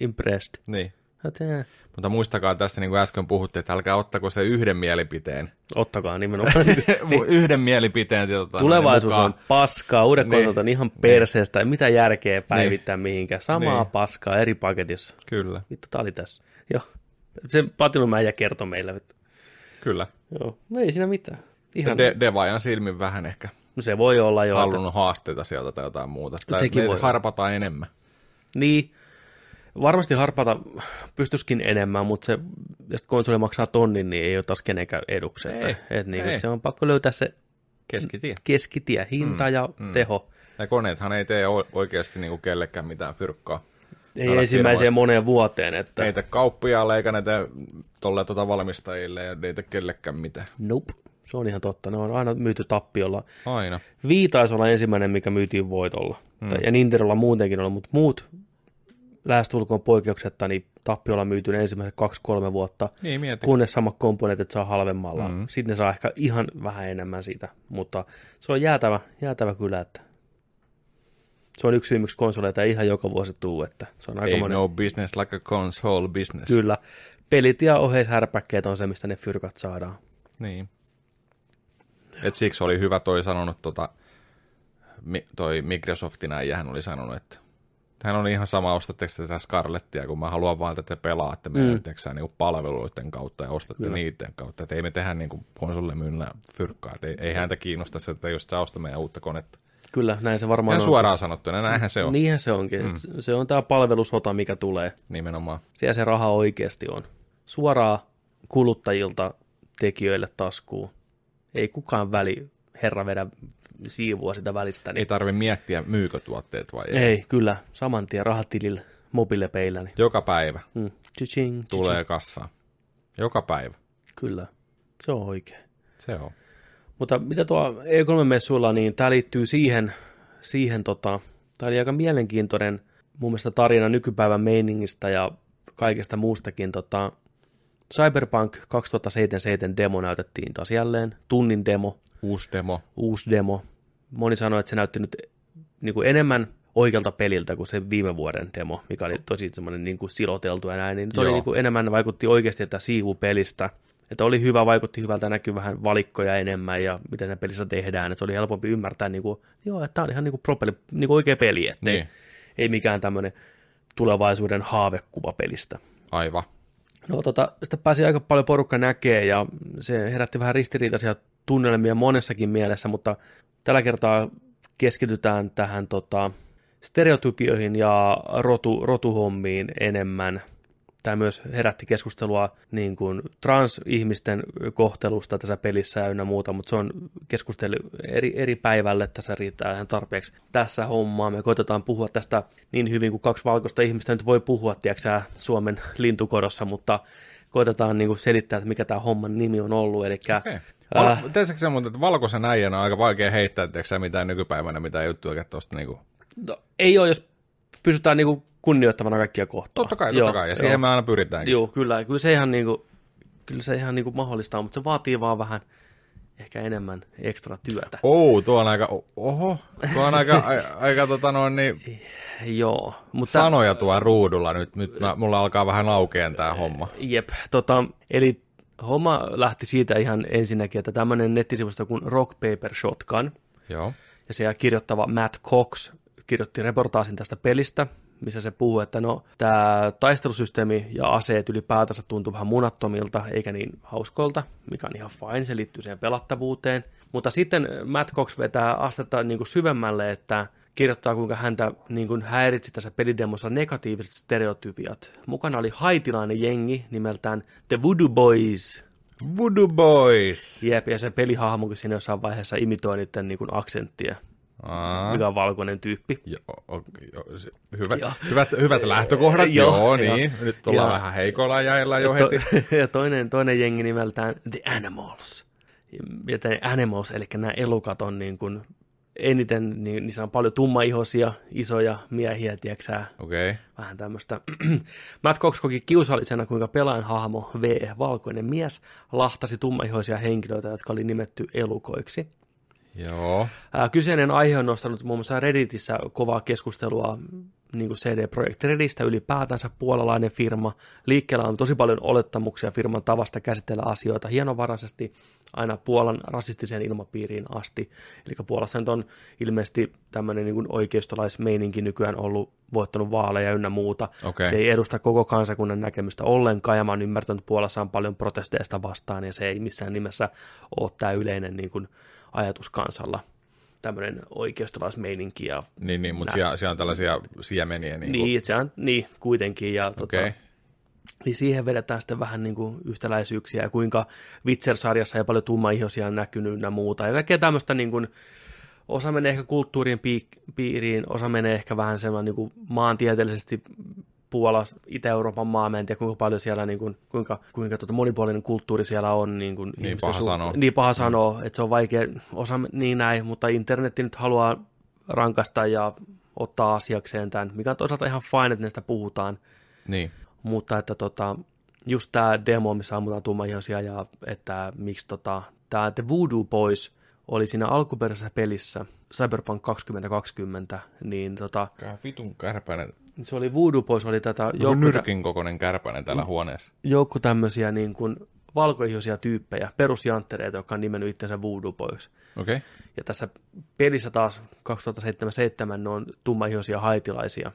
impressed. Niin. Hätää. Mutta muistakaa tässä, niin kuin äsken puhuttiin, että älkää ottako se yhden mielipiteen. Ottakaa nimenomaan. Niin. yhden mielipiteen. Tota, Tulevaisuus on mukaan. paskaa, uudet Niin. konsolit on ihan perseestä, ei mitään järkeä päivittää mihinkään. Samaa Niin. paskaa eri paketissa. Kyllä, Vittu, tää oli tässä. Joo. Se Platinum äijä kertoi meille. Kyllä. Joo, no ei siinä mitään. Ihan, De- Devajan silmin vähän ehkä no se voi olla jo. Että, halunnut haasteita sieltä tai jotain muuta. Tai Sekin voi olla. harpataan enemmän. Niin, varmasti harpata pystyskin enemmän, mutta se, jos konsoli maksaa tonnin, niin ei ole taas kenenkään eduksi. Että, Ei, et niin, ei. Se on pakko löytää se Keskitie. keskitie, hinta mm, ja mm. teho. Ja koneethan ei tee oikeasti niinku kellekään mitään fyrkkaa. Ei ensimmäiseen moneen vuoteen, että Ei tee kauppiaalle eikä tee tolle tuota valmistajille ja ei tee kellekään mitään. nope. Se on ihan totta. Ne on aina myyty tappiolla. Aina. Vii taisi olla ensimmäinen, mikä myytiin voitolla. Mm. Ja Nintendolla muutenkin on, mutta muut lähestulkoon poikkeuksetta, niin tappiolla myyty ensimmäiset kaksi-kolme vuotta, Niin kunnes samat komponentit saa halvemmalla. Mm. Sitten ne saa ehkä ihan vähän enemmän siitä, mutta se on jäätävä, jäätävä kyllä, että se on yksi syy, miksi konsoleita ei ihan joka vuosi tuu, että se on aika no business like a console business. kyllä. Pelit ja oheishärpäkkeet on se, mistä ne fyrkat saadaan. Niin. Et siksi oli hyvä toi sanonut, tota, toi Microsoftin äijä, hän oli sanonut, että hän on ihan sama, ostatteko te tätä Scarlettia, kun mä haluan vaan, että te pelaatte meidän mm. niin palveluiden kautta ja ostatte Kyllä. niiden kautta. Että ei me tehdä niin konsolle myynnä fyrkkaa. Et ei, ei häntä kiinnosta se, että jos sä meidän uutta konetta. Kyllä, näin se varmaan Ihan on. suoraan sanottuna, näinhän se on. Niinhän se onkin. Mm. Se on tämä palvelusota, mikä tulee. Nimenomaan. Siellä se raha oikeasti on. Suoraan kuluttajilta tekijöille taskuun. Ei kukaan väli herra vedä siivua sitä välistä. Ei Niin tarvi miettiä, myykö tuotteet vai ei. ei, kyllä. Saman tien rahatilillä mobiilepeillä. Niin. Joka päivä Mm. Tching, tulee kassaan. Joka päivä. Kyllä, se on oikein. Se on. Mutta mitä tuo E3-messuilla, niin tämä liittyy siihen, siihen tota, tämä oli aika mielenkiintoinen mun mielestä tarina nykypäivän meiningistä ja kaikesta muustakin. Tota, Cyberpunk 2077 demo näytettiin taas jälleen, tunnin demo, Uusi demo. uusi demo. Moni sanoi, että se näytti nyt niin kuin enemmän oikealta peliltä kuin se viime vuoden demo, mikä oli tosi semmoinen niin kuin siloteltu ja näin. Niin nyt oli niin kuin enemmän vaikutti oikeasti, että siivu pelistä. Että oli hyvä, vaikutti hyvältä, näkyy vähän valikkoja enemmän ja miten se pelissä tehdään. Että se oli helpompi ymmärtää, niin kuin, joo, että tämä on ihan niin kuin pro peli, niin kuin oikea peli, että Niin. ei, ei mikään tämmöinen tulevaisuuden haavekuva pelistä. Aivan. No tota, sitä pääsi aika paljon porukka näkee ja se herätti vähän ristiriitaisia tunnelmia monessakin mielessä, mutta tällä kertaa keskitytään tähän tota, stereotypioihin ja rotu, rotuhommiin enemmän. Tämä myös herätti keskustelua niin kuin transihmisten kohtelusta tässä pelissä ja ynnä muuta, mutta se on keskustelu eri, eri päivälle. Tässä riittää ihan tarpeeksi tässä hommaa. Me koitetaan puhua tästä niin hyvin kuin kaksi valkoista ihmistä nyt voi puhua, tiedätkö Suomen lintukodossa, mutta koitetaan niin kuin selittää, että mikä tämä homman nimi on ollut. Eli. Val- Tiedätkö se muuten, että valkoisen äijänä on aika vaikea heittää, tiedätkö sä mitään nykypäivänä, mitään juttuja tuosta niinku... no, ei ole, jos pysytään niin kuin kunnioittavana kaikkia kohtaa. Totta kai, totta kai, ja siihen me aina pyritäänkin. Joo, kyllä, kyllä se ihan, niin kuin, kyllä se ihan niin kuin mahdollista on, mutta se vaatii vaan vähän ehkä enemmän ekstra työtä. Oh, tuo on aika, oho, tuo on aika, aika tota noin, niin, Joo, mutta sanoja tuo ruudulla nyt, nyt mä, mulla alkaa vähän aukeen tää homma. Jep, tota, eli homma lähti siitä ihan ensinnäkin, että tämmöinen nettisivusto kuin Rock Paper Shotgun, Joo, ja se kirjoittava Matt Cox kirjoitti reportaasin tästä pelistä, missä se puhuu, että no, tämä taistelusysteemi ja aseet ylipäätänsä tuntuu vähän munattomilta, eikä niin hauskoilta, mikä on ihan fine, se liittyy siihen pelattavuuteen. Mutta sitten Matt Cox vetää astetta niin kuin syvemmälle, että kirjoittaa, kuinka häntä niin kuin häiritsi tässä pelidemossa negatiiviset stereotypiat. Mukana oli haitilainen jengi nimeltään The Voodoo Boys. Voodoo Boys. Jep, ja se pelihahmokin siinä jossain vaiheessa imitoi niiden niin kuin aksenttia, Aa, mikä on valkoinen tyyppi. joo, okay, joo, se, hyvä, Joo. hyvät, hyvät lähtökohdat, Joo, joo, niin. Nyt tullaan Ja- vähän heikoilla jäillä jo To- heti. ja toinen, toinen jengi nimeltään The Animals. Ja The Animals, eli nämä elukat on niin kuin eniten, niin niissä on paljon tummaihoisia, isoja miehiä, tiedätkö sä, Okei, okay. vähän tämmöistä. Matt Cox koki kiusallisena, kuinka pelaajan hahmo V, valkoinen mies, lahtasi tummaihoisia henkilöitä, jotka oli nimetty elukoiksi. Joo, Kyseinen aihe on nostanut muun muassa Redditissä kovaa keskustelua niin kuin CD Projekt Redistä ylipäätänsä puolalainen firma. Liikkeellä on tosi paljon olettamuksia firman tavasta käsitellä asioita hienovaraisesti aina Puolan rasistiseen ilmapiiriin asti. Eli Puolassa nyt on ilmeisesti tämmöinen niin oikeistolaismeininki nykyään ollut voittanut vaaleja ynnä muuta. Okei. Se ei edusta koko kansakunnan näkemystä ollenkaan, ja mä oon ymmärtänyt, että Puolassa on paljon protesteista vastaan, ja se ei missään nimessä ole tämä yleinen niin kuin, ajatus kansalla tämmöinen oikeistolaismeininki ja niin, niin mutta siellä, siellä on tällaisia siemeniä. Niin, niin, että se on, niin kuitenkin. Ja, tota, Okei. niin siihen vedetään sitten vähän niin kuin yhtäläisyyksiä ja kuinka Witcher-sarjassa ei paljon tummaihoisia näkynyt ja muuta. Ja kaikkea tämmöistä niin kuin, osa menee ehkä kulttuurien piik- piiriin, osa menee ehkä vähän semmoinen niin kuin maantieteellisesti Puola, Itä-Euroopan maa, mä en tiedä kuinka paljon siellä, niin kuin, kuinka, kuinka tota monipuolinen kulttuuri siellä on. Niin, kuin Niin paha sanoa. Niin paha sanoa, että se on vaikea, osa niin näin, mutta internetti nyt haluaa rankasta ja ottaa asiakseen tämän, mikä on toisaalta ihan fine, että näistä puhutaan, niin. mutta että tota, just tämä demo, missä ammutaan tummaihoisia ja että miksi tota, tämä The Voodoo Boys oli siinä alkuperäisessä pelissä Cyberpunk 2020, niin tota, Kää vitun kärpäinen, se oli Voodoo Boys, oli tätä joku joukko, tä- nyrkin kokoinen kärpäinen täällä huoneessa. joukko tämmöisiä niin kuin valkoihoisia tyyppejä, perusjanttereita, jotka on nimennyt itsensä Voodoo Boys. Okei, okay. Ja tässä pelissä taas 2077 ne on tummaihoisia haitilaisia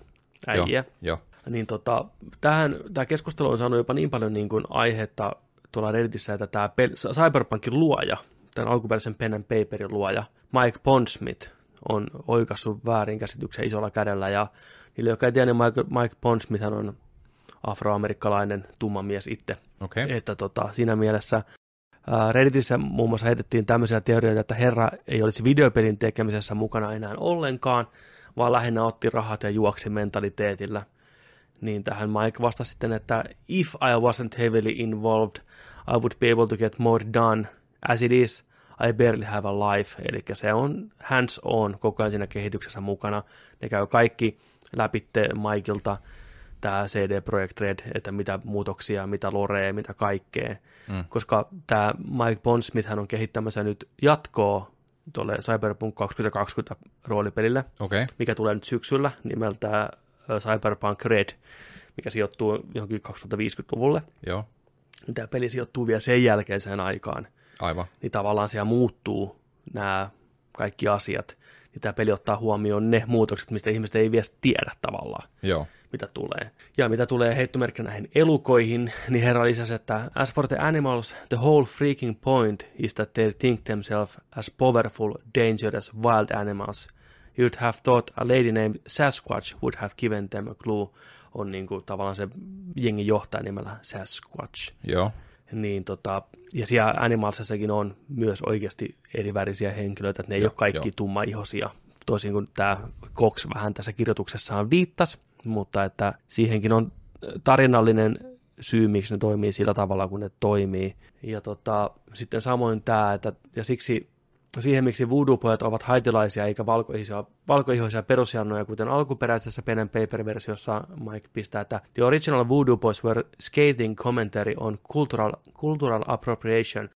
äijiä. joo. Niin tota, tähän, tämä keskustelu on saanut jopa niin paljon niin kuin aihetta tuolla Redditissä, että tämä pel- Cyberpunkin luoja, tämän alkuperäisen pen and paperin luoja, Mike Pondsmith, on oikassut väärinkäsityksen isolla kädellä, ja niille, jotka ei tiedä, niin Mike, Mike Pondsmith on afroamerikkalainen tumma mies itse. Okay. Että tota, siinä mielessä Redditissä muun muassa heitettiin tämmöisiä teorioita, että herra ei olisi videopelin tekemisessä mukana enää ollenkaan, vaan lähinnä otti rahat ja juoksi mentaliteetillä. Niin tähän Mike vastasi sitten, että if I wasn't heavily involved, I would be able to get more done. As it is, I barely have a life. Eli se on hands on koko ajan siinä kehityksessä mukana. Ne käy kaikki läpitte Mikeilta tämä CD Projekt Red, että mitä muutoksia, mitä lorea, mitä kaikkea. Mm. Koska tämä Mike Bondsmith hän on kehittämässä nyt jatkoa tuolle Cyberpunk 2020 roolipelille, okay. mikä tulee nyt syksyllä nimeltä Cyberpunk Red, mikä sijoittuu johonkin 2050-luvulle. Joo. Tämä peli sijoittuu vielä sen jälkeiseen aikaan. Aivan. Niin tavallaan siellä muuttuu nämä kaikki asiat. Niin tämä peli ottaa huomioon ne muutokset, mistä ihmiset ei vielä tiedä tavallaan. Joo mitä tulee. Ja mitä tulee heittomerkkinä näihin elukoihin, niin herra lisäsi, että as for the animals, the whole freaking point is that they think themselves as powerful, dangerous wild animals. You'd have thought a lady named Sasquatch would have given them a clue. On niin kuin tavallaan se jengi johtaja nimellä Sasquatch. Joo. Niin tota, ja siellä Animalsissakin on myös oikeasti eri värisiä henkilöitä, että ne ei Joo, ole kaikki joo. tummaihoisia, toisin kuin tämä Cox vähän tässä kirjoituksessaan viittasi mutta että siihenkin on tarinallinen syy, miksi ne toimii sillä tavalla, kun ne toimii. Ja tota, sitten samoin tämä, että ja siksi siihen, miksi voodoo-pojat ovat haitilaisia eikä valkoihoisia, valkoihoisia perusjannoja, kuten alkuperäisessä pen paper-versiossa Mike pistää, että the original voodoo boys were scathing commentary on cultural, cultural appropriation.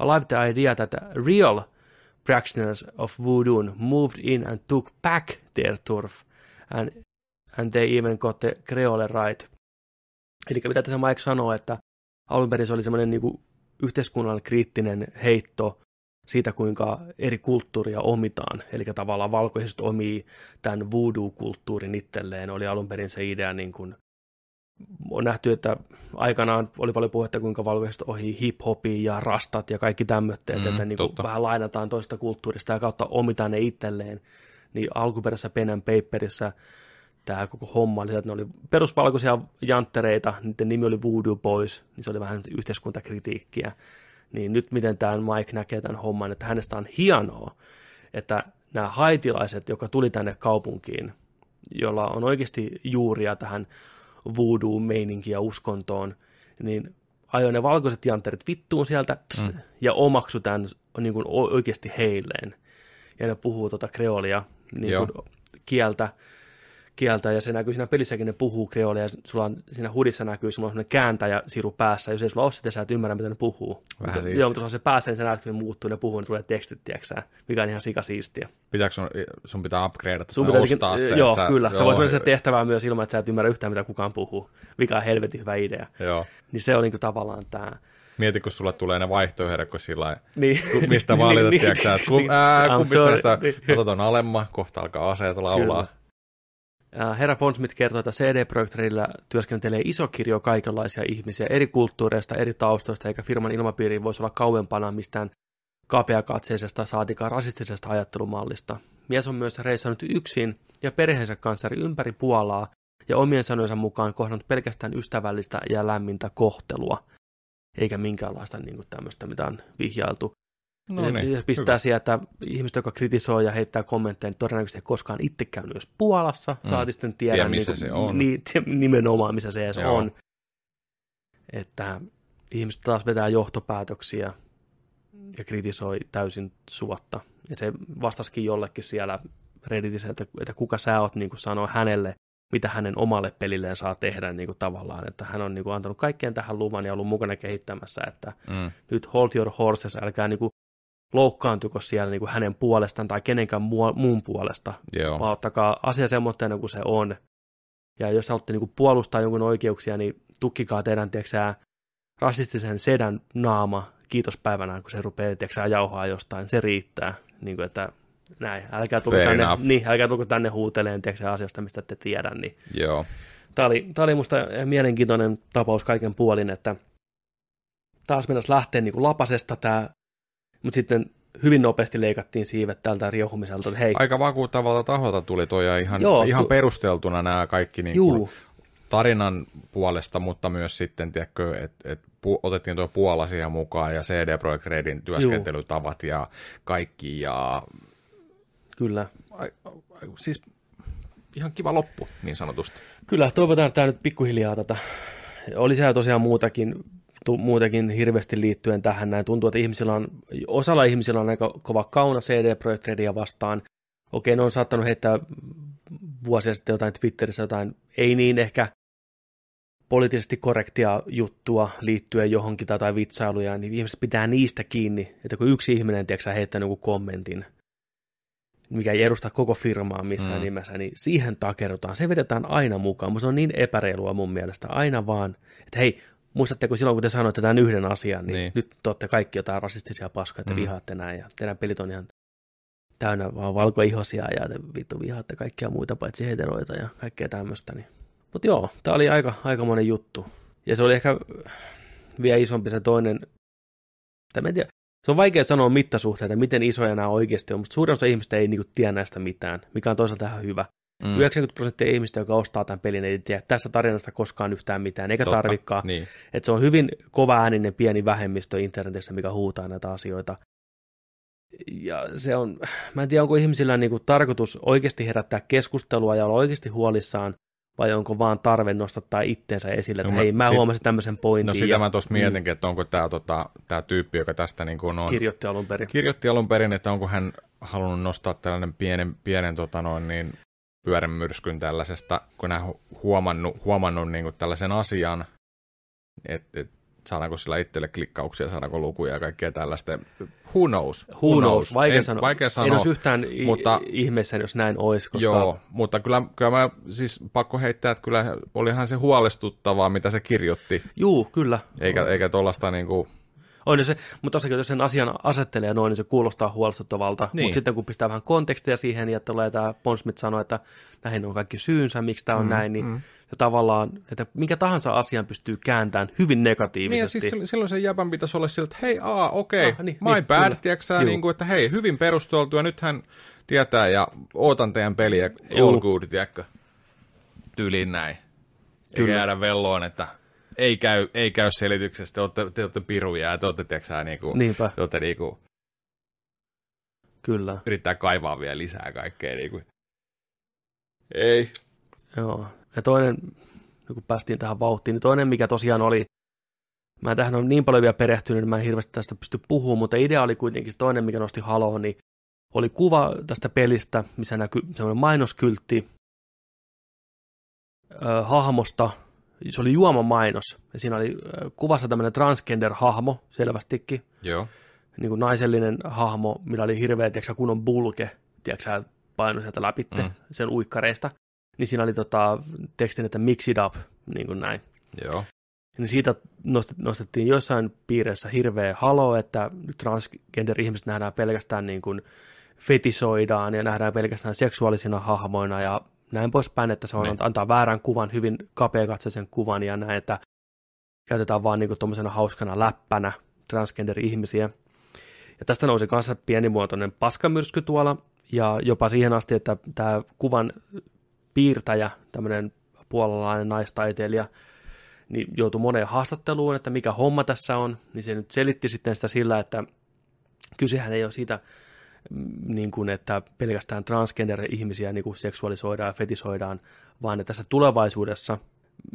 I love the idea that real practitioners of voodoo moved in and took back their turf and and they even got the Creole right. Eli mitä tässä Mike sanoo, että alun perin se oli semmoinen niin yhteiskunnan kriittinen heitto siitä, kuinka eri kulttuuria omitaan. Eli tavallaan valkoiset omii tämän voodoo-kulttuurin itselleen. Oli alun perin se idea, niin kuin, on nähty, että aikanaan oli paljon puhetta, kuinka valkoiset ohi hip-hopia ja rastat ja kaikki tämmöitteet, mm, että niin kuin vähän lainataan toista kulttuurista ja kautta omitaan ne itselleen. Niin alkuperäisessä pen and paperissa tämä koko homma oli, että ne oli perusvalkoisia janttereita, niiden nimi oli Voodoo Boys, niin se oli vähän yhteiskuntakritiikkiä. Niin nyt miten tämä Mike näkee tämän homman, että hänestä on hienoa, että nämä haitilaiset, jotka tuli tänne kaupunkiin, jolla on oikeasti juuria tähän voodoo-meininkiin ja uskontoon, niin ajoi ne valkoiset jantterit vittuun sieltä tss, mm. ja omaksu tämän niin kuin oikeasti heilleen. Ja ne puhuu tuota kreolia niin kuin kieltä, kieltä, ja se näkyy siinä pelissäkin, ne puhuu kreolia, ja sulla on, siinä hudissa näkyy sulla on sellainen kääntäjä siru päässä, jos ei sulla ole sitä, sä et ymmärrä, mitä ne puhuu. Vähän mutta, joo, mutta se päässä, niin sä näet, kun ne muuttuu, ne puhuu, ne tulee tekstit, tiedätkö mikä on ihan sikasiistiä. Pitääkö sun, sun pitää upgradeata sun pitää ostaa se? Joo, sä, kyllä. Joo, se voisi mennä se tehtävää myös ilman, että sä et ymmärrä yhtään, mitä kukaan puhuu, mikä on helvetin hyvä idea. Joo. Niin se on niin tavallaan tämä Mieti, kun sulle tulee ne vaihtoehdot, kun sillä niin. mistä valita, niin, tiedätkö että kun, ää, kumpista näistä, otat on alemma, kohta alkaa aseet laulaa. Kyllä. Herra Pondsmith kertoo, että CD Projekt Redillä työskentelee iso kirjo kaikenlaisia ihmisiä eri kulttuureista, eri taustoista, eikä firman ilmapiiri voisi olla kauempana mistään kapeakatseisesta saatikaan rasistisesta ajattelumallista. Mies on myös reissannut yksin ja perheensä kanssa ympäri Puolaa ja omien sanojensa mukaan kohdannut pelkästään ystävällistä ja lämmintä kohtelua eikä minkäänlaista niin tämmöistä, mitä on vihjailtu. No niin, ja pistää hyvä. sieltä ihmiset, jotka kritisoi ja heittää kommentteja, niin todennäköisesti ei koskaan itse käynyt jos Puolassa, mm. saati sitten tiedä, Tiedä missä niin, se on. Niin, nimenomaan missä se edes Joo. on. Että ihmiset taas vetää johtopäätöksiä ja kritisoi täysin suotta. Ja se vastasikin jollekin siellä Redditissä, että, että kuka sä oot niin kuin sanoi hänelle, mitä hänen omalle pelilleen saa tehdä niin kuin tavallaan, että hän on niin kuin antanut kaikkeen tähän luvan ja ollut mukana kehittämässä, että mm. nyt hold your horses, älkää niin kuin loukkaantuko siellä niin kuin hänen puolestaan tai kenenkään muu, muun puolesta, Joo. vaan ottakaa asia semmoinen kuin se on. Ja jos haluatte niin kuin puolustaa jonkun oikeuksia, niin tukkikaa teidän, tiedätkö, rasistisen sedän naama kiitospäivänä, kun se rupeaa tiedätkö, jauhaa jostain, se riittää. Niin kuin, että näin, älkää tulko tänne, niin, älkää tulko tänne huuteleen tiedätkö, asioista, mistä ette tiedä. Niin. Joo. Tämä oli, tämä oli musta mielenkiintoinen tapaus kaiken puolin, että taas mennäisi lähteä niin kuin lapasesta tämä mutta sitten hyvin nopeasti leikattiin siivet tältä riehumiselta, hei, Aika vakuuttavalta taholta tuli toi ja ihan, Joo, ihan tu- perusteltuna nämä kaikki niin juu, kuin tarinan puolesta, mutta myös sitten, tiedätkö, että et pu- otettiin tuo Puola siihen mukaan ja CD Projekt Redin työskentelytavat ja kaikki ja kyllä. ai, ai, siis ihan kiva loppu niin sanotusti. Kyllä, toivotaan, että tämä nyt pikkuhiljaa tätä. Oli siellä tosiaan muutakin, tu, muutakin hirveästi liittyen tähän näin. Tuntuu, että ihmisillä on, osalla ihmisillä on aika kova kauna CD Projekt Redia vastaan. Okei, ne on saattanut heittää vuosia sitten jotain Twitterissä jotain, ei niin ehkä poliittisesti korrektia juttua liittyen johonkin tai jotain vitsailuja, niin ihmiset pitää niistä kiinni, että kun yksi ihminen, tiedätkö, heittää joku kommentin, mikä ei edusta koko firmaa missään Mm. nimessä, niin siihen takerrutaan. Se vedetään aina mukaan, mutta se on niin epäreilua mun mielestä. Aina vaan, että hei, muistatteko silloin, kun te sanoitte tämän yhden asian, niin, Niin. nyt te olette kaikki jotain rasistisia paskoja, että Mm. vihaatte näin, ja teidän pelit on ihan täynnä vaan valkoihosia, ja te vittu vihaatte kaikkia muita paitsi heteroita ja kaikkea tämmöistä. Niin. Mutta joo, tämä oli aika, aika monen juttu. Ja se oli ehkä vielä isompi se toinen, tai en tiedä, se on vaikea sanoa mittasuhteita, miten isoja nämä oikeasti on, mutta suurin osa ihmistä ei niinku tiedä näistä mitään, mikä on toisaalta ihan hyvä. Mm. Mm. 90 prosenttia ihmistä, joka ostaa tämän pelin, ei tiedä tästä tarinasta koskaan yhtään mitään, eikä Totta, tarvikaan. Niin. Et se on hyvin kova ääninen pieni vähemmistö internetissä, mikä huutaa näitä asioita. Ja se on, mä en tiedä, onko ihmisillä niinku tarkoitus oikeasti herättää keskustelua ja olla oikeasti huolissaan, vai onko vaan tarve nostattaa itteensä esille, että No mä- hei, mä sit- huomasin tämmöisen pointin. No sitä ja mä tuossa mietinkin, että onko tämä tota, tää tyyppi, joka tästä niin kuin on, kirjoitti alun perin. kirjoitti alun perin, että onko hän halunnut nostaa tällainen pienen, pienen tota noin, niin, pyörämyrskyn tällaisesta, kun hän hu- huomannut, huomannut niin kuin tällaisen asian, että et, saadaanko sillä itselle klikkauksia, saadaanko lukuja ja kaikkea tällaista. Who knows? Who knows? Vaikea en, sanoa. Vaikea En sanoa. olisi yhtään mutta, ihmeessä, jos näin olisi, koska Joo, mutta kyllä, kyllä mä siis pakko heittää, että kyllä olihan se huolestuttavaa, mitä se kirjoitti, Juu, kyllä. eikä, eikä tuollaista niinku, On se, mutta tosiaan, jos sen asian asettelee noin, niin se kuulostaa huolestuttavalta. Niin. Mutta sitten kun pistää vähän kontekstia siihen ja tulee tämä Ponsmith sanoo, että näihin on kaikki syynsä, miksi tämä on Mm, näin, niin mm. se tavallaan, että minkä tahansa asian pystyy kääntämään hyvin Niin ja negatiivisesti. siis silloin- se jäpän pitäisi olla sillä, että hei, aa, okei, Ah, niin, my niin, bad, tiedätkö niin kuin, että hei, hyvin perusteltu ja nyt hän tietää ja ootan teidän peliä, all Juu. good, tiedätkö, tyyliin näin. Eikä Kyllä. jäädä velloon, että ei käy, ei käy selityksestä, te olette, te olette piruja ja te olette, tiedätkö niin kuin, Niinpä, te olette niin kuin, kyllä. yrittää kaivaa vielä lisää kaikkea. Niin kuin. Ei. Joo. Ja toinen, nyt kun päästiin tähän vauhtiin, niin toinen, mikä tosiaan oli, mä en tähän ole niin paljon vielä perehtynyt, niin mä en hirveästi tästä pysty puhumaan, mutta idea oli kuitenkin se toinen, mikä nosti haloon, niin oli kuva tästä pelistä, missä näkyy semmoinen mainoskyltti hahmosta, se oli juomamainos, ja siinä oli kuvassa tämmöinen transgender-hahmo selvästikin, Joo. niin kuin naisellinen hahmo, millä oli hirveä, tiedätkö, kunnon bulke, tiedätkö, sä, painu sieltä läpitte Mm. sen uikkareista, niin siinä oli tota, tekstin, että mix it up, niin kuin näin. Joo. Niin siitä nostet- nostettiin jossain piirissä hirveä halo, että transgender-ihmiset nähdään pelkästään niin kuin fetisoidaan ja nähdään pelkästään seksuaalisina hahmoina ja näin poispäin, että se on, Niin. antaa väärän kuvan, hyvin kapeakatseisen kuvan ja näin, että käytetään vaan niin tuommoisena hauskana läppänä transgender-ihmisiä. Ja tästä nousi kanssa pienimuotoinen paskamyrsky tuolla, ja jopa siihen asti, että tämä kuvan piirtäjä, tämmöinen puolalainen naistaiteilija, niin joutui moneen haastatteluun, että mikä homma tässä on, niin se nyt selitti sitten sitä sillä, että kysehän ei ole siitä, niin kuin, että pelkästään transgender-ihmisiä niin kuin seksuaalisoidaan ja fetisoidaan, vaan että tässä tulevaisuudessa,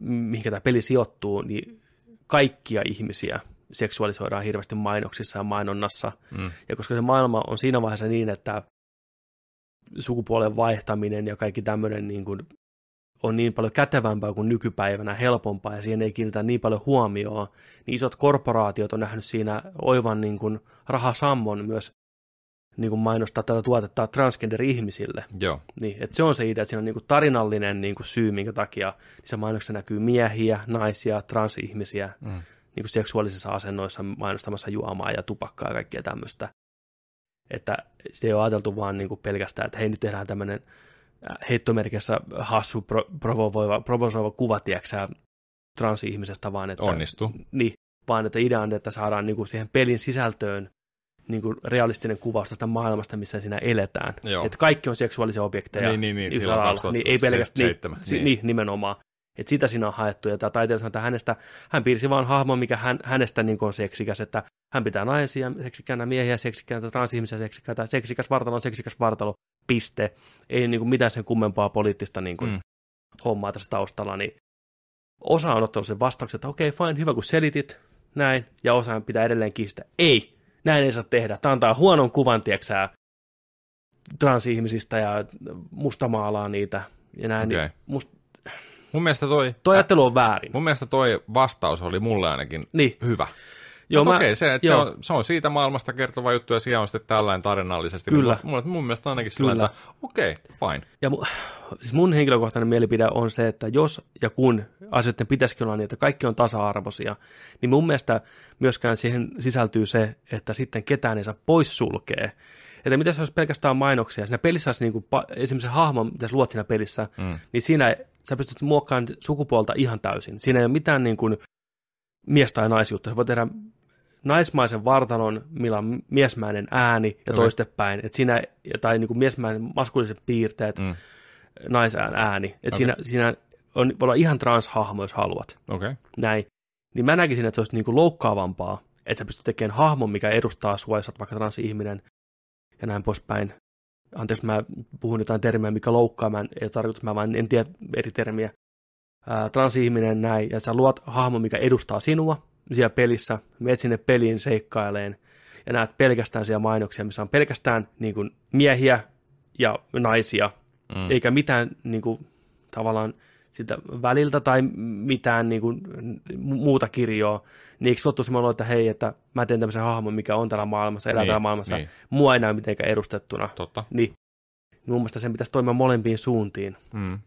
mihinkä tämä peli sijoittuu, niin kaikkia ihmisiä seksuaalisoidaan hirveästi mainoksissa ja mainonnassa. Mm. Ja koska se maailma on siinä vaiheessa niin, että sukupuolen vaihtaminen ja kaikki tämmöinen niin kuin on niin paljon kätevämpää kuin nykypäivänä, helpompaa ja siihen ei kiinnitä niin paljon huomioon, niin isot korporaatiot on nähnyt siinä oivan niin kuin rahasammon myös niin kuin mainostaa tätä tuotetta transgender-ihmisille. Joo. Niin, että se on se idea, että siinä on niin kuin tarinallinen niin kuin syy, minkä takia niissä mainoksissa näkyy miehiä, naisia, transihmisiä Mm. niin kuin seksuaalisissa asennoissa mainostamassa juomaa ja tupakkaa ja kaikkea tämmöistä. Että se ei ole ajateltu vaan niin kuin pelkästään, että hei nyt tehdään tämmöinen äh, heittomerkissä hassu, pro, provovoiva, provosoiva kuva, tiedätkö transihmisestä, vaan että, Onnistu. niin, vaan että idea on, että saadaan niin kuin siihen pelin sisältöön niin kuin realistinen kuvaus tästä maailmasta, missä siinä eletään. Joo. Että kaikki on seksuaalisia objekteja. Niin, niin, niin, yhdellä lailla. niin, ei pelkästään, niin, 2007, si- niin. niin. nimenomaan. Että sitä siinä on haettu, ja tämä taiteilija sanoo, että hänestä, hän piirsi vaan hahmon, mikä hän, hänestä niin on seksikäs, että hän pitää naisia seksikkäänä, miehiä seksikkäänä, transihmisiä seksikkäänä, seksikäs vartalo on seksikäs vartalo, piste. Ei niin kuin mitään sen kummempaa poliittista niin kuin, Mm. mm. hommaa tässä taustalla, niin osa on ottanut sen vastauksen, että okei, okay, fine, hyvä kun selitit, näin, ja osa pitää edelleen kiistää. Ei, näin ei saa tehdä. Tämä antaa huonon kuvan, tieksää, transihmisistä ja mustamaalaa niitä ja näin. Okei. Niin must, Mun mielestä toi, toi ajattelu on väärin. mun mielestä toi vastaus oli mulle ainakin Niin, hyvä. Joo, mä, okei, se, että se, joo. on, se on siitä maailmasta kertova juttu ja siellä on sitten tällainen tarinallisesti. Kyllä. Niin mulle, mun mielestä ainakin sillä että okei, fine. Ja mu, siis mun henkilökohtainen mielipide on se, että jos ja kun asioiden pitäisikin olla niin, että kaikki on tasa-arvoisia, niin mun mielestä myöskään siihen sisältyy se, että sitten ketään ei saa poissulkea. Että mitä se olisi pelkästään mainoksia. Siinä pelissä olisi niin kuin, esimerkiksi se hahmo, mitä sä luot siinä pelissä, Mm. niin siinä sä pystyt muokkaamaan sukupuolta ihan täysin. Siinä ei ole mitään niin kuin mies- tai naisjuttua. Sä voit tehdä naismaisen vartalon, millä on miesmäinen ääni ja Okei. toistepäin. Et siinä, tai niin kuin miesmäinen maskuliiset piirteet, Mm. naisään ääni. Et Okei. siinä, siinä on, voi olla ihan transhahmo, jos haluat. Okay. Näin. Niin mä näkisin, että se olisi niin kuin loukkaavampaa, että sä pystyt tekemään hahmon, mikä edustaa sua, jos oot vaikka transihminen ja näin poispäin. Anteeksi, mä puhun jotain termiä, mikä loukkaa, mä en, ei ole tarkoitus, mä vaan en tiedä eri termiä. Ää, transihminen näin, ja sä luot hahmon, mikä edustaa sinua siellä pelissä, meet sinne peliin seikkaileen, ja näet pelkästään siellä mainoksia, missä on pelkästään niin kuin, miehiä ja naisia, Mm. eikä mitään niin kuin, tavallaan sitä väliltä tai mitään niin kuin, muuta kirjoa, niin eikö sulla semmoinen että hei, että mä teen tämmöisen hahmon, mikä on täällä maailmassa, elää Niin, täällä maailmassa, niin. mua ei näy mitenkään edustettuna. Totta. Niin mun mielestä sen pitäisi toimia molempiin suuntiin. Mm.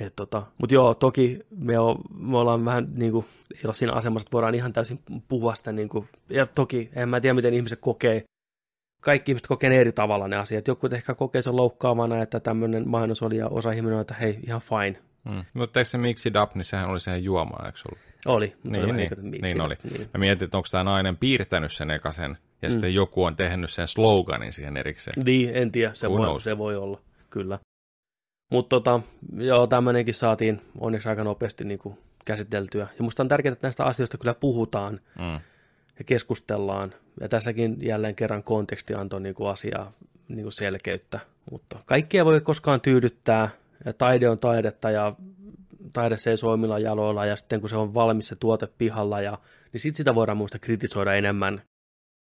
Et tota, Mutta joo, toki me, o, me ollaan vähän niin kuin, ei ole siinä asemassa, että voidaan ihan täysin puhua sitä. Niin kuin, ja toki, en mä tiedä, miten ihmiset kokee. Kaikki ihmiset kokee ne eri tavalla ne asiat. Joku ehkä kokee sen loukkaavana, että tämmöinen mainos oli, ja osa ihminen on, että hei, ihan fine. Mm. Mutta eikö se Mix It Up, niin sehän oli siihen juomaan, eikö ollut? Oli. Niin, oli niin, miksi niin sitä- oli. Niin. Mä mietin, että onko tämä nainen piirtänyt sen ekasen, ja Mm. sitten joku on tehnyt sen sloganin siihen erikseen. Niin, en tiedä, se Who voi, knows? se voi olla, kyllä. Mutta tota, joo, tämmöinenkin saatiin onneksi aika nopeasti niin kuin käsiteltyä. Ja musta on tärkeää, että näistä asioista kyllä puhutaan Mm. ja keskustellaan. Ja tässäkin jälleen kerran konteksti antoi niin kuin asiaa niin kuin selkeyttä. Mutta kaikkia ei voi koskaan tyydyttää. Ja taide on taidetta ja taide seisoo omilla jaloilla. Ja sitten kun se on valmis se tuote pihalla, ja, niin sitten sitä voidaan muista kritisoida enemmän,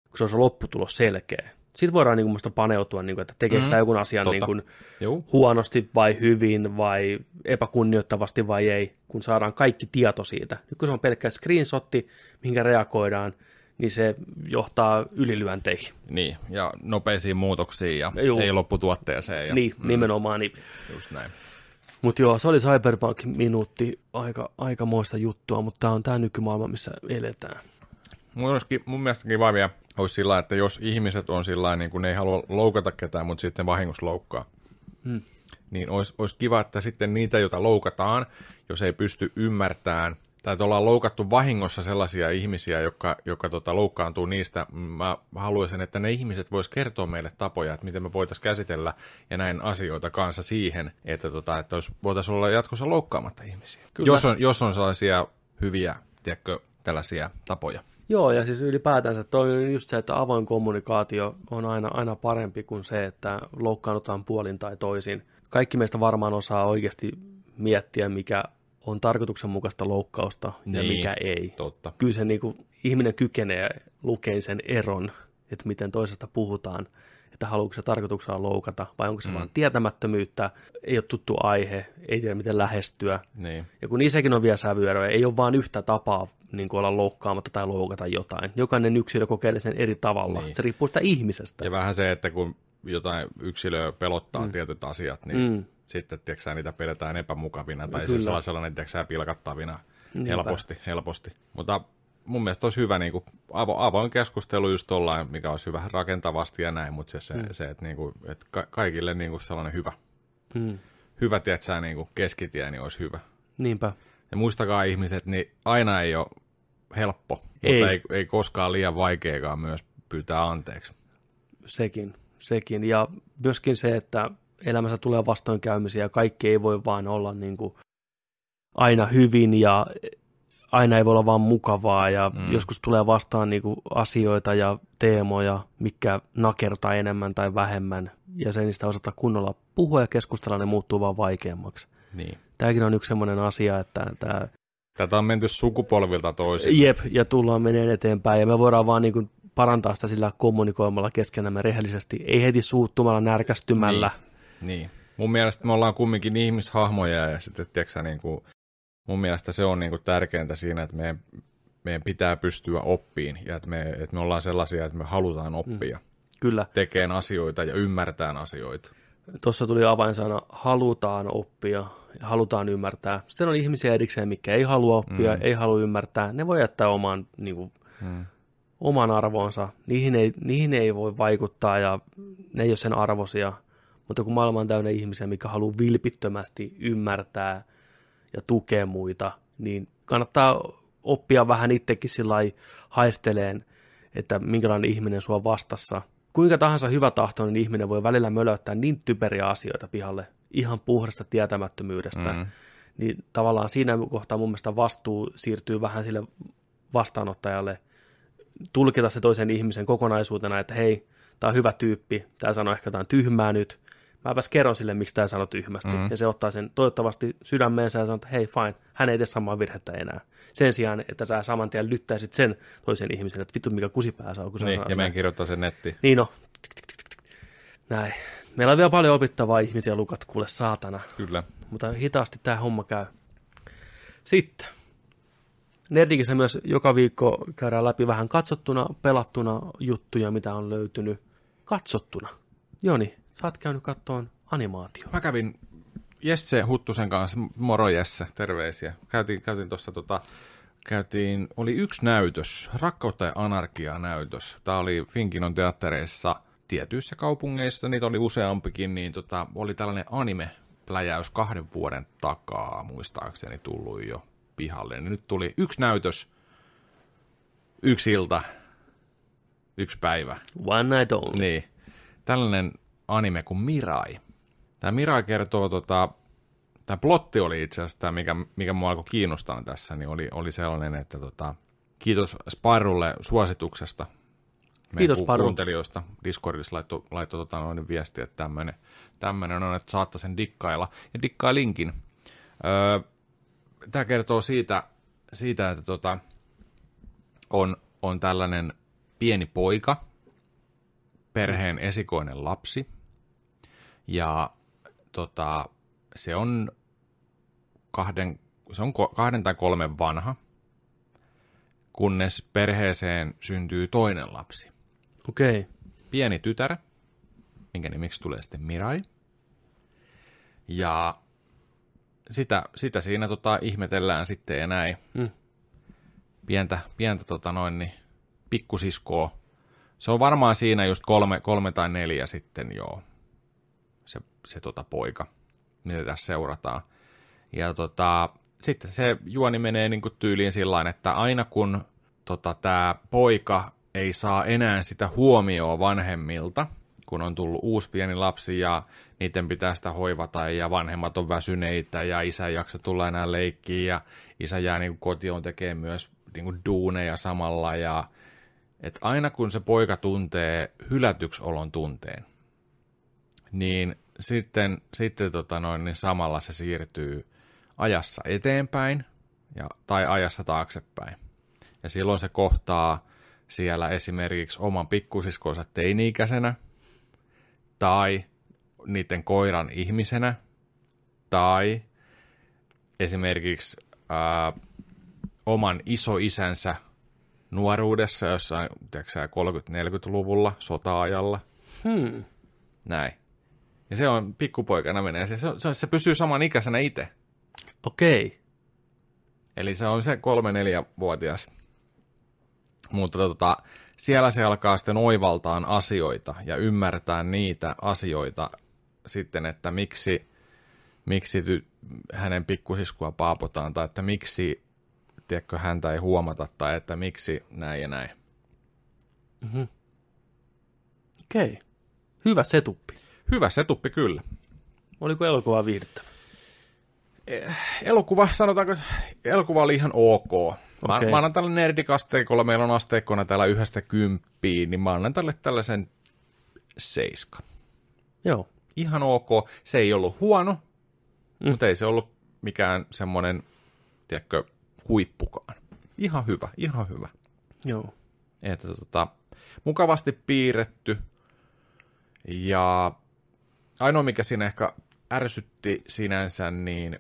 kun se on se lopputulos selkeä. Sitten voidaan niin kuin musta paneutua, niin kuin, että tekeekö Mm, sitä jonkun asian totta. niin kuin, huonosti vai hyvin vai epäkunnioittavasti vai ei, kun saadaan kaikki tieto siitä. Nyt kun se on pelkkä screenshotti, minkä reagoidaan, niin se johtaa ylilyönteihin. Niin, ja nopeisiin muutoksiin ja Juu. ei lopputuotteeseen. Ja, Niin, nimenomaan. Niin. Just näin. Mutta joo, se oli Cyberpunk-minuutti, aika, aikamoista juttua, mutta tämä on tämä nykymaailma, missä eletään. Mun, olisikin, mun mielestä kiva vielä olisi sillä, että jos ihmiset on sillä niin kuin ne ei halua loukata ketään, mutta sitten vahingossa loukkaa, Hmm. niin olisi, olisi kiva, että sitten niitä, joita loukataan, jos ei pysty ymmärtämään, tai että ollaan loukattu vahingossa sellaisia ihmisiä, jotka, jotka tota, loukkaantuu niistä, mä haluaisin, että ne ihmiset vois kertoa meille tapoja, että miten me voitaisiin käsitellä ja näin asioita kanssa siihen, että, tota, että voitaisiin olla jatkossa loukkaamatta ihmisiä. Kyllä. Jos on, jos on sellaisia hyviä, tiedätkö, tällaisia tapoja. Joo, ja siis ylipäätänsä toi on just se, että avoin kommunikaatio on aina, aina parempi kuin se, että loukkaannutaan puolin tai toisin. Kaikki meistä varmaan osaa oikeasti miettiä, mikä on tarkoituksenmukaista loukkausta ja Niin. mikä ei. Totta. Kyllä se niin kuin, ihminen kykenee lukemaan sen eron, että miten toisesta puhutaan, että haluatko se tarkoituksella loukata vai onko se Mm. vain tietämättömyyttä, ei ole tuttu aihe, ei tiedä miten lähestyä. Niin. Ja kun niissäkin on vielä sävyeroja, ei ole vain yhtä tapaa niin kuin olla loukkaamatta tai loukata jotain. Jokainen yksilö kokeilee sen eri tavalla. Niin. Niin. Se riippuu sitä ihmisestä. Ja vähän se, että kun jotain yksilöä pelottaa mm. tietyt asiat, niin mm. Sitten tiedätkö, niitä pidetään epämukavina tai Kyllä. siis sellaisella, niin tiedätkö, sä, pilkattavina Niinpä. helposti, helposti. Mutta mun mielestä olisi hyvä niin kuin, avo, avoin keskustelu just tollain, mikä olisi hyvä rakentavasti ja näin, mutta se, se, mm. se että, niin kuin, että ka- kaikille niin kuin sellainen hyvä, Mm. hyvä tiedätkö, sä, niin kuin keskitie, niin olisi hyvä. Niinpä. Ja muistakaa ihmiset, niin aina ei ole helppo, Ei. mutta ei, ei koskaan liian vaikeakaan myös pyytää anteeksi. Sekin, sekin. Ja myöskin se, että elämässä tulee vastoinkäymisiä ja kaikki ei voi vaan olla niin kuin aina hyvin ja aina ei voi olla vaan mukavaa ja mm. joskus tulee vastaan niin kuin asioita ja teemoja, mikä nakertaa enemmän tai vähemmän ja sen niistä osata kunnolla puhua ja keskustella, ne muuttuu vaan vaikeammaksi. Niin. Tämäkin on yksi sellainen asia, että tämä... Tätä on menty sukupolvilta toisin. Jep, ja tullaan meneen eteenpäin ja me voidaan vaan niin kuin parantaa sitä sillä kommunikoimalla keskenämme rehellisesti, ei heti suuttumalla, närkästymällä. Niin, niin. Mun mielestä me ollaan kumminkin ihmishahmoja ja sitten, tiedätkö, niin kuin, mun mielestä se on niin kuin tärkeintä siinä, että meidän, meidän pitää pystyä oppiin ja että me, että me ollaan sellaisia, että me halutaan oppia. Mm. Kyllä. Tekeen asioita ja ymmärtää asioita. Tuossa tuli avainsana, halutaan oppia ja halutaan ymmärtää. Sitten on ihmisiä erikseen, mikä ei halua oppia, mm. ei halua ymmärtää. Ne voi jättää oman, niin kuin, mm. oman arvonsa. Niihin ei, niihin ei voi vaikuttaa ja ne ei ole sen arvosia. Mutta kun maailma on täynnä ihmisiä, mikä haluaa vilpittömästi ymmärtää ja tukea muita, niin kannattaa oppia vähän itsekin sillä haisteleen, että minkälainen ihminen sua vastassa – kuinka tahansa hyvä tahtoinen ihminen voi välillä mölöttää niin typeriä asioita pihalle ihan puhdasta tietämättömyydestä, mm. niin tavallaan siinä kohtaa mun mielestä vastuu siirtyy vähän sille vastaanottajalle tulkita se toisen ihmisen kokonaisuutena, että hei, tämä on hyvä tyyppi, tämä sanoo ehkä jotain tyhmää nyt, mäpäs kerron sille, miksi tämä sanoo tyhmästi. Mm. Ja se ottaa sen toivottavasti sydämeensä ja sanoo, että hei fine, hän ei tee samaa virhettä enää. Sen sijaan, että sä saman tien lyttäisit sen toisen ihmisen, että vittu mikä kusipää saa. Kun niin, ja meidän kirjoittaa sen netti. Niin no. Näin. Meillä on vielä paljon opittavaa ihmisiä lukat, kuule saatana. Kyllä. Mutta hitaasti tämä homma käy. Sitten. Nerdikissä myös joka viikko käydään läpi vähän katsottuna, pelattuna juttuja, mitä on löytynyt katsottuna. Joni, Sä oot käynyt kattoon animaatio. Mä kävin Jesse Huttusen kanssa, moro Jesse, terveisiä. Käytiin, käytiin tuossa tota, käytiin, oli yksi näytös, Rakkautta ja anarkia näytös. Tämä oli Finkinon teattereissa tietyissä kaupungeissa, niitä oli useampikin, niin tota, oli tällainen anime-pläjäys kahden vuoden takaa, muistaakseni tullut jo pihalle. Nyt tuli yksi näytös, yksi ilta, yksi päivä. One night only. Niin. Tällainen anime kuin Mirai. Tämä Mirai kertoo, tota, tämä plotti oli itse asiassa tämä, mikä, mikä mua alkoi kiinnostaa tässä, niin oli, oli sellainen, että tota, kiitos Sparrulle suosituksesta. Kiitos Sparru. kuuntelijoista. Discordissa laittoi laitto, tota, noin viesti, että tämmöinen, tämmöinen on, että saatta sen dikkailla. Ja dikkaa linkin. Öö, tämä kertoo siitä, siitä että tota, on, on tällainen pieni poika, perheen esikoinen lapsi, ja tota, se on kahden, se on kahden tai kolmen vanha, kunnes perheeseen syntyy toinen lapsi. Okei. Okay. Pieni tytär, minkä nimiksi tulee sitten Mirai. Ja sitä, sitä siinä tota, ihmetellään sitten ja näin. Mm. Pientä, pientä tota noin, niin, pikkusiskoa. Se on varmaan siinä just kolme, kolme tai neljä sitten joo se, se tota poika, mitä tässä seurataan. Ja tota, sitten se juoni menee niin kuin tyyliin sillä että aina kun tota, tämä poika ei saa enää sitä huomioon vanhemmilta, kun on tullut uusi pieni lapsi ja niiden pitää sitä hoivata ja vanhemmat on väsyneitä ja isä ei jaksa tulla enää leikkiin ja isä jää niin kuin kotiin tekee myös niin kuin duuneja samalla ja et aina kun se poika tuntee hylätyksi olon tunteen, niin sitten, sitten tota noin, niin samalla se siirtyy ajassa eteenpäin ja, tai ajassa taaksepäin. Ja silloin se kohtaa siellä esimerkiksi oman pikkusiskonsa teini-ikäisenä tai niiden koiran ihmisenä tai esimerkiksi ää, oman isoisänsä nuoruudessa jossain 30-40-luvulla sota-ajalla. Hmm. Näin. Ja se on pikkupoikana menee. Se, se, se pysyy saman ikäisenä itse. Okei. Okay. Eli se on se kolme-neljä-vuotias. Mutta tota, siellä se alkaa sitten oivaltaan asioita ja ymmärtää niitä asioita sitten, että miksi, miksi ty, hänen pikkusiskua paapotaan tai että miksi tiedätkö, häntä ei huomata tai että miksi näin ja näin. Mm-hmm. Okei. Hyvä setuppi. Hyvä setuppi kyllä. Oliko elokuva viihdyttävä? Elokuva, sanotaanko, elokuva oli ihan ok. Mä, Okei. mä annan tälle nerdikasteikolla, meillä on asteikkona täällä yhdestä kymppiin, niin mä annan tälle tällaisen seiska. Joo. Ihan ok. Se ei ollut huono, mm. mutta ei se ollut mikään semmoinen, tiedätkö, huippukaan. Ihan hyvä, ihan hyvä. Joo. Että tota, mukavasti piirretty. Ja ainoa, mikä siinä ehkä ärsytti sinänsä, niin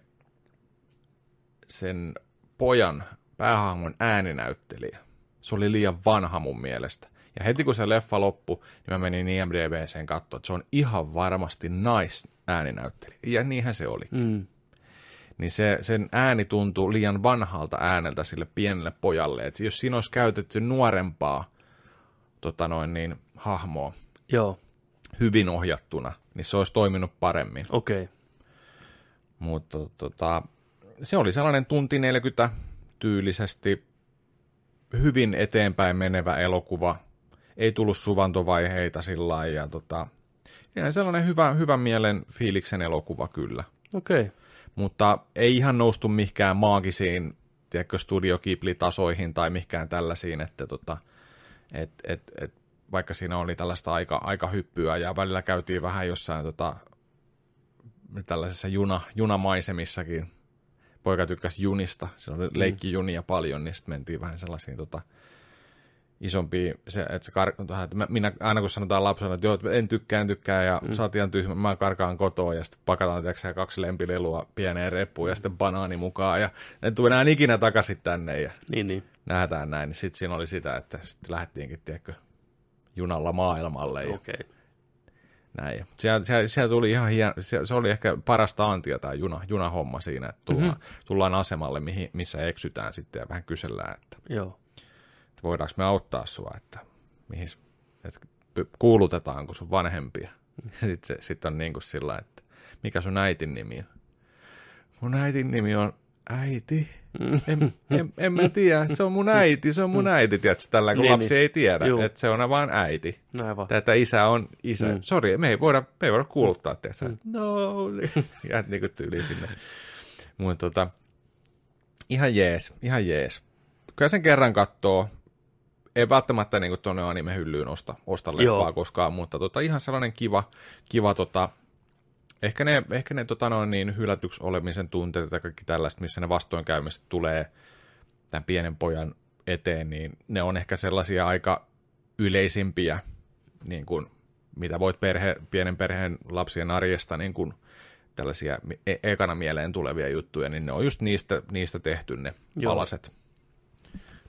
sen pojan päähahmon ääninäyttelijä. Se oli liian vanha mun mielestä. Ja heti kun se leffa loppui, niin mä menin IMDB:seen katsoa, että se on ihan varmasti nice ääninäyttelijä. Ja niinhän se oli. Mm. Niin se, sen ääni tuntuu liian vanhalta ääneltä sille pienelle pojalle. Et jos siinä olisi käytetty nuorempaa tota noin, niin, hahmoa Joo. Hyvin ohjattuna, niin se olisi toiminut paremmin. Okei. Mutta tota, se oli sellainen tunti 40 tyylisesti hyvin eteenpäin menevä elokuva. Ei tullut suvantovaiheita sillä lailla, ja tota, sellainen hyvä, hyvän mielen fiiliksen elokuva kyllä. Okei. Mutta ei ihan noustu mihinkään maagisiin tiedätkö, Studio Ghibli-tasoihin tai mihinkään tällaisiin, että tota, et, et, et, vaikka siinä oli tällaista aika, aika hyppyä ja välillä käytiin vähän jossain tota, tällaisessa juna, junamaisemissakin. Poika tykkäsi junista, se oli leikkijunia paljon, niin sitten mentiin vähän sellaisiin tota, isompiin, se, että, se kar, että minä, aina kun sanotaan lapsena, että joo, en tykkää, en tykkää, ja mm. sä oot ihan tyhmä, mä karkaan kotoa, ja sitten pakataan tiedätkö, kaksi lempilelua pieneen reppuun, ja sitten banaani mukaan, ja ne tuu enää ikinä takaisin tänne, ja Niin, niin. nähdään näin, niin sitten siinä oli sitä, että sitten lähdettiinkin, tiedätkö, junalla maailmalle, ja Okei. näin. Siellä, siellä, siellä tuli ihan hieno, se, se oli ehkä parasta antia tämä juna, junahomma siinä, että tullaan, mm-hmm. tullaan asemalle, mihin, missä eksytään sitten ja vähän kysellään, että Joo. että voidaanko me auttaa sua, että, mihin, että kuulutetaanko sun vanhempia. Sitten se, sit on niin kuin sillä, että mikä sun äitin nimi on. Mun äitin nimi on äiti. En, en, en mä tiedä, se on mun äiti, se on mun äiti, tiedätkö, tällä kun Niin, lapsi niin. ei tiedä, Juu. että se on vaan äiti. Vaan. Tätä isä on isä. Mm. Mm. Sori, me ei voida, me ei voida kuuluttaa, tiedätkö? Mm. No, jäät niinku tyyliin sinne. Mutta tota, ihan jees, ihan jees. Kyllä sen kerran katsoo, ei välttämättä niinku tuonne anime-hyllyyn osta, osta leffaa koskaan, mutta tota, ihan sellainen kiva, kiva tota, ehkä ne, ehkä ne tota noin niin hylätyksi olemisen tunteet ja kaikki tällaista, missä ne vastoinkäymiset tulee tämän pienen pojan eteen, niin ne on ehkä sellaisia aika yleisimpiä, niin kuin, mitä voit perhe, pienen perheen lapsien arjesta niin kuin, tällaisia e- ekana mieleen tulevia juttuja, niin ne on just niistä, niistä tehty ne Joo. palaset,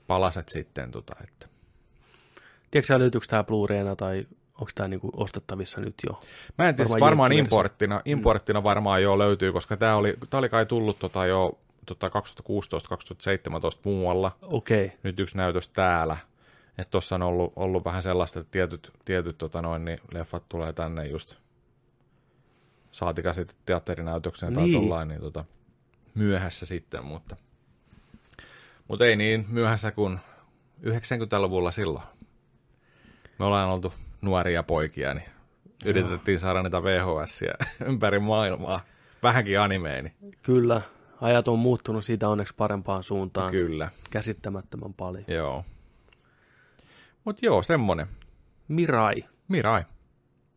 palaset sitten. Tota, että. Tiedätkö sä, löytyykö tämä Blu-rayna tai onko tämä niinku ostettavissa nyt jo? Mä en tiedä, Varmaan varmaan, varmaan importtina, importtina varmaan jo löytyy, koska tämä oli, tää oli kai tullut tota jo tota 2016-2017 muualla. Okei. Nyt yksi näytös täällä. Että tuossa on ollut, ollut vähän sellaista, että tietyt, tietyt tota noin, niin leffat tulee tänne just saatika sitten teatterinäytöksenä tai Niin. tollain, niin tota, myöhässä sitten, mutta, mutta ei niin myöhässä kuin 90-luvulla silloin. Me ollaan oltu nuoria poikia, niin yritettiin saada niitä VHS ympäri maailmaa. Vähänkin animeeni. Kyllä. Ajat on muuttunut siitä onneksi parempaan suuntaan. Kyllä, Käsittämättömän paljon. joo. Mutta joo, semmonen. Mirai. Mirai.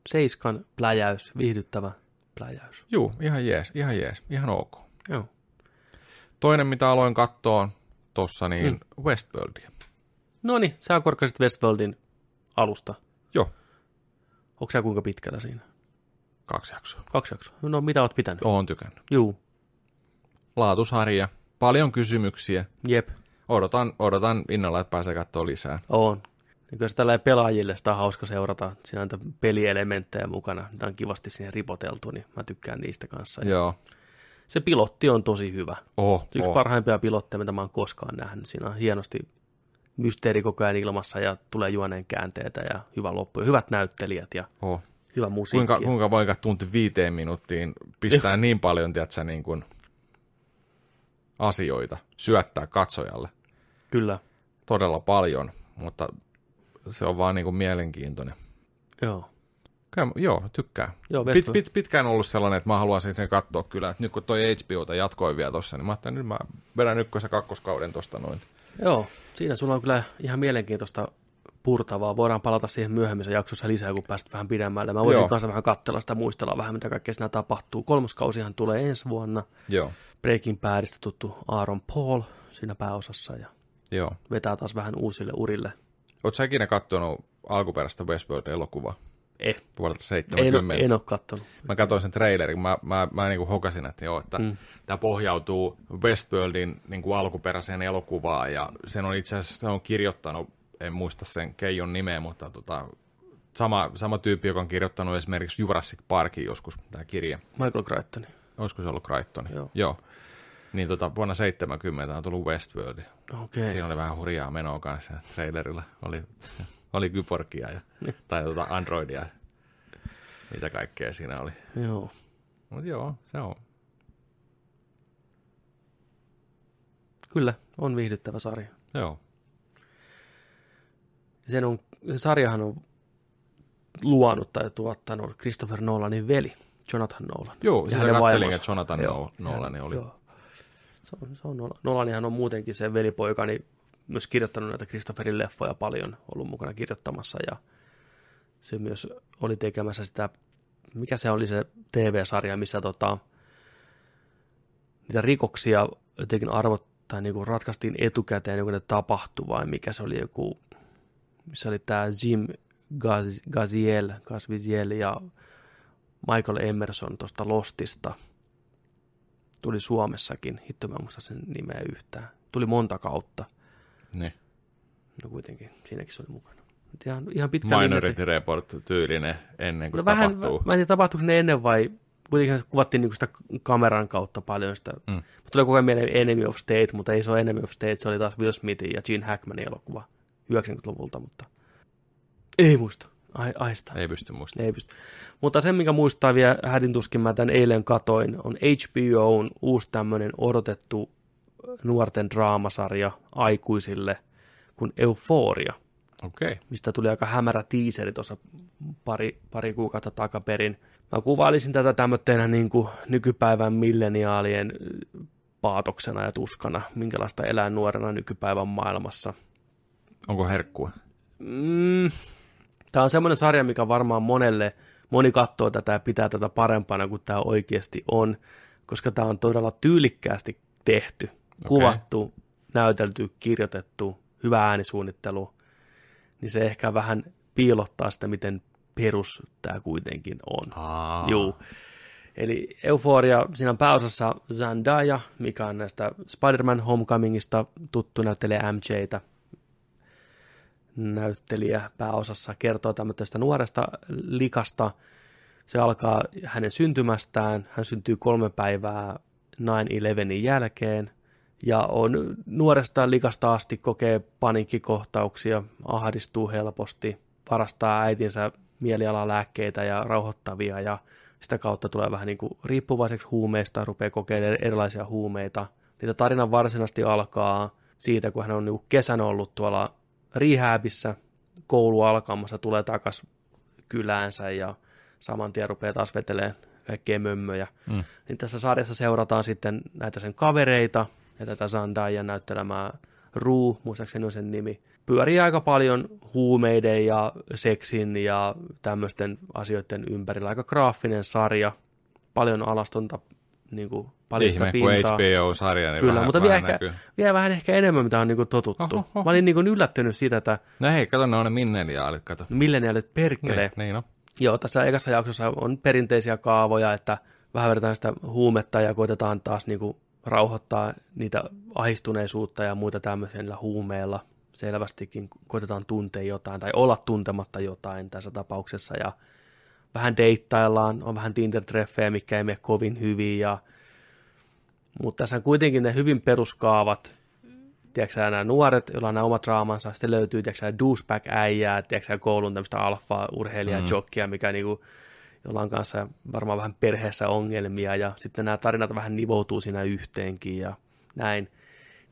Seiskan pläjäys. Viihdyttävä pläjäys. Juu, ihan jees, ihan jees, ihan ok. Joo. Toinen, mitä aloin katsoa tossa, niin mm. Westworldia. No niin, sä korkasit Westworldin alusta. Joo, Onko sä kuinka pitkällä siinä? kaksi jaksoa. Kaksi jaksoa. No mitä oot pitänyt? Oon tykännyt. Juu. Laatusarja, paljon kysymyksiä. Jep. Odotan, odotan innolla, että pääsee katsoa lisää. On. Niin kyllä se tällä pelaajille sitä on hauska seurata. Siinä on pelielementtejä mukana. Niitä on kivasti siihen ripoteltu, niin mä tykkään niistä kanssa. Ja Joo. Se pilotti on tosi hyvä. Oh, Yksi oh. parhaimpia pilotteja, mitä mä oon koskaan nähnyt. Siinä on hienosti mysteeri koko ajan ilmassa ja tulee juoneen käänteitä ja hyvä loppu. Ja hyvät näyttelijät ja oh. hyvä musiikki. Kuinka, kuinka voikaan tunti viiteen minuuttiin pistää niin paljon, tiedätkö, niin kuin asioita, syöttää katsojalle. Kyllä, Todella paljon, mutta se on vaan niin kuin mielenkiintoinen. joo. Kyllä, joo, tykkää. Joo, Pit, pit, pitkään ollut sellainen, että mä haluaisin sen katsoa kyllä. Että nyt kun toi HBOta jatkoi vielä tossa, niin mä ajattelin, nyt mä vedän ykkös- ja kakkoskauden tosta noin. Joo, siinä sulla on kyllä ihan mielenkiintoista purtavaa. Voidaan palata siihen myöhemmissä jaksossa lisää, kun päästä vähän pidemmälle. Mä voisin Joo. kanssa vähän katsella sitä, muistella vähän, mitä kaikkea siinä tapahtuu. Kolmoskausihan tulee ensi vuonna. Joo, Breaking Badista tuttu Aaron Paul siinä pääosassa ja joo. vetää taas vähän uusille urille. Oletko sä ikinä katsonut alkuperäistä Westworld-elokuvaa Eh, vuodelta en, 70? en ole kattonut. Mä katsoin sen trailerin, mä, mä, mä niin kuin hokasin, että joo, että mm. tämä pohjautuu Westworldin niin kuin alkuperäiseen elokuvaan, ja sen on itse asiassa se on kirjoittanut, en muista sen Keijon nimeä, mutta tota, sama, sama tyyppi, joka on kirjoittanut esimerkiksi Jurassic Parkin joskus, tämä kirja. Michael Crichton. Olisiko se ollut Crichton? Joo. joo. Niin tota, vuonna 70 on tullut Westworld. Okei. Siinä oli vähän hurjaa menoa kanssa trailerilla. Oli, oli kyborgia ja, tai tota androidia mitä kaikkea siinä oli. Joo. Mutta joo, se on. Kyllä, on viihdyttävä sarja. Joo. Sen on, se sarjahan on luonut tai tuottanut Christopher Nolanin veli, Jonathan Nolan. Joo, Ja sitä hänen vaimonsa. että Jonathan Joo. no- Nolan oli. Joo. Se on, se on Nolan. Nolanihan on muutenkin se velipoika, niin myös kirjoittanut näitä Christopherin leffoja paljon, ollut mukana kirjoittamassa ja se myös oli tekemässä sitä, mikä se oli se TV-sarja, missä tota, niitä rikoksia jotenkin arvottaa, niin kuin ratkaistiin etukäteen, niin kuin ne tapahtui, vai mikä se oli joku, missä oli tämä Jim Gaz- Gaziel, Gazviziel ja Michael Emerson tuosta Lostista. Tuli Suomessakin, hitto mä muista sen nimeä yhtään. Tuli monta kautta, Niin. no kuitenkin, siinäkin se oli mukana. Ihan, ihan pitkä linja- Minority Report tyylinen ennen kuin No vähän, tapahtuu. mä en tiedä tapahtuiko ne ennen vai kuitenkin se kuvattiin niinku sitä kameran kautta paljon sitä. Mm. Mm. Tulee koko ajan mieleen Enemy of State, mutta ei se ole Enemy of State, se oli taas Will Smithin ja Gene Hackmanin elokuva 90-luvulta, mutta ei muista. Ai, aista. Ei pysty muistamaan. Ei pysty. Mutta sen, mikä muistaa vielä hädin tuskin mä tämän eilen katoin, on HBOn uusi tämmöinen odotettu nuorten draamasarja aikuisille kuin Euphoria Okei. Okay. mistä tuli aika hämärä tiiseri tuossa pari, pari kuukautta takaperin. Mä kuvailisin tätä tämmöisenä niin kuin nykypäivän milleniaalien paatoksena ja tuskana, minkälaista elää nuorena nykypäivän maailmassa. Onko herkkua? Mm, tämä on semmoinen sarja, mikä varmaan monelle, moni katsoo tätä ja pitää tätä parempana kuin tämä oikeasti on, koska tämä on todella tyylikkäästi tehty, kuvattu, näytelty, kirjoitettu, hyvä äänisuunnittelu, niin se ehkä vähän piilottaa sitä, miten perus tämä kuitenkin on. Aa. Juu. Eli Euphoria, siinä on pääosassa Zendaya, mikä on näistä Spider-Man Homecomingista tuttu näyttelijä MJtä. Näyttelijä pääosassa kertoo tämmöisestä nuoresta likasta. Se alkaa hänen syntymästään. Hän syntyy kolme päivää 9-11 jälkeen. Ja on nuoresta likasta asti kokee paniikkikohtauksia, ahdistuu helposti, varastaa äitinsä mielialalääkkeitä ja rauhoittavia ja sitä kautta tulee vähän niin kuin riippuvaiseksi huumeista, rupeaa kokeilemaan erilaisia huumeita. Niitä tarinan varsinaisesti alkaa siitä, kun hän on niin kesän ollut tuolla rehabissa, koulu alkamassa, tulee takas kyläänsä ja saman tien rupeaa taas vetelemään kaikkea mömmöjä. Mm. Niin tässä sarjassa seurataan sitten näitä sen kavereita ja tätä Zandayan näyttelemää Ruu, muistaakseni on sen nimi, pyörii aika paljon huumeiden ja seksin ja tämmöisten asioiden ympärillä. Aika graafinen sarja, paljon alastonta, niin kuin, paljon Ihme, kun pintaa. HBO-sarja, niin Kyllä, vähän, mutta vielä vähän ehkä, näkyy. vielä vähän ehkä enemmän, mitä on niin kuin totuttu. Oho, oho. Mä olin niin kuin yllättynyt siitä, että No hei, kato, ne on ne milleniaalit, kato. milleniaalit perkele. Niin, niin no. Joo, tässä ekassa jaksossa on perinteisiä kaavoja, että vähän vedetään sitä huumetta ja koitetaan taas niin kuin rauhoittaa niitä ahistuneisuutta ja muita tämmöisellä huumeella. Selvästikin koitetaan tuntea jotain tai olla tuntematta jotain tässä tapauksessa ja vähän deittaillaan, on vähän Tinder-treffejä, mikä ei mene kovin hyvin ja mutta tässä on kuitenkin ne hyvin peruskaavat, tiedätkö nämä nuoret, joilla on nämä omat draamansa, sitten löytyy, tiedätkö sä, douchebag-äijää, tiedätkö koulun tämmöistä alfa-urheilijaa, mm. jokkia, mikä niinku, jolla on kanssa varmaan vähän perheessä ongelmia, ja sitten nämä tarinat vähän nivoutuu siinä yhteenkin, ja näin.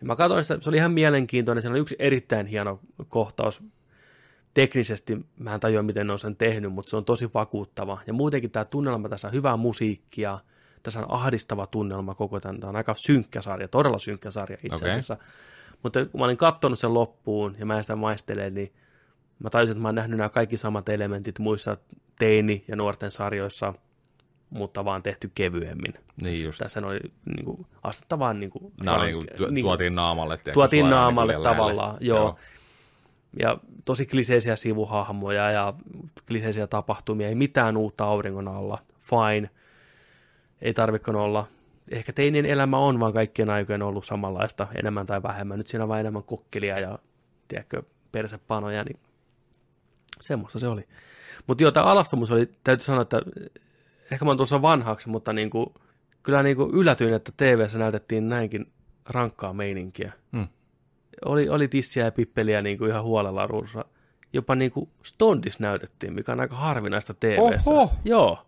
Ja mä katsoin sitä, se oli ihan mielenkiintoinen, siinä oli yksi erittäin hieno kohtaus, teknisesti, mä en tajua miten ne on sen tehnyt, mutta se on tosi vakuuttava. Ja muutenkin tämä tunnelma, tässä on hyvää musiikkia, tässä on ahdistava tunnelma koko tämän, tämä on aika synkkä sarja, todella synkkä sarja itse asiassa. Mutta kun mä olin katsonut sen loppuun ja mä en sitä maistele, niin mä tajusin, että mä oon nähnyt nämä kaikki samat elementit muissa teini- ja nuorten sarjoissa, mutta vaan tehty kevyemmin. Niin just. Tässä oli niin kuin, astetta vaan niin kuin, vaan- oli niin kuin, niin- tuotiin naamalle. tuotiin naamalle niin tavallaan, joo. Ja tosi kliseisiä sivuhahmoja ja kliseisiä tapahtumia, ei mitään uutta auringon alla, fine, ei tarvikaan olla. Ehkä teinin elämä on vaan kaikkien aikojen ollut samanlaista, enemmän tai vähemmän. Nyt siinä on vain enemmän kokkelia ja tiedätkö, persepanoja, niin semmoista se oli. Mutta joo, tämä alastomuus oli, täytyy sanoa, että ehkä mä oon tuossa vanhaksi, mutta niin kuin, kyllä niin kuin yllätyin, että TV-ssä näytettiin näinkin rankkaa meininkiä. Hmm. Oli, oli tissiä ja pippeliä niin kuin ihan huolella ruudussa. Jopa niin kuin Stondis näytettiin, mikä on aika harvinaista TV-ssä. Oho! Joo,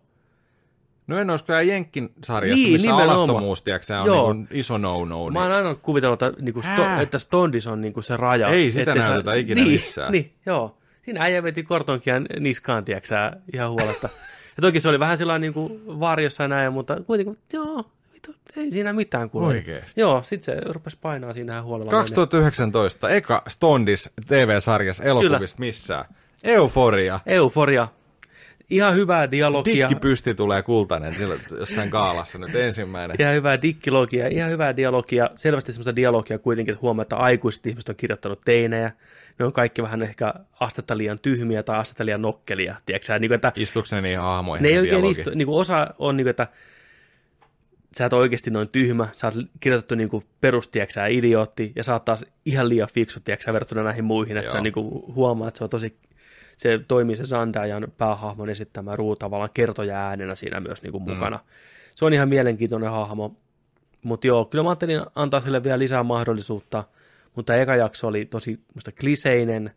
No en olisi kyllä Jenkin sarjassa, Niin, missä nimenomaan. alastomuus, tiedätkö, on Joo. niin kuin iso no-no. Mä oon Niin. aina kuvitellut, että, niin kuin sto, että Stondis on niin kuin se raja. Ei sitä näytetä ikinä niin, missään. Niin, joo. Siinä äijä veti kortonkia niskaan, tiedätkö ihan huoletta. ja toki se oli vähän sellainen niin kuin varjossa ja näin, mutta kuitenkin, joo, vittu, ei siinä mitään kuule. Oikeesti? Joo, sit se rupesi painaa siinä ihan huolella. 2019, eka Stondis TV-sarjassa elokuvista missään. Euforia. Euforia. Ihan hyvää dialogia. Dikki pysti tulee kultainen jossain kaalassa nyt ensimmäinen. Ihan hyvää dikkilogia, ihan hyvää dialogia. Selvästi semmoista dialogia kuitenkin, että huomaa, että aikuiset ihmiset on kirjoittanut teinejä. Ne on kaikki vähän ehkä astetta liian tyhmiä tai astetta liian nokkelia. Tiedätkö niin kuin, että Istuuko ne niihin hahmoihin ne ei oikein istu. Niin kuin osa on, niin kuin, että sä et oikeasti noin tyhmä, sä oot kirjoitettu niin perustieksää idiootti, ja sä oot taas ihan liian fiksu, tiedätkö, verrattuna näihin muihin, että Joo. sä niin kuin huomaat, että se on tosi, se toimii se Zandajan päähahmon esittämä ruu tavallaan kertoja äänenä siinä myös niin kuin mukana. Se on ihan mielenkiintoinen hahmo, mutta joo, kyllä mä ajattelin antaa sille vielä lisää mahdollisuutta, mutta eka jakso oli tosi musta kliseinen,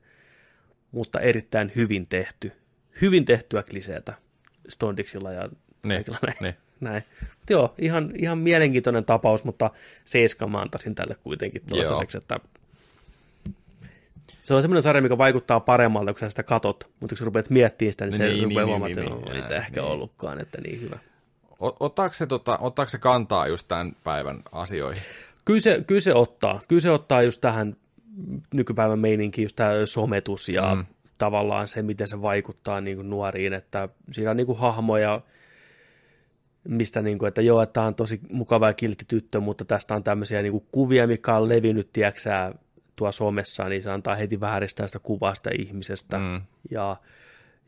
mutta erittäin hyvin tehty. Hyvin tehtyä kliseetä Stondiksilla ja Niin, kaikilla näin. niin. näin. Mutta joo, ihan, ihan mielenkiintoinen tapaus, mutta seiska mä antaisin tälle kuitenkin toistaiseksi, että se on semmoinen sarja, mikä vaikuttaa paremmalta, kun sä sitä katot, mutta kun sä rupeat miettimään sitä, niin se Niin, niin, rupeaa niin, huomaamaan, niin, että niin, no, niin, ei tämä ehkä niin. ollutkaan, että niin hyvä. Ottaako se, tota, ottaako se kantaa just tämän päivän asioihin? Kyllä se, kyllä se ottaa. Kyllä se ottaa just tähän nykypäivän meininkiin, just tämä sometus ja mm. tavallaan se, miten se vaikuttaa niin kuin nuoriin, että siinä on niin kuin hahmoja, mistä niin kuin, että joo, että tämä on tosi mukava ja kiltti tyttö, mutta tästä on tämmöisiä niin kuin kuvia, mikä on levinnyt, tiedäksä, tuo somessa, niin se antaa heti vääristää sitä kuvasta ihmisestä Mm. ja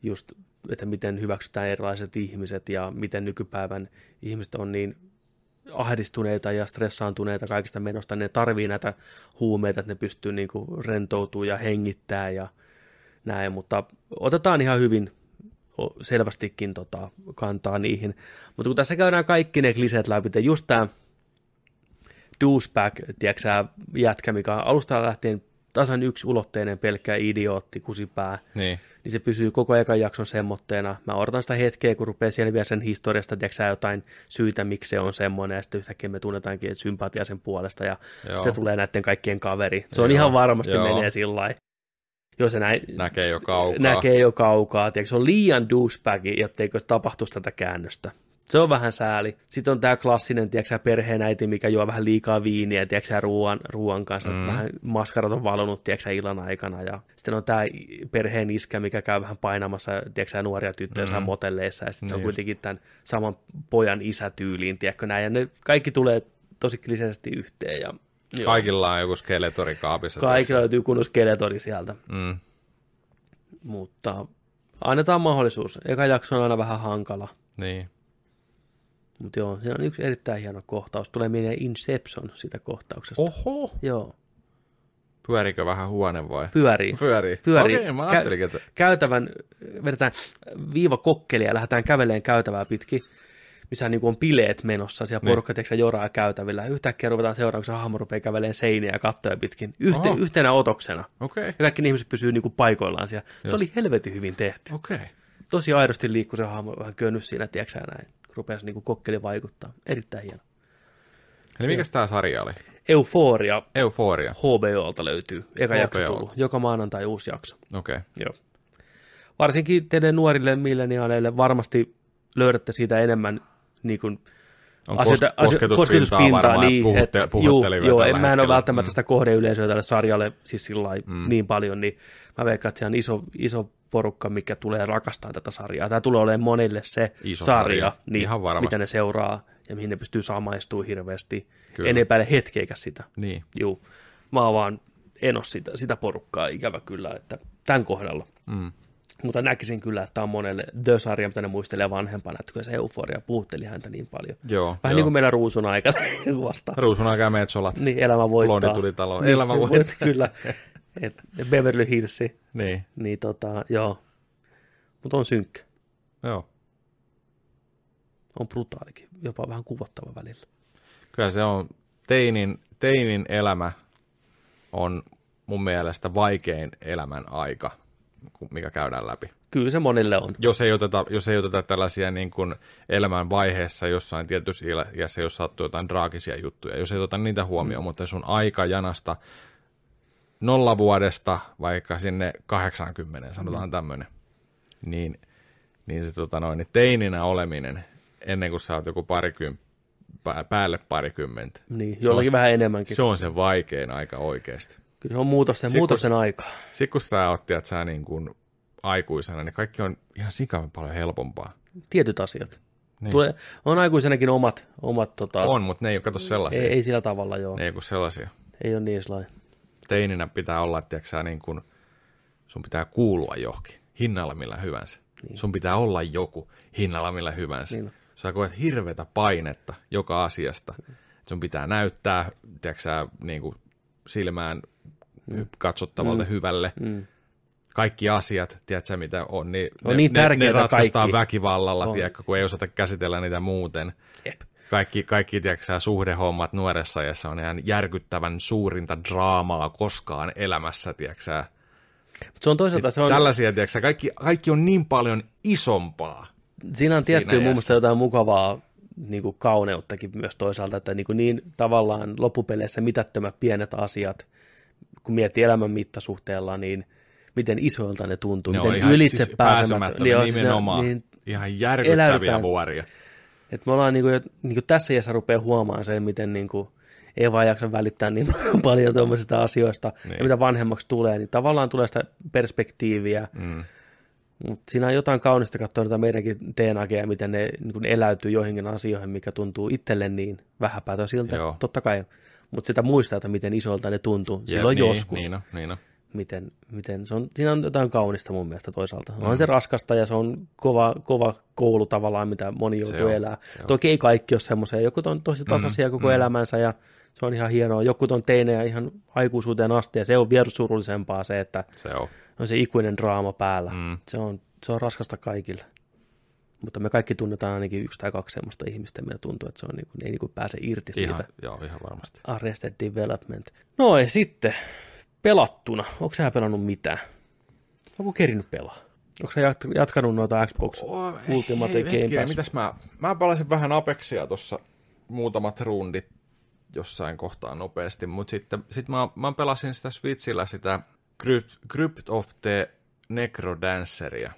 just, että miten hyväksytään erilaiset ihmiset ja miten nykypäivän ihmiset on niin ahdistuneita ja stressaantuneita kaikista menosta, ne tarvii näitä huumeita, että ne pystyy niin kuin rentoutumaan ja hengittää ja näin, mutta otetaan ihan hyvin selvästikin tota, kantaa niihin. Mutta kun tässä käydään kaikki ne kliseet läpi, just tämä douchebag, tiedätkö jätkä, mikä on alusta lähtien tasan yksi ulotteinen pelkkä idiootti, kusipää, Niin. niin se pysyy koko ekan jakson semmoitteena. Mä odotan sitä hetkeä, kun rupeaa selviä sen historiasta, tiedätkö jotain syitä, miksi se on semmoinen, ja sitten yhtäkkiä me tunnetaankin että sympatia sen puolesta, ja Joo. Se tulee näiden kaikkien kaveri. Se on Joo, ihan varmasti joo. menee sillä. Jos se näin, Näkee jo kaukaa. näkee jo kaukaa, tiedätkö, se on liian douchebagi, jotteikö tapahtuisi tätä käännöstä. Se on vähän sääli. Sitten on tämä klassinen, tiedätkö, perheenäiti, mikä juo vähän liikaa viiniä, tiedätkö, ruoan, ruoan kanssa. Mm. Vähän maskarat on valunut, tiedätkö, illan aikana. Ja sitten on tämä perheen iskä, mikä käy vähän painamassa, tiedätkö, nuoria tyttöjä mm. motelleissa. Ja sitten se on Niin kuitenkin tämän saman pojan isätyyliin, tiedätkö, näin. Ja ne kaikki tulee tosi kliseisesti yhteen. Ja, joo. Kaikilla on joku skeletori kaapissa. Kaikilla löytyy kunnon skeletori sieltä. Mm. Mutta annetaan mahdollisuus. Eka jakso on aina vähän hankala. Niin. Mutta joo, siinä on yksi erittäin hieno kohtaus. Tulee mieleen Inception siitä kohtauksesta. Oho! Joo, Pyörikö vähän huone vai? pyörii. Pyörii. Pyörii. Okei, mä ajattelin, että... Käytävän, vedetään viiva kokkelia ja lähdetään käveleen käytävää pitkin, missä niin on bileet menossa. Siellä Niin. porukka niin. joraa käytävillä. Yhtäkkiä ruvetaan seuraamaan, kun se hahmo rupeaa käveleen seiniä ja kattoja pitkin. Yhte, Oho. yhtenä otoksena. Okei, Ja kaikki ihmiset pysyy niin kuin paikoillaan siellä. Se Joo. oli helvetin hyvin tehty. okei. Tosi aidosti liikkuu se hahmo vähän könnyt siinä, tiedätkö näin. Rupesi niin kuin kokkeli vaikuttaa. Erittäin hieno. Eli mikäs tää sarja oli? Euforia Euforia. HBOlta löytyy. Eka jakso HBOlta. tullut. Joka maanantai uusi jakso. Okei. Joo. varsinkin teille nuorille milleniaaleille varmasti löydätte siitä enemmän niin kuin, On asioita- kos- asio- kosketuspintaa, kosketuspintaa, varmaan, niin, puhutte, et- juu, joo, en, mä en ole välttämättä sitä kohdeyleisöä tälle sarjalle siis sillä mm. niin paljon, niin mä veikkaan, että se on iso, iso porukka, mikä tulee rakastaa tätä sarjaa. Tämä tulee olemaan monille se Iso sarja, sarja, niin, ihan varmasti. mitä ne seuraa ja mihin ne pystyy samaistumaan hirveästi. Kyllä. En epäile hetkeäkään sitä. Niin, Juu. Mä oon vaan en ole sitä, sitä porukkaa, ikävä kyllä, että tämän kohdalla. mm. Mutta näkisin kyllä, että tämä on monelle The-sarja, mitä ne muistelee vanhempana, että kun se euforia puhutteli häntä niin paljon. joo. Vähän joo. niin kuin meillä ruusun aika vastaan. Ruusun aikaa metsolat. Niin, elämä voittaa. Blondi tuli taloon. Niin, Elämä voit- voittaa. Kyllä. Et Beverly Hills, Niin, niin tota, joo. Mutta on synkkä. joo. On brutaalikin, jopa vähän kuvottava välillä. Kyllä se on, teinin, teinin elämä on mun mielestä vaikein elämän aika, mikä käydään läpi. Kyllä se monille on. Jos ei oteta, jos ei oteta tällaisia niin kuin elämän vaiheessa jossain tietyssä iässä, jos sattuu jotain draagisia juttuja, jos ei oteta niitä huomioon, mm. mutta sun aika janasta nolla vuodesta vaikka sinne 80, sanotaan mm. tämmöinen, niin, niin se tota noin, niin teininä oleminen ennen kuin sä oot joku parikymmentä, päälle parikymmentä, Niin, Se jollakin on- vähän enemmänkin. se on se vaikein aika oikeasti. Kyllä se on muutosten, Sit kun- muutosten aika. Sitten kun sä oot, että sä niin kuin aikuisena, niin kaikki on ihan sikavan paljon helpompaa. Tietyt asiat. Niin. Tulee, on aikuisenakin omat, omat tota, On, mutta ne ei ole kato sellaisia. ei, Ei, ei sillä tavalla joo. ne ei ole sellaisia. Ei ole niin sellainen. Teininä pitää olla, että sä niin kuin, sun pitää kuulua johonkin, hinnalla millä hyvänsä. Niin. Sun pitää olla joku hinnalla millä hyvänsä. Niin Niin. Sä koet hirvetä painetta joka asiasta. Sun pitää näyttää, tiedätkö niin kuin silmään katsottavalta mm. hyvälle. Mm. kaikki asiat, tiedätkö mitä on, niin, On niin ne, ne tärkeitä ratkaistaan kaikki. väkivallalla, On. tiedätkö, kun ei osata käsitellä niitä muuten. Jep. Kaikki, kaikki tiedätkö, suhdehommat nuoressa ajassa on ihan järkyttävän suurinta draamaa koskaan elämässä, tiedätkö. Mut se on toisaalta, se on, Tällaisia, tiedätkö, kaikki, kaikki on niin paljon isompaa. siinä on tiettyä mun mielestä jotain mukavaa niin kuin kauneuttakin myös toisaalta, että niin, kuin niin tavallaan loppupeleissä mitättömät pienet asiat, kun miettii elämän mittasuhteella, niin miten isoilta ne tuntuu, Ne miten ylitse siis pääsemättä. ne- nimenomaan. Niin, Ihan järkyttäviä vuoria. Että me ollaan niin kuin, niin kuin tässä iässä rupeaa huomaamaan sen, miten niin kuin, ei vaan jaksa välittää niin paljon tuommoisista asioista, niin. Niin. ja mitä vanhemmaksi tulee, niin tavallaan tulee sitä perspektiiviä, Mm. Mutta siinä on jotain kaunista katsoa noita meidänkin TNAGeja, miten ne niin kun eläytyy joihinkin asioihin, mikä tuntuu itselle niin vähäpätöisiltä, Joo. totta kai. Mutta sitä muistaa, että miten isolta ne tuntuu silloin niin, joskus. Niin on, niin on. Miten, miten se on, siinä on jotain kaunista mun mielestä toisaalta. Mm. On se raskasta ja se on kova, kova koulu tavallaan, mitä moni joutuu on. Toki ei kaikki ole semmoisia. Joku on tosi tasaisia mm, koko mm. elämänsä ja se on ihan hienoa. Joku on teinejä ihan aikuisuuteen asti ja se on vielä surullisempaa se, että Se on. on se ikuinen draama päällä. Mm. Se, on, se on raskasta kaikille. Mutta me kaikki tunnetaan ainakin yksi tai kaksi semmoista ihmistä, meillä tuntuu, että se on niin kuin, ei niin kuin pääse irti siitä. Ihan, joo, ihan varmasti. Arrested Development. No ja sitten pelattuna. Onko sä pelannut mitään? Onko kerinyt pelaa? Onko sä jat- jatkanut noita Xbox Ultimate Hei, Game Pass? mitäs mä, mä palasin vähän Apexia tuossa muutamat rundit jossain kohtaa nopeasti, mutta sitten sit mä, mä pelasin sitä Switchillä sitä Crypt, Crypt of the Necrodanceria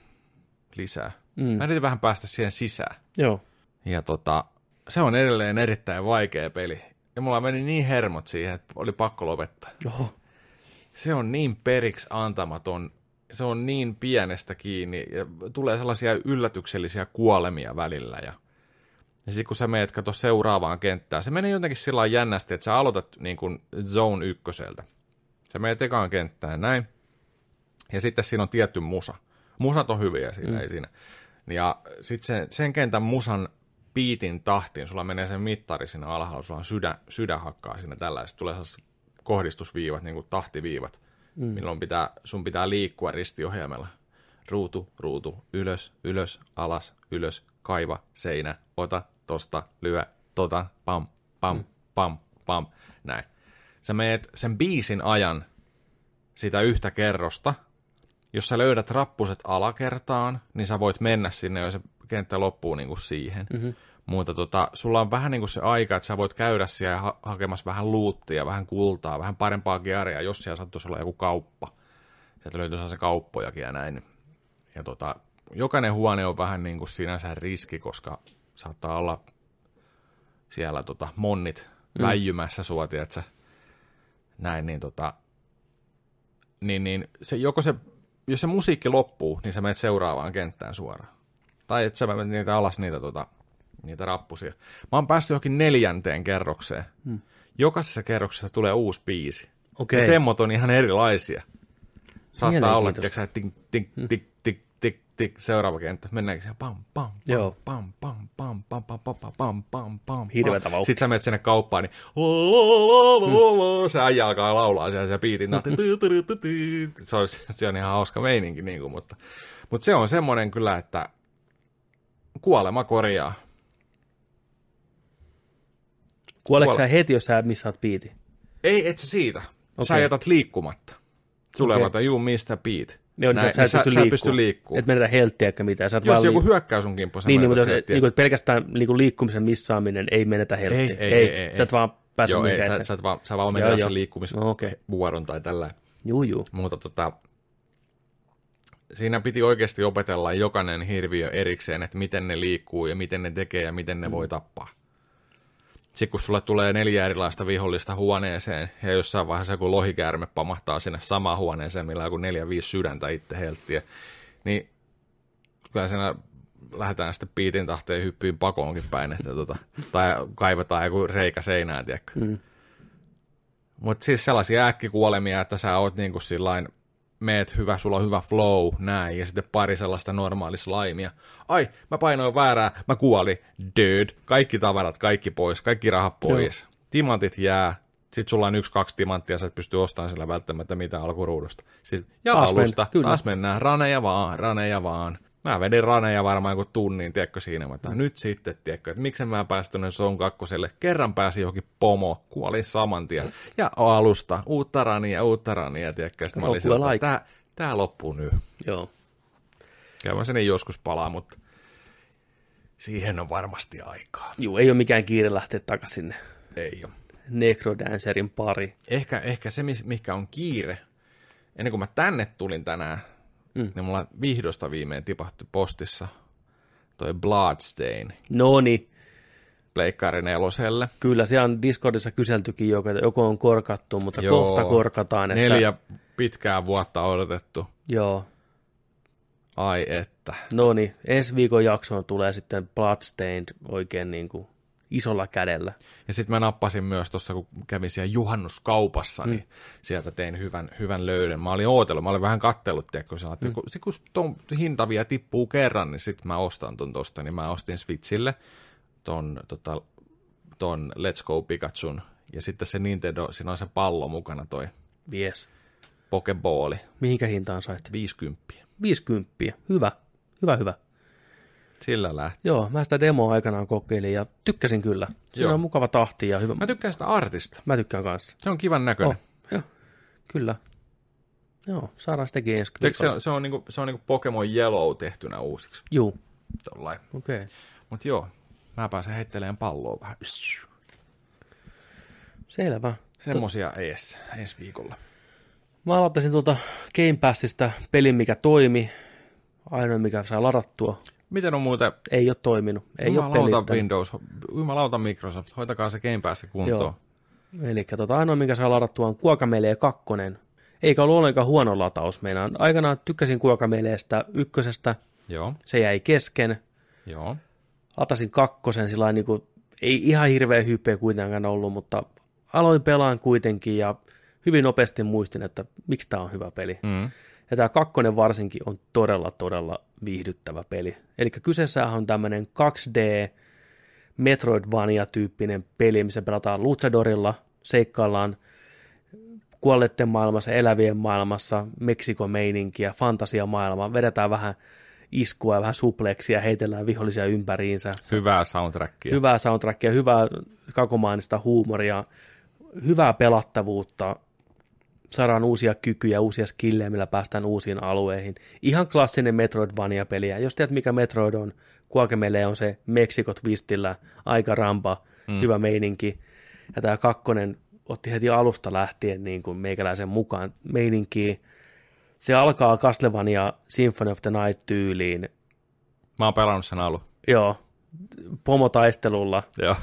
lisää. Mm. Mä yritin vähän päästä siihen sisään. Joo. Ja tota, se on edelleen erittäin vaikea peli. Ja mulla meni niin hermot siihen, että oli pakko lopettaa. Oho. Se on niin periksi antamaton, se on niin pienestä kiinni, ja tulee sellaisia yllätyksellisiä kuolemia välillä, ja, ja sitten kun sä meet kato seuraavaan kenttään, se menee jotenkin sillä jännästi, että sä aloitat niin kuin zone ykköseltä. Sä meet ekaan kenttään näin, ja sitten siinä on tietty musa. Musat on hyviä siinä, mm. ei siinä. Ja sitten sen, sen kentän musan piitin tahtiin, sulla menee sen mittari siinä alhaalla, sulla on sydän, sydän hakkaa siinä tällaiset, tulee sellaiset kohdistusviivat, niin kuin tahtiviivat, mm. milloin pitää, sun pitää liikkua ristiohjelmalla. Ruutu, ruutu, ylös, ylös, alas, ylös, kaiva, seinä, ota, tosta, lyö, tota, pam, pam, mm. pam, pam, näin. Sä meet sen biisin ajan sitä yhtä kerrosta, jos sä löydät rappuset alakertaan, niin sä voit mennä sinne, jos se kenttä loppuu niin kuin siihen. Mm-hmm. Mutta tota, sulla on vähän niin kuin se aika, että sä voit käydä siellä ha- hakemassa vähän luuttia, vähän kultaa, vähän parempaa gearia, jos siellä sattuisi olla joku kauppa. Sieltä löytyy se kauppojakin ja näin. ja tota, jokainen huone on vähän niin kuin sinänsä riski, koska saattaa olla siellä tota, monnit mm. väijymässä sua, tiedätkö, näin, niin, tota, niin, niin se, joko se, jos se musiikki loppuu, niin sä menet seuraavaan kenttään suoraan. Tai että sä menet niitä alas niitä, tota, niitä rappusia. Mä oon päässyt johonkin neljänteen kerrokseen. Hmm. Jokaisessa kerroksessa tulee uusi biisi. Okei. Ja temmot on ihan erilaisia. Saattaa olla, että sä tik, tik, tik, tik, tik, tik, seuraava kenttä. Mennäänkö siihen pam, pam, pam, pam, pam, pam, pam, pam, pam, pam, pam, pam, pam. Hirveetä vauhtia. Sitten sä menet sinne kauppaan, niin se äijä alkaa laulaa siellä se biitin. Se on, se on ihan hauska meininki, niin kuin, mutta, mutta se on semmoinen kyllä, että kuolema korjaa. Kuoleeko Kuole- sä heti, jos sä missaat biiti? Ei, et sä siitä. Sä Okei. jätät liikkumatta. Vaan, että juu, mistä beat. Joo, niin Näin, sä, sä, et pysty sä pysty liikkuu. Et menetä helttiä eikä mitään. Sä Jos joku liik- hyökkää sun kimppuun, sä Niin, niin mutta niin, kuin pelkästään niin liikkumisen missaaminen ei menetä helttiä. Ei, ei, ei, ei, Sä et vaan pääse Joo, ei, sä, sä, et vaan, sä vaan Joo, menet joo. sen liikkumisvuoron okei. tai tällä. Juu, juu. Mutta tota, siinä piti oikeasti opetella jokainen hirviö erikseen, että miten ne liikkuu ja miten ne tekee ja miten ne Mm. voi tappaa. Sitten kun sulle tulee neljä erilaista vihollista huoneeseen, ja jossain vaiheessa joku lohikäärme pamahtaa sinne samaan huoneeseen, millä on joku neljä, viisi sydäntä itse helttiä, niin kyllä siinä lähdetään sitten piitin tahteen hyppyyn pakoonkin päin, että tota, tai kaivetaan joku reikä seinään, tiedätkö. Mm. Mutta siis sellaisia äkkikuolemia, että sä oot niinku sillain, meet hyvä, sulla on hyvä flow, näin, ja sitten pari sellaista normaalislaimia. Ai, mä painoin väärää, mä kuolin, dude. Kaikki tavarat, kaikki pois, kaikki rahat pois. Joo. Timantit jää, sit sulla on yksi, kaksi timanttia, sä et pysty ostamaan sillä välttämättä mitään alkuruudusta. Sitten, ja Taas alusta, kyllä. taas mennään, raneja vaan, raneja vaan. Mä vedin raneja varmaan joku tunnin, tiedätkö siinä, mutta mm. nyt sitten, tiedätkö, että miksen mä päästy Zone kakkoselle, kerran pääsi johonkin pomo, kuolin saman tien, ja alusta, uutta rania, uutta rania, tiedätkö, sitten mä olin sillä, like. tää, tää loppuu nyt. Joo. Kyllä mä sinne joskus palaa, mutta siihen on varmasti aikaa. Juu, ei ole mikään kiire lähteä takaisin sinne Ei ole. Necrodancerin pari. Ehkä, ehkä se, mikä on kiire, ennen kuin mä tänne tulin tänään, Mm. niin mulla vihdosta viimein tipahti postissa toi Bloodstain Noni, Pleikkari neloselle. kyllä se on Discordissa kyseltykin, joko, joko on korkattu, mutta Joo. kohta korkataan. Että, Neljä pitkää vuotta odotettu. Joo, Ai että. no niin, ensi viikon jaksoon tulee sitten Bloodstained oikein niin kuin isolla kädellä. Ja sitten mä nappasin myös tuossa, kun kävin siellä juhannuskaupassa, niin sieltä tein hyvän, hyvän löydön. Mä olin ootellut, mä olin vähän kattellut, tiedätkö, sä mm. kun, kun ton hinta vielä tippuu kerran, niin sitten mä ostan ton tosta, niin mä ostin Switchille ton, tota, ton Let's Go Pikachun, ja sitten se Nintendo, siinä on se pallo mukana toi Yes. Pokeballi, Mihinkä hintaan sait? 50. 50. Hyvä, hyvä, hyvä. Sillä lähti. Joo, mä sitä demoa aikanaan kokeilin ja tykkäsin kyllä. Joo. on mukava tahti ja hyvä. Mä tykkään sitä artista. Mä tykkään kanssa. Se on kivan näköinen. Oh, joo, kyllä. Joo, saadaan sitäkin ensi se, on, se on niinku, se on niinku Pokemon Yellow tehtynä uusiksi. Juu, Tollain. okei. Okay. Mut joo, mä pääsen heittelemään palloa vähän. Selvä. Semmosia ees, ensi viikolla. Mä aloittaisin tuota Game Passista pelin, mikä toimi. Ainoa, mikä saa ladattua. Miten on muuten, Ei ole toiminut. Ei ole jumalauta pelittänyt. Windows, jumalauta Microsoft, hoitakaa se Game Pass kuntoon. Joo. Eli tota, ainoa, minkä saa ladattua on Kuokamelee 2. Eikä ollut ollenkaan huono lataus. Meinaan aikanaan tykkäsin Kuokameleestä ykkösestä. Joo, Se jäi kesken. joo. Latasin kakkosen sillä niin kuin, ei ihan hirveä hypeä kuitenkaan ollut, mutta aloin pelaan kuitenkin ja hyvin nopeasti muistin, että miksi tämä on hyvä peli. Mm. Ja tämä kakkonen varsinkin on todella, todella viihdyttävä peli. Eli kyseessä on tämmöinen 2D Metroidvania-tyyppinen peli, missä pelataan Luchadorilla, seikkaillaan kuolleiden maailmassa, elävien maailmassa, Meksikon meininkiä, fantasiamaailma, vedetään vähän iskua ja vähän supleksia, heitellään vihollisia ympäriinsä. Hyvää soundtrackia. Hyvää soundtrackia, hyvää kakomaanista huumoria, hyvää pelattavuutta, saadaan uusia kykyjä, uusia skillejä, millä päästään uusiin alueihin. Ihan klassinen Metroidvania-peli. Ja jos tiedät, mikä Metroid on, Kuakemele on se Meksikot twistillä, aika rampa, mm. hyvä meininki. Ja tämä kakkonen otti heti alusta lähtien niin kuin meikäläisen mukaan meininkiin. Se alkaa Castlevania Symphony of the Night tyyliin. Mä oon pelannut sen alun. Joo, pomotaistelulla. Joo.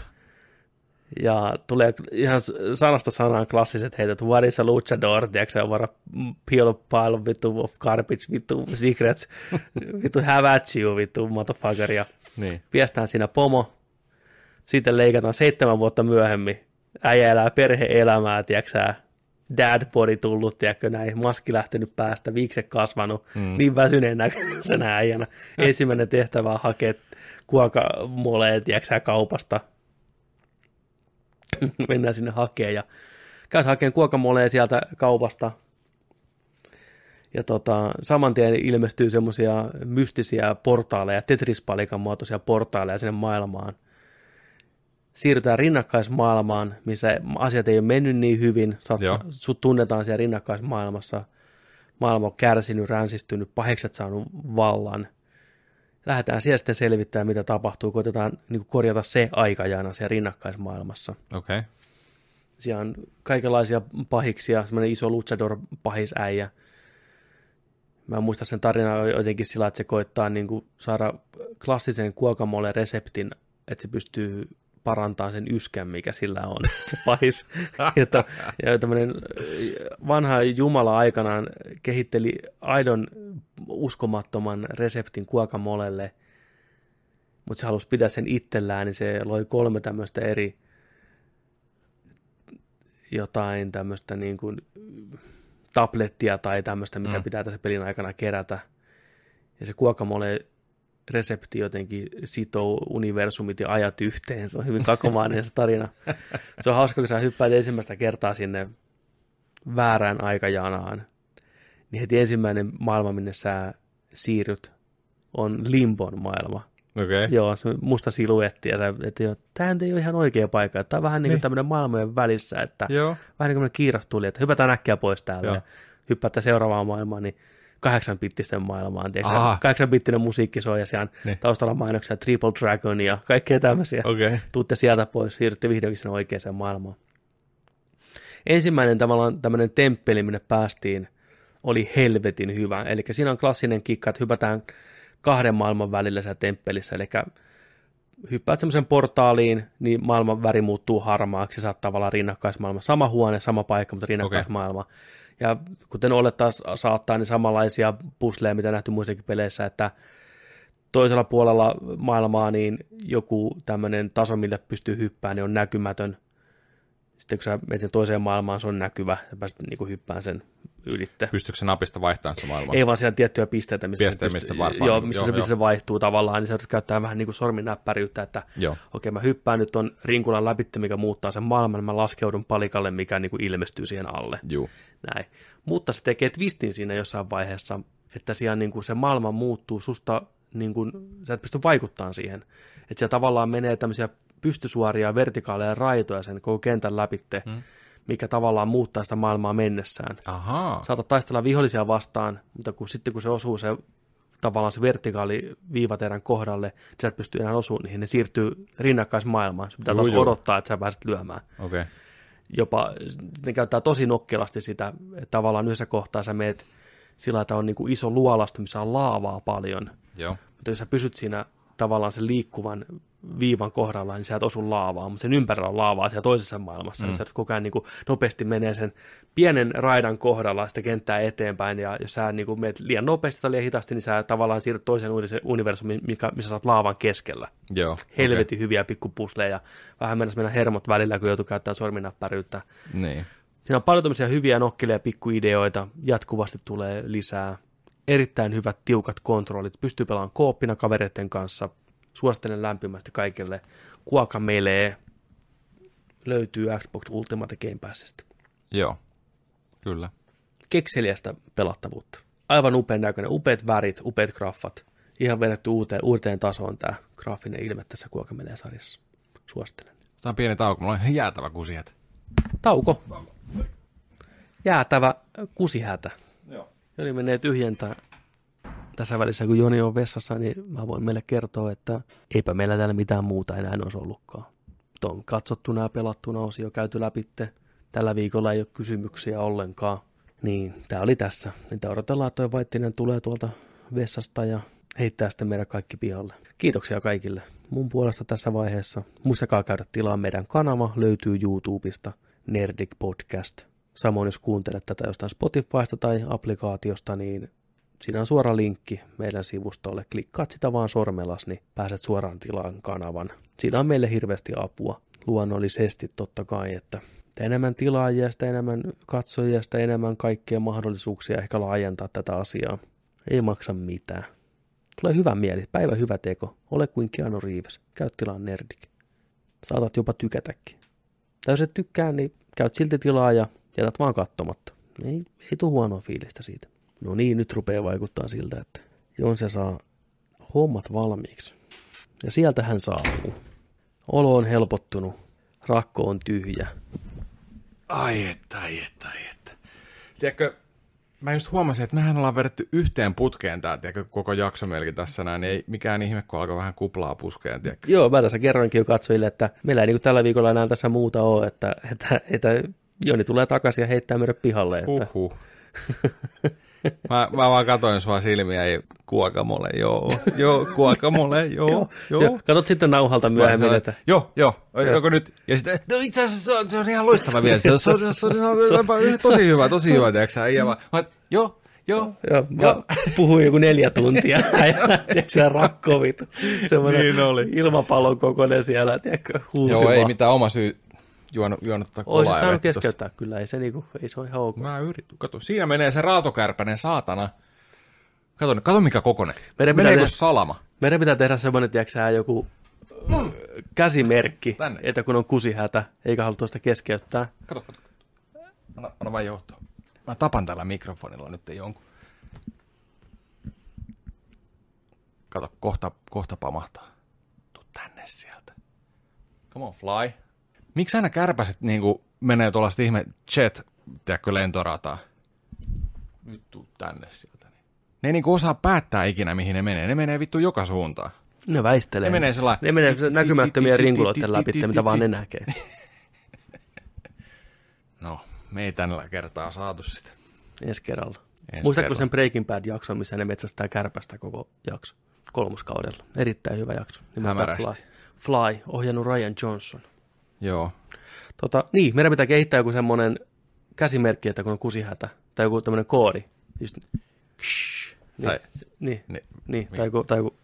Ja tulee ihan sanasta sanaan klassiset heitot. What is a luchador? Tiedätkö se, vara pile of vittu of garbage, vittu secrets, vittu have at you, vittu motherfucker. Ja Niin. piestään siinä pomo. Sitten leikataan seitsemän vuotta myöhemmin. Äijä elää perhe-elämää, tiedätkö dad body tullut, tiedätkö näin, maski lähtenyt päästä, viikse kasvanut, mm. niin väsyneen näköisenä äijänä. Ensimmäinen tehtävä on hakea kuokamoleen, tiedätkö kaupasta. Mennään sinne hakeen ja käyt hakemaan kuokamoleen sieltä kaupasta. Ja tota, saman tien ilmestyy semmoisia mystisiä portaaleja, Tetris-palikan muotoisia portaaleja sinne maailmaan. Siirrytään rinnakkaismaailmaan, missä asiat ei ole mennyt niin hyvin. Joo. sut tunnetaan siellä rinnakkaismaailmassa. Maailma on kärsinyt, ränsistynyt, pahikset saanut vallan. Lähdetään siellä sitten selvittämään, mitä tapahtuu. Koitetaan niin korjata se aikajana siellä rinnakkaismaailmassa. Okei. Okay. Siellä on kaikenlaisia pahiksia, semmoinen iso luchador-pahisäijä. Mä en muista sen tarinaa jotenkin sillä, että se koittaa niin kuin saada klassisen kuokamolle reseptin, että se pystyy parantaa sen yskän, mikä sillä on, se pahis. ja, to, ja tämmöinen vanha Jumala aikanaan kehitteli aidon uskomattoman reseptin kuokamolelle, mutta se halusi pitää sen itsellään, niin se loi kolme tämmöistä eri jotain tämmöistä niin kuin tablettia tai tämmöistä, mitä Mm. pitää tässä pelin aikana kerätä. Ja se guacamole resepti jotenkin sitoo universumit ja ajat yhteen. Se on hyvin kakomainen se tarina. Se on hauska, kun sä hyppäät ensimmäistä kertaa sinne väärään aikajanaan. Niin heti ensimmäinen maailma, minne sä siirryt, on Limbon maailma. Okay. Joo, se musta siluetti, että, että joo, tämä ei ole ihan oikea paikka. Tämä on vähän niin kuin Niin. tämmöinen maailmojen välissä, että Joo. vähän niin kuin kiiras tuli, että hypätään äkkiä pois täältä Joo. ja seuraavaan maailmaan, niin kahdeksan bittisten maailmaan, tiedätkö, Aha. kahdeksan bittinen musiikki soi ja siellä on Niin. taustalla mainoksia Triple Dragon ja kaikkea tämmöisiä. Okay. Tuutte sieltä pois, siirrytte vihdoinkin sinne oikeaan maailmaan. Ensimmäinen tavallaan tämmöinen temppeli, minne päästiin, oli helvetin hyvä. Eli siinä on klassinen kikka, että hypätään kahden maailman välillä siellä temppelissä, eli hyppäät semmoisen portaaliin, niin maailman väri muuttuu harmaaksi, sä oot tavallaan rinnakkaismaailma. Sama huone, sama paikka, mutta rinnakkaismaailma. Okay. Ja kuten olettaa saattaa, niin samanlaisia pusleja, mitä nähty muissakin peleissä, että toisella puolella maailmaa niin joku tämmöinen taso, millä pystyy hyppäämään, niin on näkymätön. Sitten kun sä menet sen toiseen maailmaan, se on näkyvä, ja pääset niin hyppään sen ylitte. Pystyykö se napista vaihtamaan sitä maailmaa? Ei vaan siellä tiettyjä pisteitä, missä, Pisteitä, se, mistä pystyy, varmaan- joo, missä joo, se, joo. missä se vaihtuu tavallaan, niin sä käyttää vähän niin kuin sorminnäppäriyttä, että Joo. okei, mä hyppään nyt on rinkulan läpi, mikä muuttaa sen maailman, mä laskeudun palikalle, mikä niin kuin ilmestyy siihen alle. Juu. Näin. Mutta se tekee twistin siinä jossain vaiheessa, että siellä niin kuin se maailma muuttuu susta, niin kuin, sä et pysty vaikuttamaan siihen. Että siellä tavallaan menee tämmöisiä pystysuoria vertikaaleja raitoja sen koko kentän läpitte, Mm. mikä tavallaan muuttaa sitä maailmaa mennessään. Ahaa. Saatat taistella vihollisia vastaan, mutta kun, sitten kun se osuu se tavallaan se vertikaali viivaterän kohdalle, sä et pysty enää osumaan niihin, ne siirtyy rinnakkaismaailmaan. Sun pitää taas juu. odottaa, että sä pääset lyömään. Okay. jopa, ne käyttää tosi nokkelasti sitä, että tavallaan yhdessä kohtaa sä meet sillä, että on niin kuin iso luolasto, missä on laavaa paljon, Joo. mutta jos sä pysyt siinä tavallaan sen liikkuvan viivan kohdalla, niin sä et osu laavaa, mutta sen ympärillä on laavaa siellä toisessa maailmassa, mm. niin sä koko ajan niin kuin nopeasti menee sen pienen raidan kohdalla sitä kenttää eteenpäin, ja jos sä niin kuin meet liian nopeasti tai liian hitaasti, niin sä tavallaan siirryt toiseen uni- universumiin, mikä, missä sä oot laavan keskellä Joo. helvetin okay. hyviä pikkupusleja. Vähän mennessä mennä hermot välillä, kun joutuu käyttämään sorminnäppäryyttä. Okay. Niin. Siinä on paljon tämmöisiä hyviä nokkelia pikkuideoita, jatkuvasti tulee lisää. Erittäin hyvät, tiukat kontrollit, pystyy pelaamaan kooppina kavereiden kanssa. Suosittelen lämpimästi kaikille. Kuaka Melee löytyy Xbox Ultimate Game Passista. Joo. Kyllä. Kekseliästä pelattavuutta. Aivan upean näköinen, upeat värit, upeat graffat. Ihan vedetty uuteen, uuteen tasoon tämä graafinen ilme tässä Kuaka Melee-sarjassa. Suosittelen. Tämä on pieni tauko. Mulla on ihan jäätävä kusihet. Tauko. Jäätävä kusihätä. Joo. Joni menee tyhjentää tässä välissä, kun Joni on vessassa, niin mä voin meille kertoa, että eipä meillä täällä mitään muuta enää olisi ollutkaan. Tuon katsottuna ja pelattuna osio käyty läpi. Tällä viikolla ei ole kysymyksiä ollenkaan. Niin, tää oli tässä. Niitä odotellaan, että Vaittinen tulee tuolta vessasta ja heittää sitten meidän kaikki pihalle. Kiitoksia kaikille mun puolesta tässä vaiheessa. Muistakaa käydä tilaa meidän kanava, löytyy YouTubesta, Nerdik Podcast. Samoin jos kuuntelet tätä jostain Spotifysta tai applikaatiosta, niin siinä on suora linkki meidän sivustolle. Klikkaat sitä vaan sormellas, niin pääset suoraan tilaan kanavan. Siinä on meille hirveästi apua. Luonnollisesti totta kai, että enemmän tilaajia, sitä enemmän katsojia, sitä enemmän kaikkia mahdollisuuksia ehkä laajentaa tätä asiaa. Ei maksa mitään. Tulee hyvä mieli, päivä hyvä teko. Ole kuin Keanu Reeves. Käy tilaan nerdik. Saatat jopa tykätäkin. Tai jos et tykkää, niin käyt silti tilaa ja jätät vaan katsomatta. Ei, ei tule huonoa fiilistä siitä. No niin, nyt rupeaa vaikuttaa siltä, että se saa hommat valmiiksi. Ja sieltä hän saapuu. Olo on helpottunut. Rakko on tyhjä. Ai että, ai että, ai että. Tiedätkö, mä just huomasin, että mehän ollaan vedetty yhteen putkeen tää, tiedätkö, koko jakso melkein tässä näin, niin ei mikään ihme, kun alkoi vähän kuplaa puskeen, tiedätkö? Joo, mä tässä kerroinkin jo katsojille, että meillä ei niin tällä viikolla enää tässä muuta ole, että, että, että Joni tulee takaisin ja heittää meidät pihalle. Että... Uhuh. Mä, mä vaan katoin sua silmiä ja kuokamolle, joo, joo, kuokamolle, joo, joo. joo. Katot sitten nauhalta myöhemmin, että... Joo, joo, joko nyt, ja sitten, no itse asiassa se on, se on ihan loistava vielä, se on, se on, se on, se on tosi hyvä, tosi hyvä, tiedätkö sä, ja mä, joo, Joo, joo. Mä puhuin joku neljä tuntia, tiedätkö rakkovit. Semmoinen niin oli. ilmapallon kokoinen siellä, tiedätkö, huusiva. Joo, ei mitään oma syy juonut, juonuttaa kolaa. Olisit saanut keskeyttää, kyllä, ei se, niinku, ei se ole ihan ok. Mä yritin, kato, siinä menee se raatokärpänen saatana. Kato, kato mikä kokonen. Meidän Meneekö tehdä, salama? Meidän pitää tehdä semmoinen, tiedätkö joku mm. käsimerkki, Tänne. että kun on kusihätä, eikä halua tuosta keskeyttää. Kato, kato. Anna, anna vain johtoa. Mä tapan tällä mikrofonilla nyt jonkun. Kato, kohta, kohta pamahtaa. Tuu tänne sieltä. Come on, fly. Miksi aina kärpäset niin kuin, menee tuollaista ihme jet, tiedätkö, lentorataa? Nyt tuu tänne sieltä. Ne ei niin kuin osaa päättää ikinä, mihin ne menee. Ne menee vittu joka suuntaan. Ne väistelee. Ne menee sellainen... Ne menee näkymättömiä rinkuloiden läpi, mitä vaan ne näkee. No, me ei tällä kertaa saatu sitä. Ensi kerralla. Ensi Muistatko kerralla. sen Breaking Bad-jakson, missä ne metsästää kärpästä koko jakso? Kolmoskaudella. Erittäin hyvä jakso. Fly. Fly, ohjannut Ryan Johnson. Joo. Tota, niin, meidän pitää kehittää joku semmoinen käsimerkki, että kun on kusihätä, tai joku tämmöinen koodi. Just, ksh, niin, tai, niin, niin, niin, tai joku, tai joku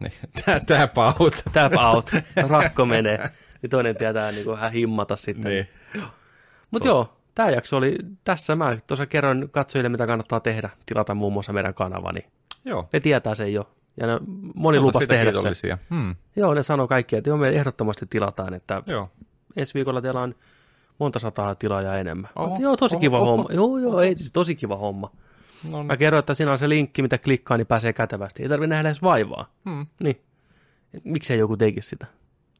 niin. Tap out. Tap out. Rakko menee. Niin toinen tietää niin kuin, hän himmata sitten. Niin. Mutta joo, tämä jakso oli tässä. Mä tuossa kerron katsojille, mitä kannattaa tehdä. Tilata muun muassa meidän kanavani. Joo. Ne tietää sen jo. Ja ne, moni Olta lupas tehdä se. Hmm. Joo, ne sanoo kaikki, että joo, me ehdottomasti tilataan. Että joo. Ensi viikolla teillä on monta sataa tilaajaa enemmän. Oho, joo, tosi oho, kiva oho, homma. Oho. Joo, joo, ei, siis tosi kiva homma. No, niin. Mä kerroin, että siinä on se linkki, mitä klikkaa, niin pääsee kätevästi. Ei tarvitse nähdä edes vaivaa. Hmm. Niin. Miksei joku tekisi sitä?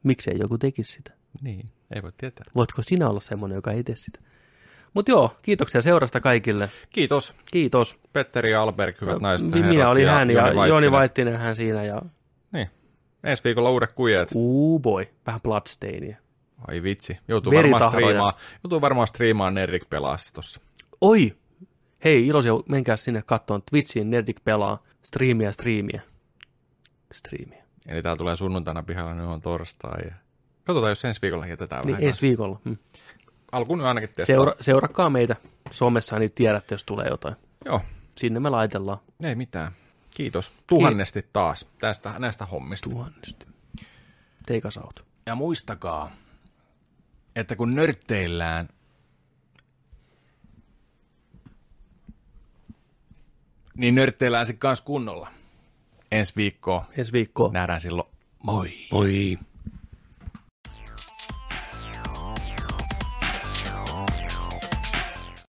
Miksei joku tekisi sitä? Niin, ei voi tietää. Voitko sinä olla semmoinen, joka ei tee sitä? Mutta joo, kiitoksia seurasta kaikille. Kiitos. Kiitos. Petteri ja Alberg, hyvät naiset Minä herrat, olin ja hän ja Joni, Vaittinen hän siinä. Ja... Niin. Ensi viikolla uudet kujet. Uu boy, vähän bloodstainia. Ai vitsi, joutuu varmaan striimaan, joutuu varmaan striimaan Nerdik pelaassa tossa. Oi, hei iloisia, menkää sinne katsomaan Twitchiin Nerdik pelaa striimiä, striimiä. Striimiä. Eli täällä tulee sunnuntaina pihalla, niin on torstai. Ja... Katsotaan, jos ensi viikolla jätetään niin, vähän. ensi viikolla. Hmm alkuun ainakin testaa. Seura- seurakaa meitä somessa, niin tiedätte, jos tulee jotain. Joo. Sinne me laitellaan. Ei mitään. Kiitos. Tuhannesti taas tästä, näistä hommista. Tuhannesti. Teikas out. Ja muistakaa, että kun nörtteillään, niin nörtteillään se kanssa kunnolla. Ensi viikkoa. Ensi viikkoa. Nähdään silloin. Moi. Moi.